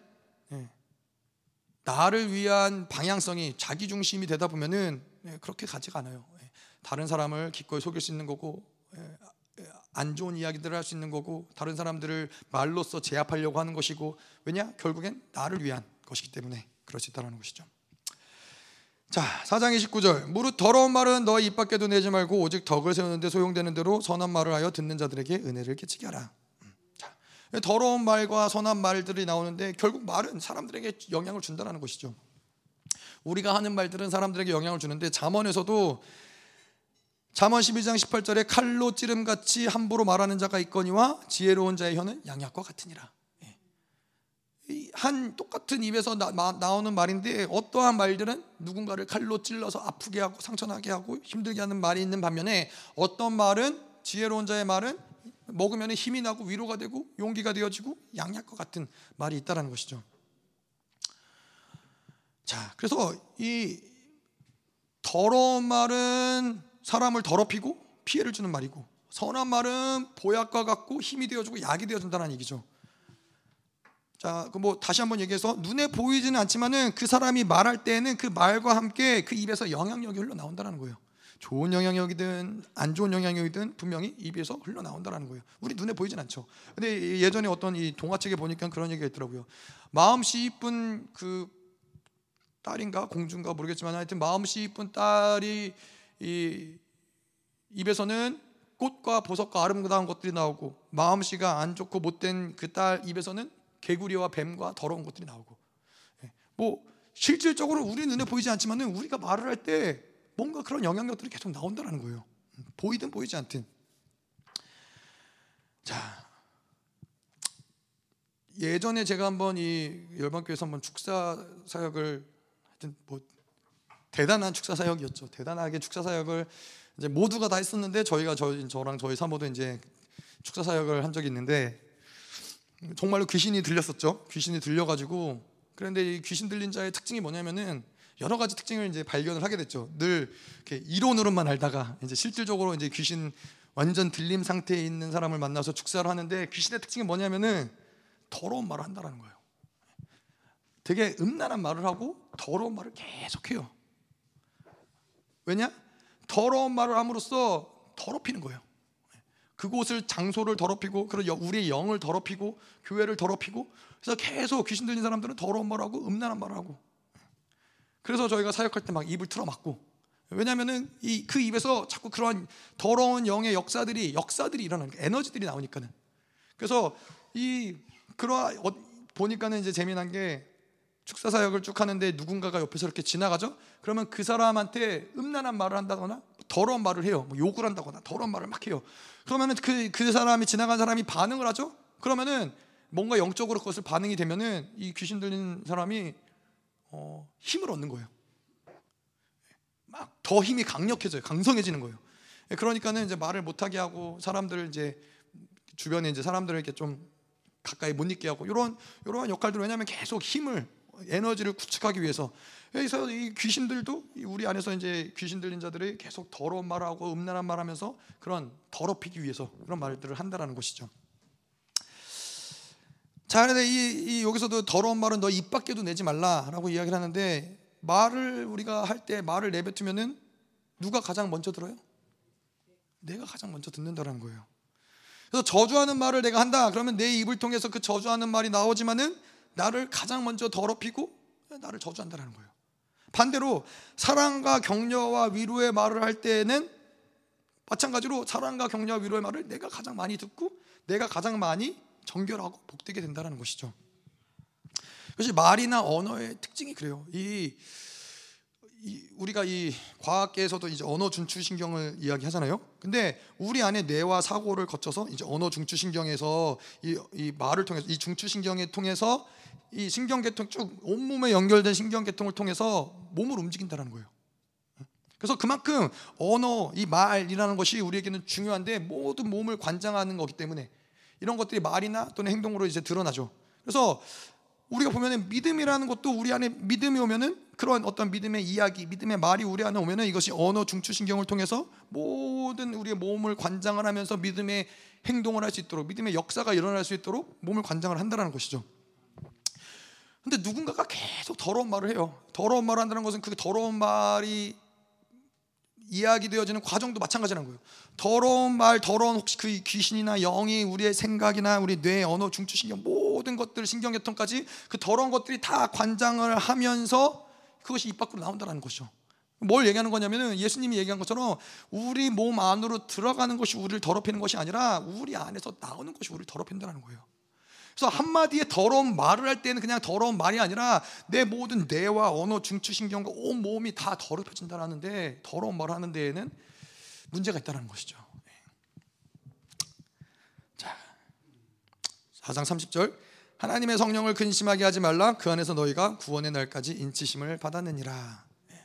나를 위한 방향성이 자기 중심이 되다 보면은 예, 그렇게 가지가 않아요. 예. 다른 사람을 기꺼이 속일 수 있는 거고 안 좋은 이야기들을 할 수 있는 거고 다른 사람들을 말로써 제압하려고 하는 것이고 왜냐 결국엔 나를 위한 것이기 때문에 있다는 것이죠. 자, 4장 29절. 무릇 더러운 말은 너입 밖에도 내지 말고 오직 덕을 세우는데 소용되는 대로 선한 말을 하여 듣는 자들에게 은혜를 끼치게 하라. 더러운 말과 선한 말들이 나오는데 결국 말은 사람들에게 영향을 준다는 것이죠. 우리가 하는 말들은 사람들에게 영향을 주는데 잠언에서도 잠언 12장 18절에 칼로 찌름같이 함부로 말하는 자가 있거니와 지혜로운 자의 혀는 양약과 같으니라. 예. 이한 똑같은 입에서 나, 나오는 말인데 어떠한 말들은 누군가를 칼로 찔러서 아프게 하고 상처나게 하고 힘들게 하는 말이 있는 반면에 어떤 말은 지혜로운 자의 말은 먹으면 힘이 나고 위로가 되고 용기가 되어지고 양약과 같은 말이 있다라는 것이죠. 자, 그래서 이 더러운 말은 사람을 더럽히고 피해를 주는 말이고 선한 말은 보약과 같고 힘이 되어주고 약이 되어준다는 얘기죠. 자, 그 뭐 다시 한번 얘기해서 눈에 보이지는 않지만은 그 사람이 말할 때는 그 말과 함께 그 입에서 영향력이 흘러 나온다는 거예요. 좋은 영향력이든 안 좋은 영향력이든 분명히 입에서 흘러 나온다는 거예요. 우리 눈에 보이진 않죠. 근데 예전에 어떤 이 동화책에 보니까 그런 얘기가 있더라고요. 마음씨 이쁜 그 딸인가 공주인가 모르겠지만 하여튼 마음씨 이쁜 딸이 이 입에서는 꽃과 보석과 아름다운 것들이 나오고 마음씨가 안 좋고 못된 그 딸 입에서는 개구리와 뱀과 더러운 것들이 나오고 예. 뭐 실질적으로 우리 눈에 보이지 않지만은 우리가 말을 할때 뭔가 그런 영향력들이 계속 나온다는 거예요. 보이든 보이지 않든. 자, 예전에 제가 한번 이 열방교회에서 한번 축사 사역을 하여튼 뭐 대단한 축사 사역이었죠. 대단하게 축사 사역을 이제 모두가 다 했었는데 저희가 저, 저랑 저희 사모도 이제 축사 사역을 한 적이 있는데 정말로 귀신이 들렸었죠. 귀신이 들려가지고 그런데 이 귀신 들린 자의 특징이 뭐냐면은 여러 가지 특징을 이제 발견을 하게 됐죠. 늘 이렇게 이론으로만 알다가 이제 실질적으로 이제 귀신 완전 들림 상태에 있는 사람을 만나서 축사를 하는데 귀신의 특징이 뭐냐면은 더러운 말을 한다라는 거예요. 되게 음란한 말을 하고 더러운 말을 계속해요. 왜냐? 더러운 말을 함으로써 더럽히는 거예요. 그곳을 장소를 더럽히고 그리고 우리의 영을 더럽히고 교회를 더럽히고 그래서 계속 귀신 들린 사람들은 더러운 말하고 음란한 말하고 그래서 저희가 사역할 때 막 입을 틀어막고 왜냐하면은 이 그 입에서 자꾸 그런 더러운 영의 역사들이 역사들이 일어나는 에너지들이 나오니까는 그래서 이 그러 어, 보니까는 이제 재미난 게 축사 사역을 쭉 하는데 누군가가 옆에서 이렇게 지나가죠. 그러면 그 사람한테 음란한 말을 한다거나 더러운 말을 해요. 뭐 욕을 한다거나 더러운 말을 막 해요. 그러면은 그, 그 사람이 지나간 사람이 반응을 하죠. 그러면은 뭔가 영적으로 그것을 반응이 되면은 이 귀신 들린 사람이 어, 힘을 얻는 거예요. 막 더 힘이 강력해져요. 강성해지는 거예요. 그러니까는 이제 말을 못하게 하고 사람들을 이제 주변에 이제 사람들을 이렇게 좀 가까이 못 있게 하고 이런 이런 역할들 왜냐하면 계속 힘을 에너지를 구축하기 위해서 그래서 이 귀신들도 우리 안에서 이제 귀신 들린 자들이 계속 더러운 말하고 음란한 말하면서 그런 더럽히기 위해서 그런 말들을 한다라는 것이죠. 자, 그런데 이, 이 여기서도 더러운 말은 너 입 밖에도 내지 말라라고 이야기를 하는데 말을 우리가 할 때 말을 내뱉으면은 누가 가장 먼저 들어요? 내가 가장 먼저 듣는다라는 거예요. 그래서 저주하는 말을 내가 한다. 그러면 내 입을 통해서 그 저주하는 말이 나오지만은 나를 가장 먼저 더럽히고 나를 저주한다는 거예요. 반대로 사랑과 격려와 위로의 말을 할 때는 마찬가지로 사랑과 격려와 위로의 말을 내가 가장 많이 듣고 내가 가장 많이 정결하고 복되게 된다는 것이죠. 그것이 말이나 언어의 특징이 그래요. 이, 이, 우리가 이 과학계에서도 이제 언어 중추 신경을 이야기하잖아요. 근데 우리 안에 뇌와 사고를 거쳐서 이제 언어 중추 신경에서 이, 이 말을 통해서 이 중추 신경에 통해서 이 신경계통 쭉 온 몸에 연결된 신경계통을 통해서 몸을 움직인다는 거예요. 그래서 그만큼 언어, 이 말이라는 것이 우리에게는 중요한데 모든 몸을 관장하는 거기 때문에 이런 것들이 말이나 또는 행동으로 이제 드러나죠. 그래서 우리가 보면은 믿음이라는 것도 우리 안에 믿음이 오면은 그런 어떤 믿음의 이야기, 믿음의 말이 우리 안에 오면은 이것이 언어 중추신경을 통해서 모든 우리의 몸을 관장을 하면서 믿음의 행동을 할 수 있도록 믿음의 역사가 일어날 수 있도록 몸을 관장을 한다는 것이죠. 근데 누군가가 계속 더러운 말을 해요. 더러운 말을 한다는 것은 그 더러운 말이 이야기되어지는 과정도 마찬가지라는 거예요. 더러운 말, 더러운 혹시 그 귀신이나 영이 우리의 생각이나 우리 뇌, 언어, 중추신경 모든 것들, 신경계통까지 그 더러운 것들이 다 관장을 하면서 그것이 입 밖으로 나온다는 것이죠. 뭘 얘기하는 거냐면은 예수님이 얘기한 것처럼 우리 몸 안으로 들어가는 것이 우리를 더럽히는 것이 아니라 우리 안에서 나오는 것이 우리를 더럽힌다는 거예요. 그래서 한마디에 더러운 말을 할 때는 그냥 더러운 말이 아니라 내 모든 뇌와 언어, 중추신경과 온 몸이 다 더럽혀진다라는데 더러운 말을 하는 데에는 문제가 있다는 것이죠. 자, 4장 30절 하나님의 성령을 근심하게 하지 말라 그 안에서 너희가 구원의 날까지 인치심을 받았느니라. 예.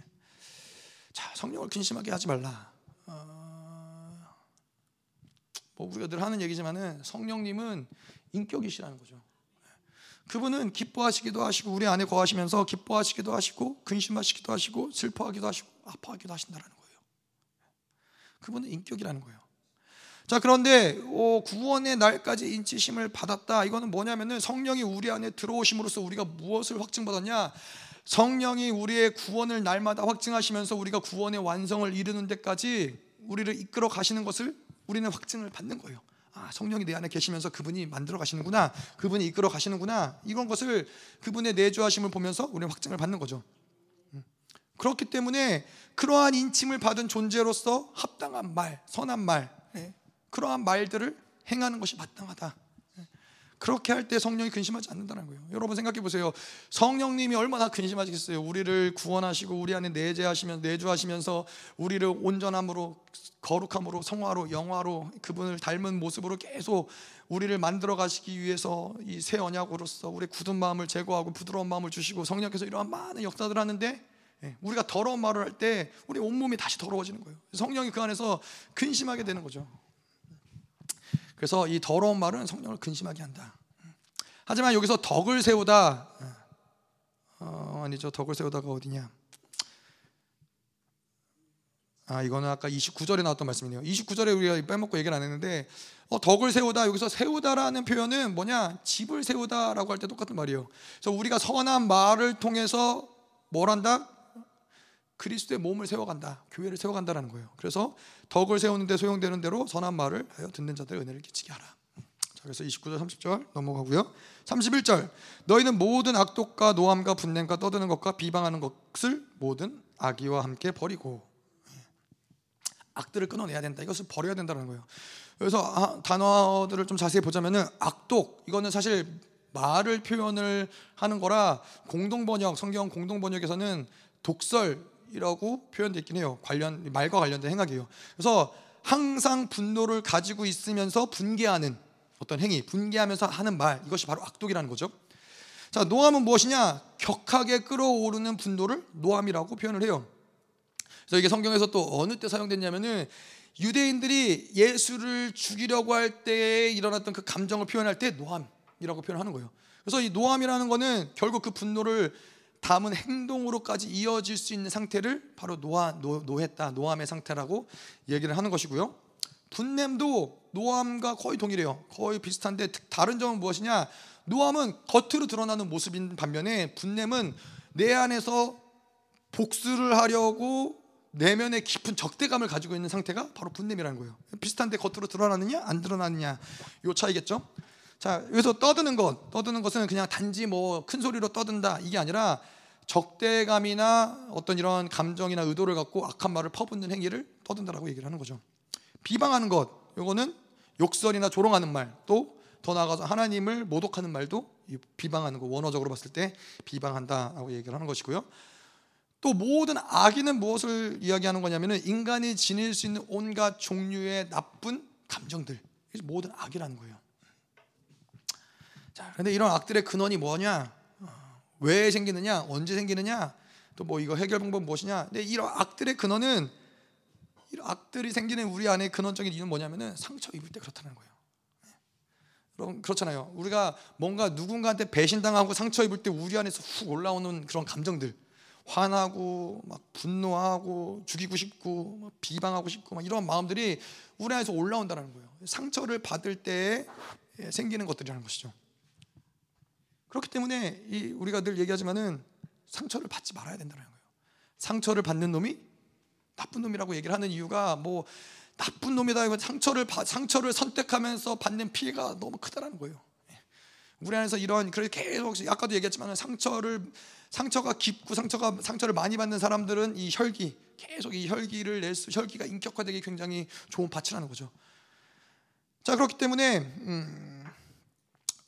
자 성령을 근심하게 하지 말라. 어, 뭐 우리가 늘 하는 얘기지만은 성령님은 인격이시라는 거죠. 그분은 기뻐하시기도 하시고 우리 안에 거하시면서 기뻐하시기도 하시고 근심하시기도 하시고 슬퍼하기도 하시고 아파하기도 하신다라는 거예요. 그분은 인격이라는 거예요. 자 그런데 오, 구원의 날까지 인치심을 받았다. 이거는 뭐냐면은 성령이 우리 안에 들어오심으로써 우리가 무엇을 확증받았냐? 성령이 우리의 구원을 날마다 확증하시면서 우리가 구원의 완성을 이루는 데까지 우리를 이끌어 가시는 것을 우리는 확증을 받는 거예요. 아, 성령이 내 안에 계시면서 그분이 만들어 가시는구나. 그분이 이끌어 가시는구나. 이런 것을 그분의 내주하심을 보면서 우리는 확증을 받는 거죠. 음. 그렇기 때문에 그러한 인침을 받은 존재로서 합당한 말, 선한 말, 예, 그러한 말들을 행하는 것이 마땅하다. 예. 그렇게 할 때 성령이 근심하지 않는다는 거예요. 여러분 생각해 보세요. 성령님이 얼마나 근심하시겠어요. 우리를 구원하시고 우리 안에 내재하시면 내주하시면서 우리를 온전함으로 거룩함으로 성화로 영화로 그분을 닮은 모습으로 계속 우리를 만들어 가시기 위해서 이 새 언약으로서 우리 굳은 마음을 제거하고 부드러운 마음을 주시고 성령께서 이러한 많은 역사들을 하는데 예, 우리가 더러운 말을 할 때 우리 온몸이 다시 더러워지는 거예요. 성령이 그 안에서 근심하게 되는 거죠. 그래서 이 더러운 말은 성령을 근심하게 한다. 하지만 여기서 덕을 세우다 어, 아니죠. 덕을 세우다가 어디냐? 아 이거는 아까 29절에 나왔던 말씀이네요. 29절에 우리가 빼먹고 얘기를 안 했는데 어, 덕을 세우다 여기서 세우다라는 표현은 뭐냐? 집을 세우다라고 할 때 똑같은 말이에요. 그래서 우리가 선한 말을 통해서 뭘 한다? 그리스도의 몸을 세워간다. 교회를 세워간다라는 거예요. 그래서 덕을 세우는데 소용되는 대로 선한 말을 하여 듣는 자들 은혜를 끼치게 하라. 자, 그래서 29절 30절 넘어가고요. 31절 너희는 모든 악독과 노함과 분냄과 떠드는 것과 비방하는 것을 모든 악의와 함께 버리고 악들을 끊어내야 된다. 이것을 버려야 된다는 거예요. 그래서 아, 단어들을 좀 자세히 보자면은 악독 이거는 사실 말을 표현을 하는 거라 공동 번역 성경 공동 번역에서는 독설 이라고 표현되어 있긴 해요. 관련 말과 관련된 행악이에요. 그래서 항상 분노를 가지고 있으면서 분개하는 어떤 행위, 분개하면서 하는 말 이것이 바로 악독이라는 거죠. 자, 노함은 무엇이냐? 격하게 끌어오르는 분노를 노함이라고 표현을 해요. 그래서 이게 성경에서 또 어느 때 사용됐냐면은 유대인들이 예수를 죽이려고 할때 일어났던 그 감정을 표현할 때 노함이라고 표현하는 거예요. 그래서 이 노함이라는 거는 결국 그 분노를 담은 행동으로까지 이어질 수 있는 상태를 바로 노하, 노, 노했다 노함의 상태라고 얘기를 하는 것이고요. 분냄도 노함과 거의 동일해요. 거의 비슷한데 다른 점은 무엇이냐? 노함은 겉으로 드러나는 모습인 반면에 분냄은 내 안에서 복수를 하려고 내면에 깊은 적대감을 가지고 있는 상태가 바로 분냄이라는 거예요. 비슷한데 겉으로 드러나느냐 안 드러나느냐 요 차이겠죠. 자 여기서 떠드는 것, 떠드는 것은 그냥 단지 뭐 큰 소리로 떠든다 이게 아니라 적대감이나 어떤 이런 감정이나 의도를 갖고 악한 말을 퍼붓는 행위를 떠든다라고 얘기를 하는 거죠. 비방하는 것, 요거는 욕설이나 조롱하는 말, 또 더 나아가서 하나님을 모독하는 말도 비방하는 거 원어적으로 봤을 때 비방한다라고 얘기를 하는 것이고요. 또 모든 악의는 무엇을 이야기하는 거냐면은 인간이 지닐 수 있는 온갖 종류의 나쁜 감정들 모든 악이라는 거예요. 자, 그런데 이런 악들의 근원이 뭐냐? 왜 생기느냐? 언제 생기느냐? 또 뭐 이거 해결 방법 무엇이냐? 근데 이런 악들의 근원은 이런 악들이 생기는 우리 안에 근원적인 이유는 뭐냐면은 상처 입을 때 그렇다는 거예요. 여러분 그렇잖아요. 우리가 뭔가 누군가한테 배신당하고 상처 입을 때 우리 안에서 훅 올라오는 그런 감정들 화나고 막 분노하고 죽이고 싶고 막 비방하고 싶고 막 이런 마음들이 우리 안에서 올라온다는 거예요. 상처를 받을 때 생기는 것들이라는 것이죠. 그렇기 때문에 이 우리가 늘 얘기하지만은 상처를 받지 말아야 된다는 거예요. 상처를 받는 놈이 나쁜 놈이라고 얘기를 하는 이유가 뭐 나쁜 놈이다 이거 상처를 상처를 선택하면서 받는 피해가 너무 크다라는 거예요. 우리 안에서 이런 그래 계속 아까도 얘기했지만 상처를 상처가 깊고 상처가 상처를 많이 받는 사람들은 이 혈기 계속 이 혈기를 낼 수 혈기가 인격화되기 굉장히 좋은 밭이라는 거죠. 자 그렇기 때문에 음,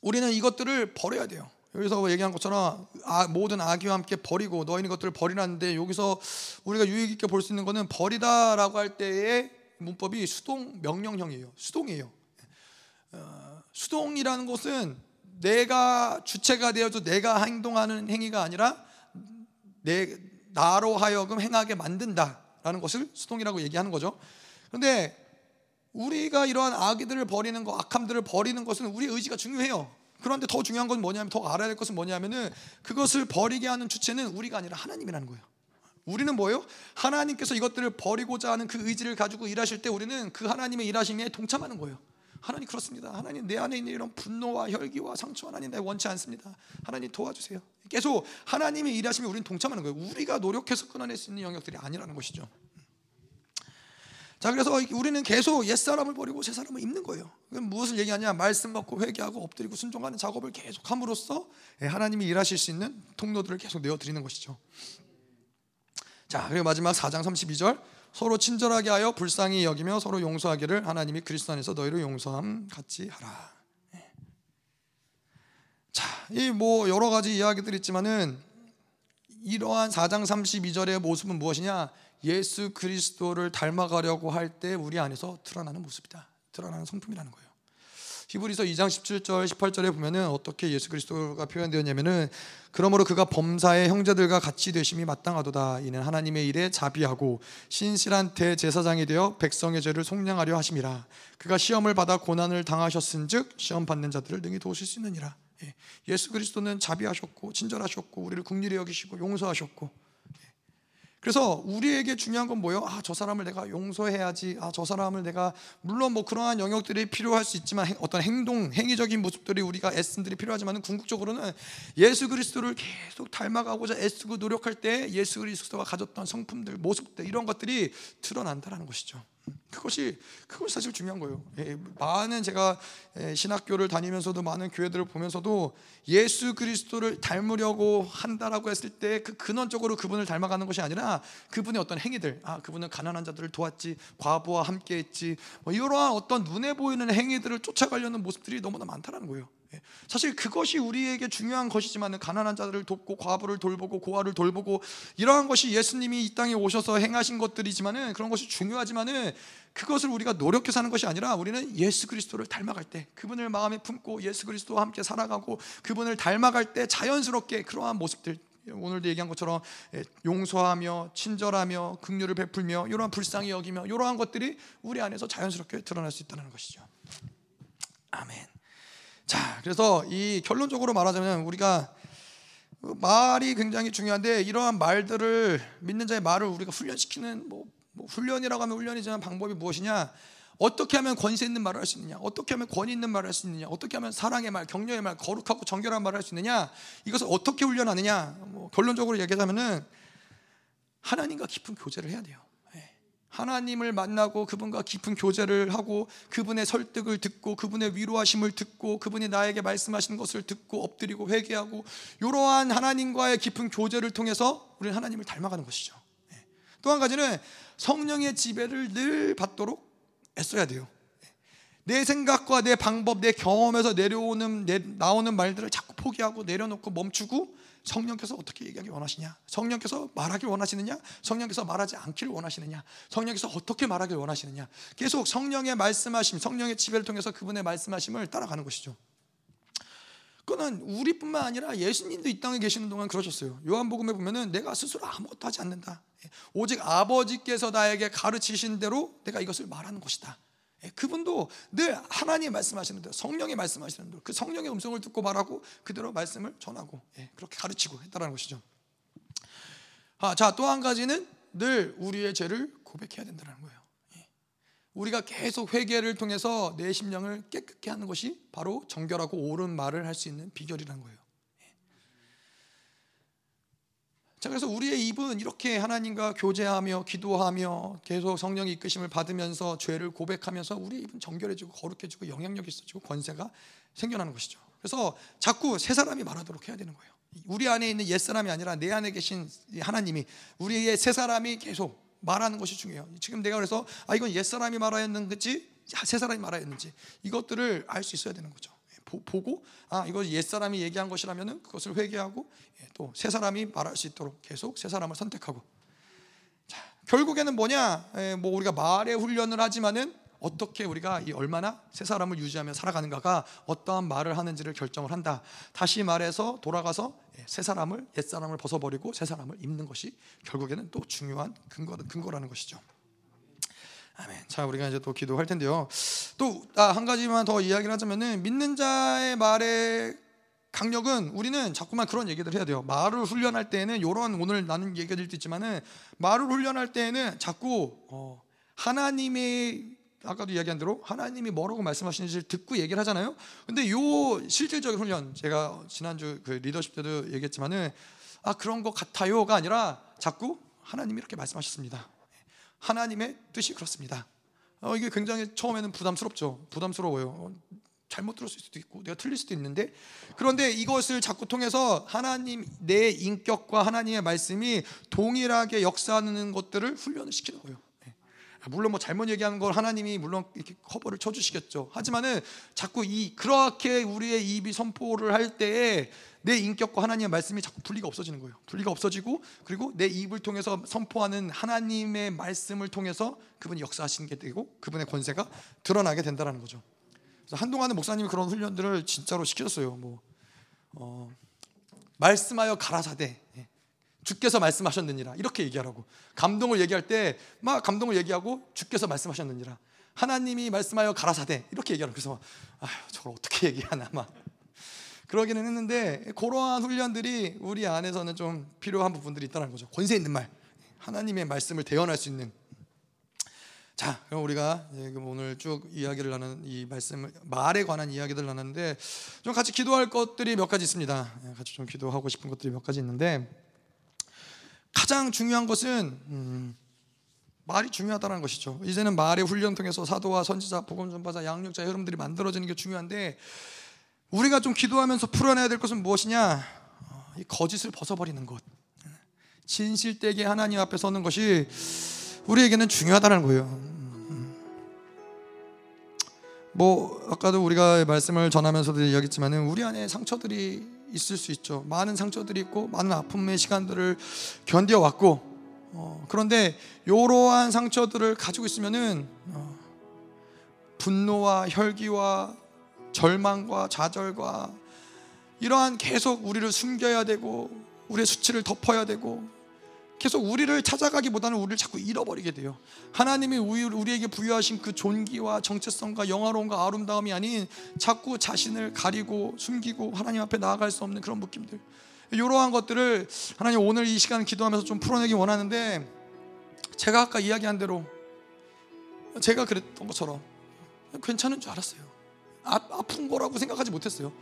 우리는 이것들을 버려야 돼요. 여기서 얘기한 것처럼 아, 모든 악의와 함께 버리고 너희는 것들을 버리라는데 여기서 우리가 유익 있게 볼 수 있는 것은 버리다라고 할 때의 문법이 수동 명령형이에요. 수동이에요. 어, 수동이라는 것은 내가 주체가 되어도 내가 행동하는 행위가 아니라 내 나로 하여금 행하게 만든다라는 것을 수동이라고 얘기하는 거죠. 그런데 우리가 이러한 악의들을 버리는 거, 악함들을 버리는 것은 우리 의지가 중요해요. 그런데 더 중요한 건 뭐냐면 더 알아야 될 것은 뭐냐면은 그것을 버리게 하는 주체는 우리가 아니라 하나님이라는 거예요. 우리는 뭐예요? 하나님께서 이것들을 버리고자 하는 그 의지를 가지고 일하실 때 우리는 그 하나님의 일하심에 동참하는 거예요. 하나님 그렇습니다. 하나님 내 안에 있는 이런 분노와 혈기와 상처 하나님 내 원치 않습니다. 하나님 도와주세요. 계속 하나님의 일하심에 우리는 동참하는 거예요. 우리가 노력해서 끊어낼 수 있는 영역들이 아니라는 것이죠. 자 그래서 우리는 계속 옛 사람을 버리고 새 사람을 입는 거예요. 무엇을 얘기하냐? 말씀 먹고 회개하고 엎드리고 순종하는 작업을 계속 함으로써 예, 하나님이 일하실 수 있는 통로들을 계속 내어 드리는 것이죠. 자 그리고 마지막 4장 32절 서로 친절하게 하여 불쌍히 여기며 서로 용서하기를 하나님이 그리스도 안에서 너희를 용서함 같이 하라. 예. 자, 이 뭐 여러 가지 이야기들이 있지만은 이러한 4장 32절의 모습은 무엇이냐? 예수 그리스도를 닮아가려고 할 때 우리 안에서 드러나는 모습이다. 드러나는 성품이라는 거예요. 히브리서 2장 17절 18절에 보면은 어떻게 예수 그리스도가 표현되었냐면은 그러므로 그가 범사의 형제들과 같이 되심이 마땅하도다 이는 하나님의 일에 자비하고 신실한 대제사장이 되어 백성의 죄를 속량하려 하심이라 그가 시험을 받아 고난을 당하셨은즉 시험 받는 자들을 능히 도우실 수 있느니라 예. 예수 그리스도는 자비하셨고 친절하셨고 우리를 국리히 여기시고 용서하셨고 그래서 우리에게 중요한 건 뭐예요? 아, 저 사람을 내가 용서해야지. 아, 저 사람을 내가 물론 뭐 그러한 영역들이 필요할 수 있지만 어떤 행동, 행위적인 모습들이 우리가 애씀들이 필요하지만 궁극적으로는 예수 그리스도를 계속 닮아가고자 애쓰고 노력할 때 예수 그리스도가 가졌던 성품들, 모습들 이런 것들이 드러난다라는 것이죠. 그것이 그것이 사실 중요한 거예요. 예, 많은 제가 예, 신학교를 다니면서도 많은 교회들을 보면서도 예수 그리스도를 닮으려고 한다라고 했을 때 그 근원적으로 그분을 닮아가는 것이 아니라 그분의 어떤 행위들, 아 그분은 가난한 자들을 도왔지, 과부와 함께했지, 뭐 이러한 어떤 눈에 보이는 행위들을 쫓아가려는 모습들이 너무나 많다라는 거예요. 예. 사실 그것이 우리에게 중요한 것이지만 가난한 자들을 돕고 과부를 돌보고 고아를 돌보고 이러한 것이 예수님이 이 땅에 오셔서 행하신 것들이지만은 그런 것이 중요하지만은 그것을 우리가 노력해서 하는 것이 아니라 우리는 예수 그리스도를 닮아갈 때 그분을 마음에 품고 예수 그리스도와 함께 살아가고 그분을 닮아갈 때 자연스럽게 그러한 모습들 오늘도 얘기한 것처럼 예, 용서하며 친절하며 긍휼을 베풀며 이러한 불쌍히 여기며 이러한 것들이 우리 안에서 자연스럽게 드러날 수 있다는 것이죠. 아멘. 자, 그래서 이 결론적으로 말하자면 우리가 말이 굉장히 중요한데 이러한 말들을 믿는 자의 말을 우리가 훈련시키는 뭐, 뭐 훈련이라고 하면 훈련이지만 방법이 무엇이냐? 어떻게 하면 권세 있는 말을 할 수 있느냐? 어떻게 하면 권위 있는 말을 할 수 있느냐? 어떻게 하면 사랑의 말, 격려의 말, 거룩하고 정결한 말을 할 수 있느냐? 이것을 어떻게 훈련하느냐? 뭐 결론적으로 얘기하자면은 하나님과 깊은 교제를 해야 돼요. 하나님을 만나고 그분과 깊은 교제를 하고 그분의 설득을 듣고 그분의 위로하심을 듣고 그분이 나에게 말씀하시는 것을 듣고 엎드리고 회개하고 이러한 하나님과의 깊은 교제를 통해서 우리는 하나님을 닮아가는 것이죠. 예. 또한 가지는 성령의 지배를 늘 받도록 애써야 돼요. 예. 내 생각과 내 방법, 내 경험에서 내려오는 내, 나오는 말들을 자꾸 포기하고 내려놓고 멈추고 성령께서 어떻게 얘기하기 원하시냐? 성령께서 말하기 원하시느냐? 성령께서 말하지 않기를 원하시느냐? 성령께서 어떻게 말하기 원하시느냐? 계속 성령의 말씀하심, 성령의 지배를 통해서 그분의 말씀하심을 따라가는 것이죠. 그거는 우리뿐만 아니라 예수님도 이 땅에 계시는 동안 그러셨어요. 요한복음에 보면은 내가 스스로 아무것도 하지 않는다. 오직 아버지께서 나에게 가르치신 대로 내가 이것을 말하는 것이다. 예, 그분도 늘 하나님 말씀하시는 대로 성령이 말씀하시는 대로 그 성령의 음성을 듣고 말하고 그대로 말씀을 전하고 예, 그렇게 가르치고 했다는 것이죠. 아, 자, 또 한 가지는 늘 우리의 죄를 고백해야 된다는 거예요. 예. 우리가 계속 회개를 통해서 내 심령을 깨끗게 하는 것이 바로 정결하고 옳은 말을 할 수 있는 비결이라는 거예요. 자, 그래서 우리의 입은 이렇게 하나님과 교제하며 기도하며 계속 성령의 이끄심을 받으면서 죄를 고백하면서 우리의 입은 정결해지고 거룩해지고 영향력이 있어지고 권세가 생겨나는 것이죠. 그래서 자꾸 새 사람이 말하도록 해야 되는 거예요. 우리 안에 있는 옛 사람이 아니라 내 안에 계신 하나님이 우리의 새 사람이 계속 말하는 것이 중요해요. 지금 내가 그래서 아 이건 옛 사람이 말하였는지 새 사람이 말하였는지 이것들을 알 수 있어야 되는 거죠. 보고 아 이거 옛 사람이 얘기한 것이라면은 그것을 회개하고 예, 또새 사람이 말할 수 있도록 계속 새 사람을 선택하고 자 결국에는 뭐냐 에, 예, 뭐 우리가 말의 훈련을 하지만은 어떻게 우리가 이 얼마나 새 사람을 유지하며 살아가는가가 어떠한 말을 하는지를 결정을 한다. 다시 말해서 돌아가서 예, 새 사람을 옛 사람을 벗어버리고 새 사람을 입는 것이 결국에는 또 중요한 근거 근거라는 것이죠. 아멘. 자, 우리가 이제 또 기도할 텐데요. 또한 아, 가지만 더 이야기를 하자면은 믿는 자의 말의 강력은 우리는 자꾸만 그런 얘기들 해야 돼요. 말을 훈련할 때에는 이런 오늘 나는 얘기가 될수 있지만은 말을 훈련할 때에는 자꾸 어, 하나님의 아까도 이야기한 대로 하나님이 뭐라고 말씀하시는지 듣고 얘기를 하잖아요. 근데 요 실질적인 훈련 제가 지난주 그 리더십 때도 얘기했지만은 아 그런 것 같아요가 아니라 자꾸 하나님이 이렇게 말씀하셨습니다. 하나님의 뜻이 그렇습니다. 어, 이게 굉장히 처음에는 부담스럽죠. 부담스러워요. 어, 잘못 들었을 수도 있고 내가 틀릴 수도 있는데 그런데 이것을 자꾸 통해서 하나님 내 인격과 하나님의 말씀이 동일하게 역사하는 것들을 훈련을 시키는 거예요. 예. 물론 뭐 잘못 얘기하는 걸 하나님이 물론 이렇게 커버를 쳐주시겠죠. 하지만은 자꾸 이 그렇게 우리의 입이 선포를 할 때에 내 인격과 하나님의 말씀이 자꾸 분리가 없어지는 거예요. 분리가 없어지고 그리고 내 입을 통해서 선포하는 하나님의 말씀을 통해서 그분이 역사하시는 게 되고 그분의 권세가 드러나게 된다는 거죠. 그래서 한동안은 목사님이 그런 훈련들을 진짜로 시켰어요. 뭐 어, 말씀하여 가라사대 예. 주께서 말씀하셨느니라. 이렇게 얘기하라고. 감동을 얘기할 때 막 감동을 얘기하고 주께서 말씀하셨느니라. 하나님이 말씀하여 가라사대. 이렇게 얘기하라고. 그래서 아 저걸 어떻게 얘기하나 막. 그러기는 했는데 그러한 훈련들이 우리 안에서는 좀 필요한 부분들이 있다는 거죠. 권세 있는 말, 하나님의 말씀을 대언할 수 있는. 자, 그럼 우리가 오늘 쭉 이야기를 나눈 이 말씀 말에 관한 이야기들 나눴는데 좀 같이 기도할 것들이 몇 가지 있습니다. 예, 같이 좀 기도하고 싶은 것들이 몇 가지 있는데 가장 중요한 것은 음, 말이 중요하다는 것이죠. 이제는 말의 훈련 통해서 사도와 선지자, 복음 전파자, 양육자 여러분들이 만들어지는 게 중요한데 우리가 좀 기도하면서 풀어내야 될 것은 무엇이냐? 어, 이 거짓을 벗어버리는 것. 진실되게 하나님 앞에 서는 것이 우리에게는 중요하다는 거예요. 뭐 아까도 우리가 말씀을 전하면서도 이야기했지만은 우리 안에 상처들이 있을 수 있죠. 많은 상처들이 있고 많은 아픔의 시간들을 견뎌 왔고 어, 그런데 이러한 상처들을 가지고 있으면은 어, 분노와 혈기와 절망과 좌절과 이러한 계속 우리를 숨겨야 되고 우리의 수치를 덮어야 되고 계속 우리를 찾아가기보다는 우리를 자꾸 잃어버리게 돼요. 하나님이 우리에게 부여하신 그 존귀와 정체성과 영화로움과 아름다움이 아닌 자꾸 자신을 가리고 숨기고 하나님 앞에 나아갈 수 없는 그런 느낌들. 이러한 것들을 하나님 오늘 이 시간 기도하면서 좀 풀어내기 원하는데 제가 아까 이야기한 대로 제가 그랬던 것처럼 괜찮은 줄 알았어요. 아, 아픈 거라고 생각하지 못했어요.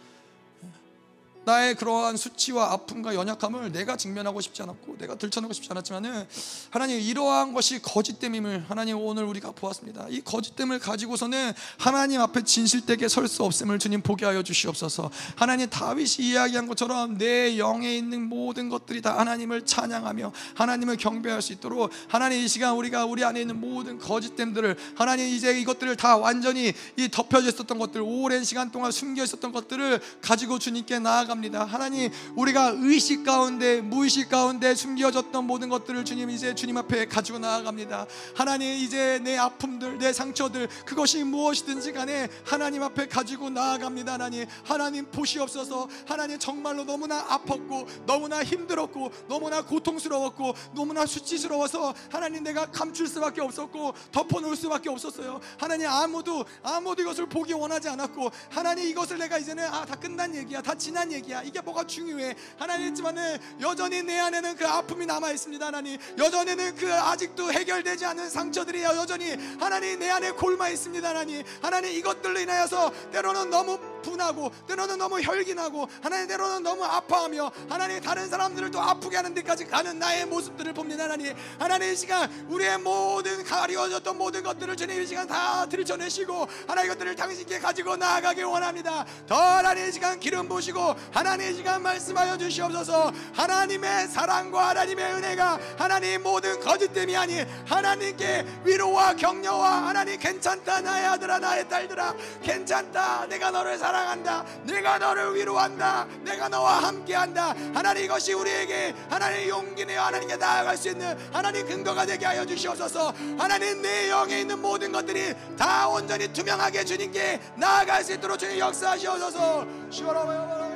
나의 그러한 수치와 아픔과 연약함을 내가 직면하고 싶지 않았고 내가 들춰내고 싶지 않았지만은 하나님 이러한 것이 거짓됨임을 하나님 오늘 우리가 보았습니다. 이 거짓됨을 가지고서는 하나님 앞에 진실되게 설 수 없음을 주님 보게 하여 주시옵소서. 하나님 다윗이 이야기한 것처럼 내 영에 있는 모든 것들이 다 하나님을 찬양하며 하나님을 경배할 수 있도록 하나님 이 시간 우리가 우리 안에 있는 모든 거짓됨들을 하나님 이제 이것들을 다 완전히 이 덮여져 있었던 것들 오랜 시간 동안 숨겨 있었던 것들을 가지고 주님께 나아가 나아갑니다. 하나님, 우리가 의식 가운데, 무의식 가운데 숨겨졌던 모든 것들을 주님 이제 주님 앞에 가지고 나아갑니다. 하나님, 이제 내 아픔들, 내 상처들, 그것이 무엇이든지 간에 하나님 앞에 가지고 나아갑니다. 하나님, 하나님 보시옵소서. 하나님 정말로 너무나 아팠고, 너무나 힘들었고, 너무나 고통스러웠고, 너무나 수치스러워서 하나님 내가 감출 수밖에 없었고, 덮어놓을 수밖에 없었어요. 하나님 아무도 아무도 이것을 보기 원하지 않았고, 하나님 이것을 내가 이제는 아 다 끝난 얘기야, 다 지난 얘기. 얘기야. 이게 뭐가 중요해? 하나님 있지만은 여전히 내 안에는 그 아픔이 남아 있습니다. 하나님 여전히는 그 아직도 해결되지 않은 상처들이 여전히 하나님 내 안에 골마 있습니다. 하나님 하나님 이것들로 인하여서 때로는 너무 분하고 때로는 너무 혈기나고 하나님 때로는 너무 아파하며 하나님 다른 사람들을 또 아프게 하는 데까지 가는 나의 모습들을 봅니다. 하나님 하나님 이 시간 우리의 모든 가리워졌던 모든 것들을 주님 이 시간 다 들춰내시고 하나님 이것들을 당신께 가지고 나아가길 원합니다. 더 하나님 이 시간 기름 부시고 하나님 이 시간 말씀하여 주시옵소서 하나님의 사랑과 하나님의 은혜가 하나님 모든 거짓됨이 아닌 하나님께 위로와 격려와 하나님 괜찮다 나의 아들아 나의 딸들아 괜찮다 내가 너를 사랑 한다. 내가 너를 위로한다. 내가 너와 함께한다. 하나님 이것이 우리에게 하나님 용기 내어 하나님께 나아갈 수 있는 하나님 근거가 되게 하여 주시옵소서. 하나님 내 영에 있는 모든 것들이 다 온전히 투명하게 주님께 나아갈 수 있도록 주님 역사하시옵소서. 시원하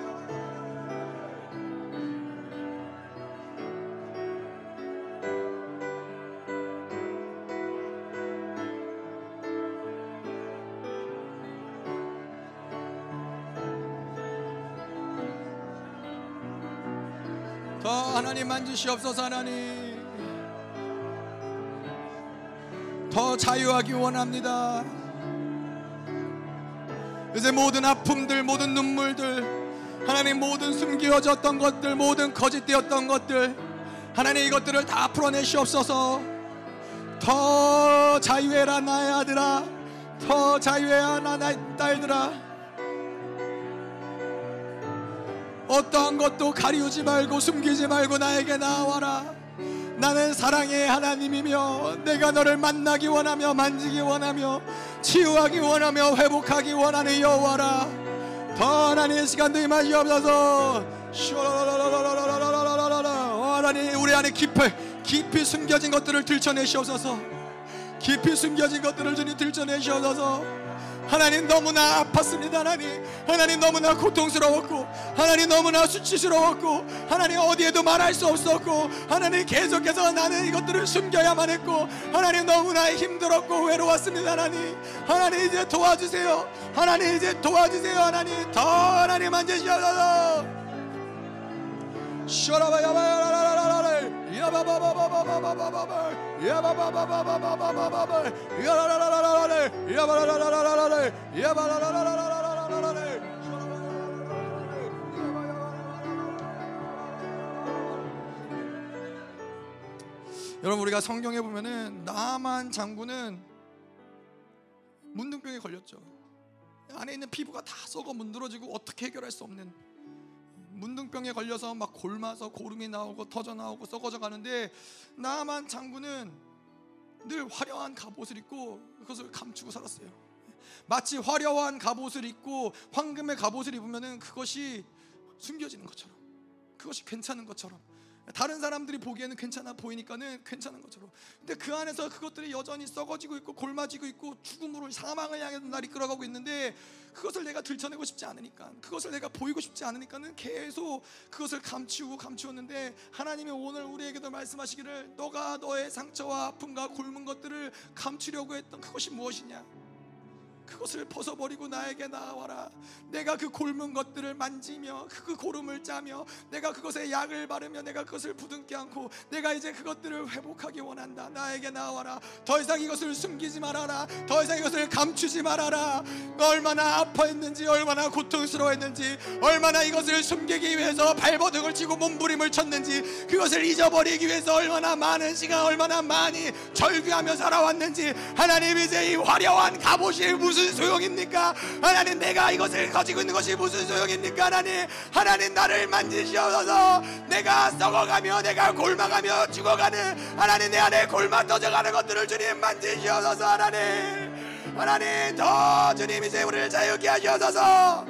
더 하나님 만지시옵소서 하나님. 더 자유하기 원합니다. 이제 모든 아픔들 모든 눈물들 하나님 모든 숨겨졌던 것들 모든 거짓되었던 것들 하나님 이것들을 다 풀어내시옵소서. 더 자유해라 나의 아들아. 더 자유해라 나의 딸들아 어떠한 것도 가리우지 말고 숨기지 말고 나에게 나와라. 나는 사랑의 하나님이며 내가 너를 만나기 원하며 만지기 원하며 치유하기 원하며 회복하기 원하는 여호와라. 더 하나님의 시간도 임하시옵소서. 어, 하나님 우리 안에 깊이 깊이 숨겨진 것들을 들춰내시옵소서. 깊이 숨겨진 것들을 주님 들춰내시옵소서. 하나님 너무나 아팠습니다 하나님. 하나님 너무나 고통스러웠고 하나님 너무나 수치스러웠고 하나님 어디에도 말할 수 없었고 하나님 계속해서 나는 이것들을 숨겨야만 했고 하나님 너무나 힘들었고 외로웠습니다 하나님. 하나님 이제 도와주세요. 하나님 이제 도와주세요 하나님. 더 하나님 만지셔서. 셔라바야바야라라라라라 여러분 우리가 성경에 보면은 나만 장군은 문둥병에 걸렸죠. 안에 있는 피부가 다 썩어 문드러지고 어떻게 해결할 수 없는 문둥병에 걸려서 막 골마서 고름이 나오고 터져 나오고 썩어져 가는데 나만 장군은 늘 화려한 갑옷을 입고 그것을 감추고 살았어요. 마치 화려한 갑옷을 입고 황금의 갑옷을 입으면은 그것이 숨겨지는 것처럼 그것이 괜찮은 것처럼 다른 사람들이 보기에는 괜찮아 보이니까는 괜찮은 것처럼. 근데 그 안에서 그것들이 여전히 썩어지고 있고 골마지고 있고 죽음으로 사망을 향해서 날 이끌어가고 있는데 그것을 내가 들춰내고 싶지 않으니까 그것을 내가 보이고 싶지 않으니까는 계속 그것을 감추고 감추었는데 하나님이 오늘 우리에게도 말씀하시기를 너가 너의 상처와 아픔과 굶은 것들을 감추려고 했던 그것이 무엇이냐? 그것을 벗어버리고 나에게 나와라. 내가 그 곪은 것들을 만지며 그 고름을 짜며 내가 그것에 약을 바르며 내가 그것을 부둥켜 안고 내가 이제 그것들을 회복하기 원한다. 나에게 나와라. 더 이상 이것을 숨기지 말아라. 더 이상 이것을 감추지 말아라. 얼마나 아파했는지 얼마나 고통스러워했는지 얼마나 이것을 숨기기 위해서 발버둥을 치고 몸부림을 쳤는지 그것을 잊어버리기 위해서 얼마나 많은 시간 얼마나 많이 절규하며 살아왔는지 하나님 이제 이 화려한 갑옷이 무슨 무슨 소용입니까? 하나님 내가 이것을 가지고 있는 것이 무슨 소용입니까? 하나님 하나님 나를 만지시옵소서. 내가 썩어가며 내가 골마가며 죽어가는 하나님 내 안에 골마 떠져가는 것들을 주님 만지시옵소서 하나님. 하나님 더 주님 이제 우리를 자유케 하시옵소서.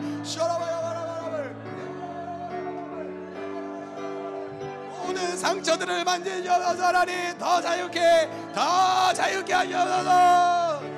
모든 상처들을 만지시옵소서 하나님. 더 자유케 더 자유케 하시옵소서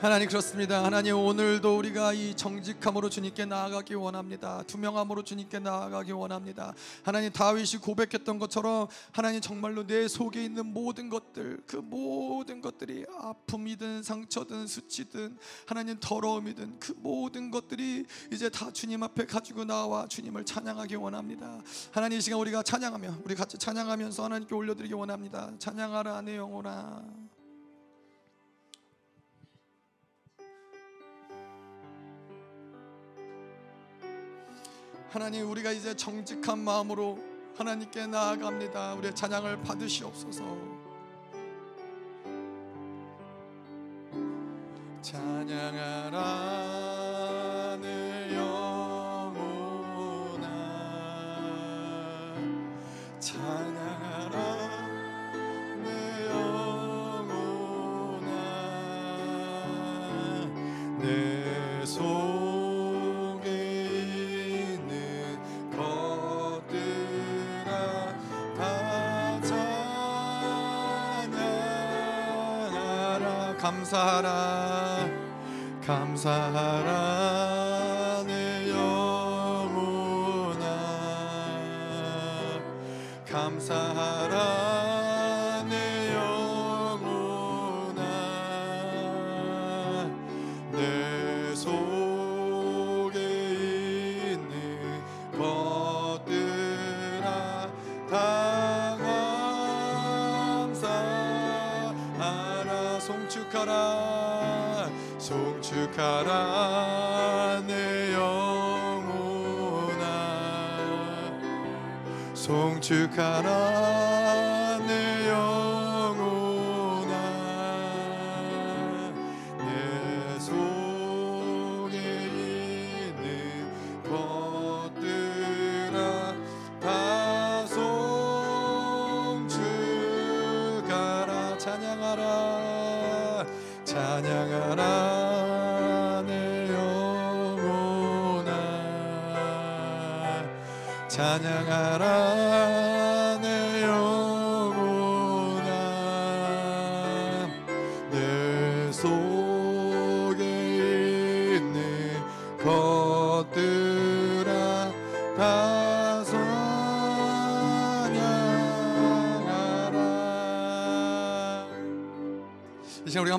하나님 그렇습니다. 하나님 오늘도 우리가 이 정직함으로 주님께 나아가기 원합니다. 투명함으로 주님께 나아가기 원합니다. 하나님 다윗이 고백했던 것처럼 하나님 정말로 내 속에 있는 모든 것들 그 모든 것들이 아픔이든 상처든 수치든 하나님 더러움이든 그 모든 것들이 이제 다 주님 앞에 가지고 나와 주님을 찬양하기 원합니다. 하나님 이 시간 우리가 찬양하며 우리 같이 찬양하면서 하나님께 올려드리기 원합니다. 찬양하라 내 영혼아. 하나님 우리가 이제 정직한 마음으로 하나님께 나아갑니다. 우리의 찬양을 받으시옵소서. 찬양하라 감사하라. 감사하라. 내 영혼아. 감사하라 송축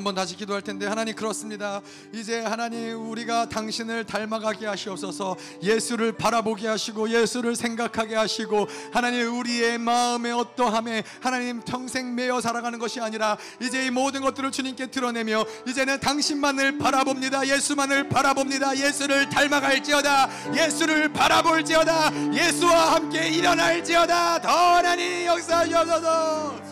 한번 다시 기도할 텐데 하나님 그렇습니다. 이제 하나님 우리가 당신을 닮아가게 하시옵소서. 예수를 바라보게 하시고 예수를 생각하게 하시고 하나님 우리의 마음의 어떠함에 하나님 평생 매여 살아가는 것이 아니라 이제 이 모든 것들을 주님께 드러내며 이제는 당신만을 바라봅니다. 예수만을 바라봅니다. 예수를 닮아갈지어다. 예수를 바라볼지어다. 예수와 함께 일어날지어다. 더 하나님 역사하셔서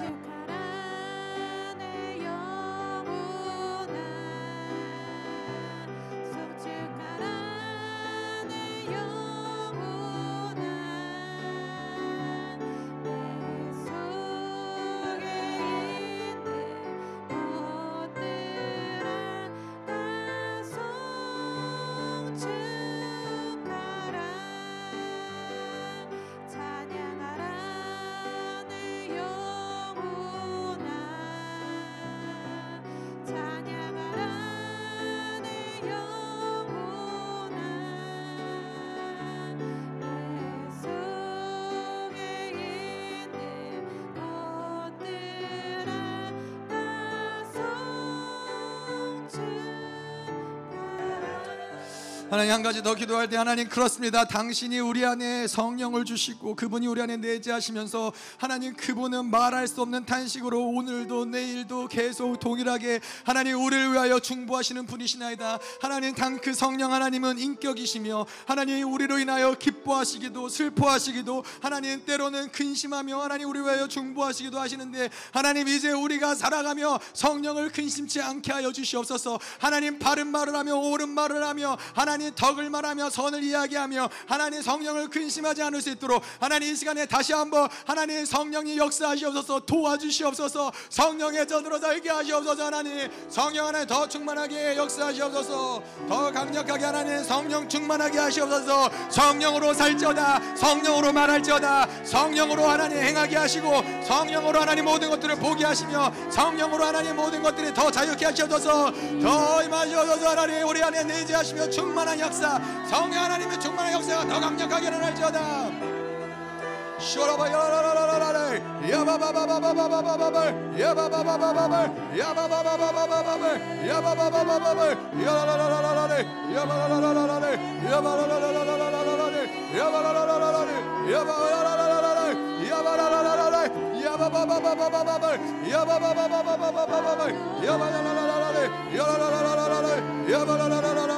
하나님 한 가지 더 기도할 때 하나님 그렇습니다. 당신이 우리 안에 성령을 주시고 그분이 우리 안에 내재하시면서 하나님 그분은 말할 수 없는 탄식으로 오늘도 내일도 계속 동일하게 하나님 우리를 위하여 중보하시는 분이시나이다. 하나님 당 그 성령 하나님은 인격이시며 하나님 우리로 인하여 기뻐하시기도 슬퍼하시기도 하나님 때로는 근심하며 하나님 우리 위하여 중보하시기도 하시는데 하나님 이제 우리가 살아가며 성령을 근심치 않게 하여 주시옵소서. 하나님 바른 말을 하며 옳은 말을 하며 하나님 덕을 말하며 선을 이야기하며 하나님 성령을 근심하지 않을 수 있도록 하나님 이 시간에 다시 한번 하나님 성령이 역사하시옵소서 도와주시옵소서 성령의 전으로 살게 하시옵소서 하나님. 성령 하나님 더 충만하게 역사하시옵소서 더 강력하게 하나님 성령 충만하게 하시옵소서. 성령으로 살지어다 성령으로 말할지어다 성령으로 하나님 행하게 하시고 성령으로 하나님 모든 것들을 보게 하시며 성령으로 하나님 모든 것들이 더 자유케 하시옵소서. 더 임하시옵소서 하나님. 우리 안에 내재하시며 충만한 역사 성령 하나님의 충만한 역사가 더 강력하게 일어날지어다. 쇼라바 야라라라라라 야바바바바바바바바바 야바바바바바바 야바바바바바바바 야바바바바바바 야라라라라라 야바라라라라라 야바라라라라라라 야바라라라라라 야바라라라라라 야바라라라라라 야바바바바바바바 야바바바바바바바바 야바라라라라라 야라라라라라 야바라라라라라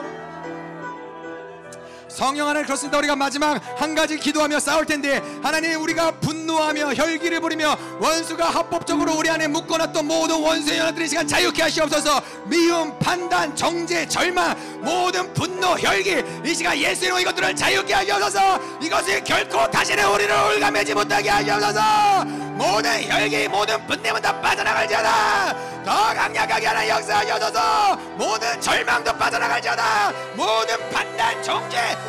성령 하나님 그렇습니다. 우리가 마지막 한 가지 기도하며 싸울 텐데 하나님 우리가 분노하며 혈기를 부리며 원수가 합법적으로 우리 안에 묶어놨던 모든 원수의 연합들이 시간 자유케 하시옵소서. 미움 판단 정죄 절망 모든 분노 혈기 이 시간 예수 이름 이것들을 자유케 하시옵소서. 이것이 결코 다시는 우리를 올가매지 못하게 하시옵소서. 모든 혈기 모든 분냄은 다 빠져나갈지어다. 더 강력하게 하나 역사하시옵소서. 모든 절망도 빠져나갈지어다. 모든 판단 정죄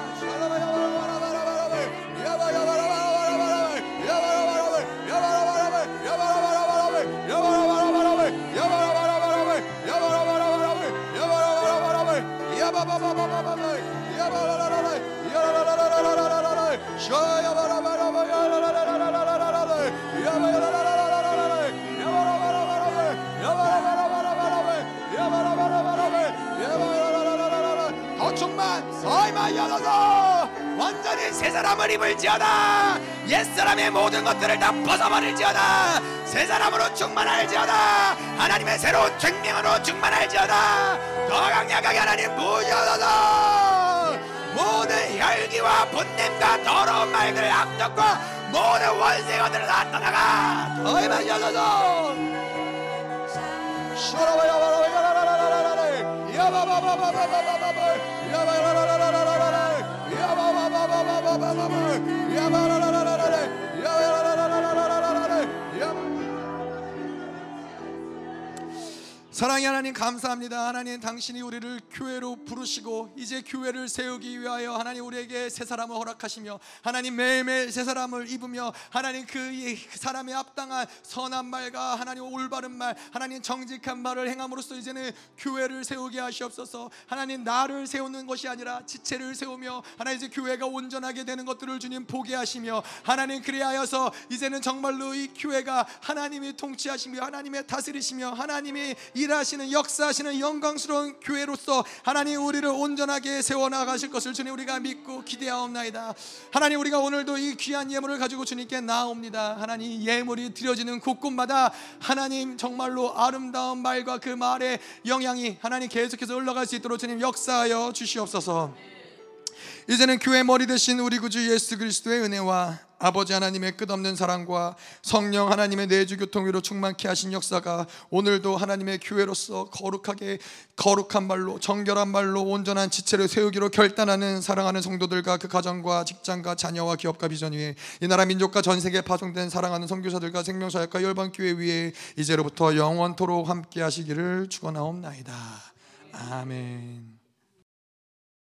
Kaçın ben, saymayın yanına! 완전히 새 사람을 입을지어다 옛사람의 모든 것들을 다 벗어버릴지어다 새 사람으로 충만할지어다 하나님의 새로운 생명으로 충만할지어다 더 강력하게 하나님 부여서서 모든 혈기와 분냄과 더러운 말들 악덕과 모든 원수의 것들을 다 떠나가 더 임하셔서 E 사랑의 하나님 감사합니다. 하나님 당신이 우리를 교회로 부르시고 이제 교회를 세우기 위하여 하나님 우리에게 새 사람을 허락하시며 하나님 매일매일 새 사람을 입으며 하나님 그 사람의 합당한 선한 말과 하나님 올바른 말 하나님 정직한 말을 행함으로써 이제는 교회를 세우게 하시옵소서 하나님 나를 세우는 것이 아니라 지체를 세우며 하나님 이제 교회가 온전하게 되는 것들을 주님 보게 하시며 하나님 그리하여서 이제는 정말로 이 교회가 하나님이 통치하시며 하나님의 다스리시며 하나님이 일하시는 역사하시는 영광스러운 교회로서 하나님 우리를 온전하게 세워 나가실 것을 주님 우리가 믿고 기대하옵나이다. 하나님 우리가 오늘도 이 귀한 예물을 가지고 주님께 나옵니다. 하나님 예물이 드려지는 곳곳마다 하나님 정말로 아름다운 말과 그 말의 영향이 하나님 계속해서 흘러갈 수 있도록 주님 역사하여 주시옵소서. 이제는 교회 머리 대신 우리 구주 예수 그리스도의 은혜와 아버지 하나님의 끝없는 사랑과 성령 하나님의 내주 교통 위로 충만케 하신 역사가 오늘도 하나님의 교회로서 거룩하게 거룩한 말로 정결한 말로 온전한 지체를 세우기로 결단하는 사랑하는 성도들과 그 가정과 직장과 자녀와 기업과 비전 위에 이 나라 민족과 전 세계에 파송된 사랑하는 선교사들과 생명사역과 열방 교회 위에 이제로부터 영원토록 함께 하시기를 축원하옵나이다. 아멘.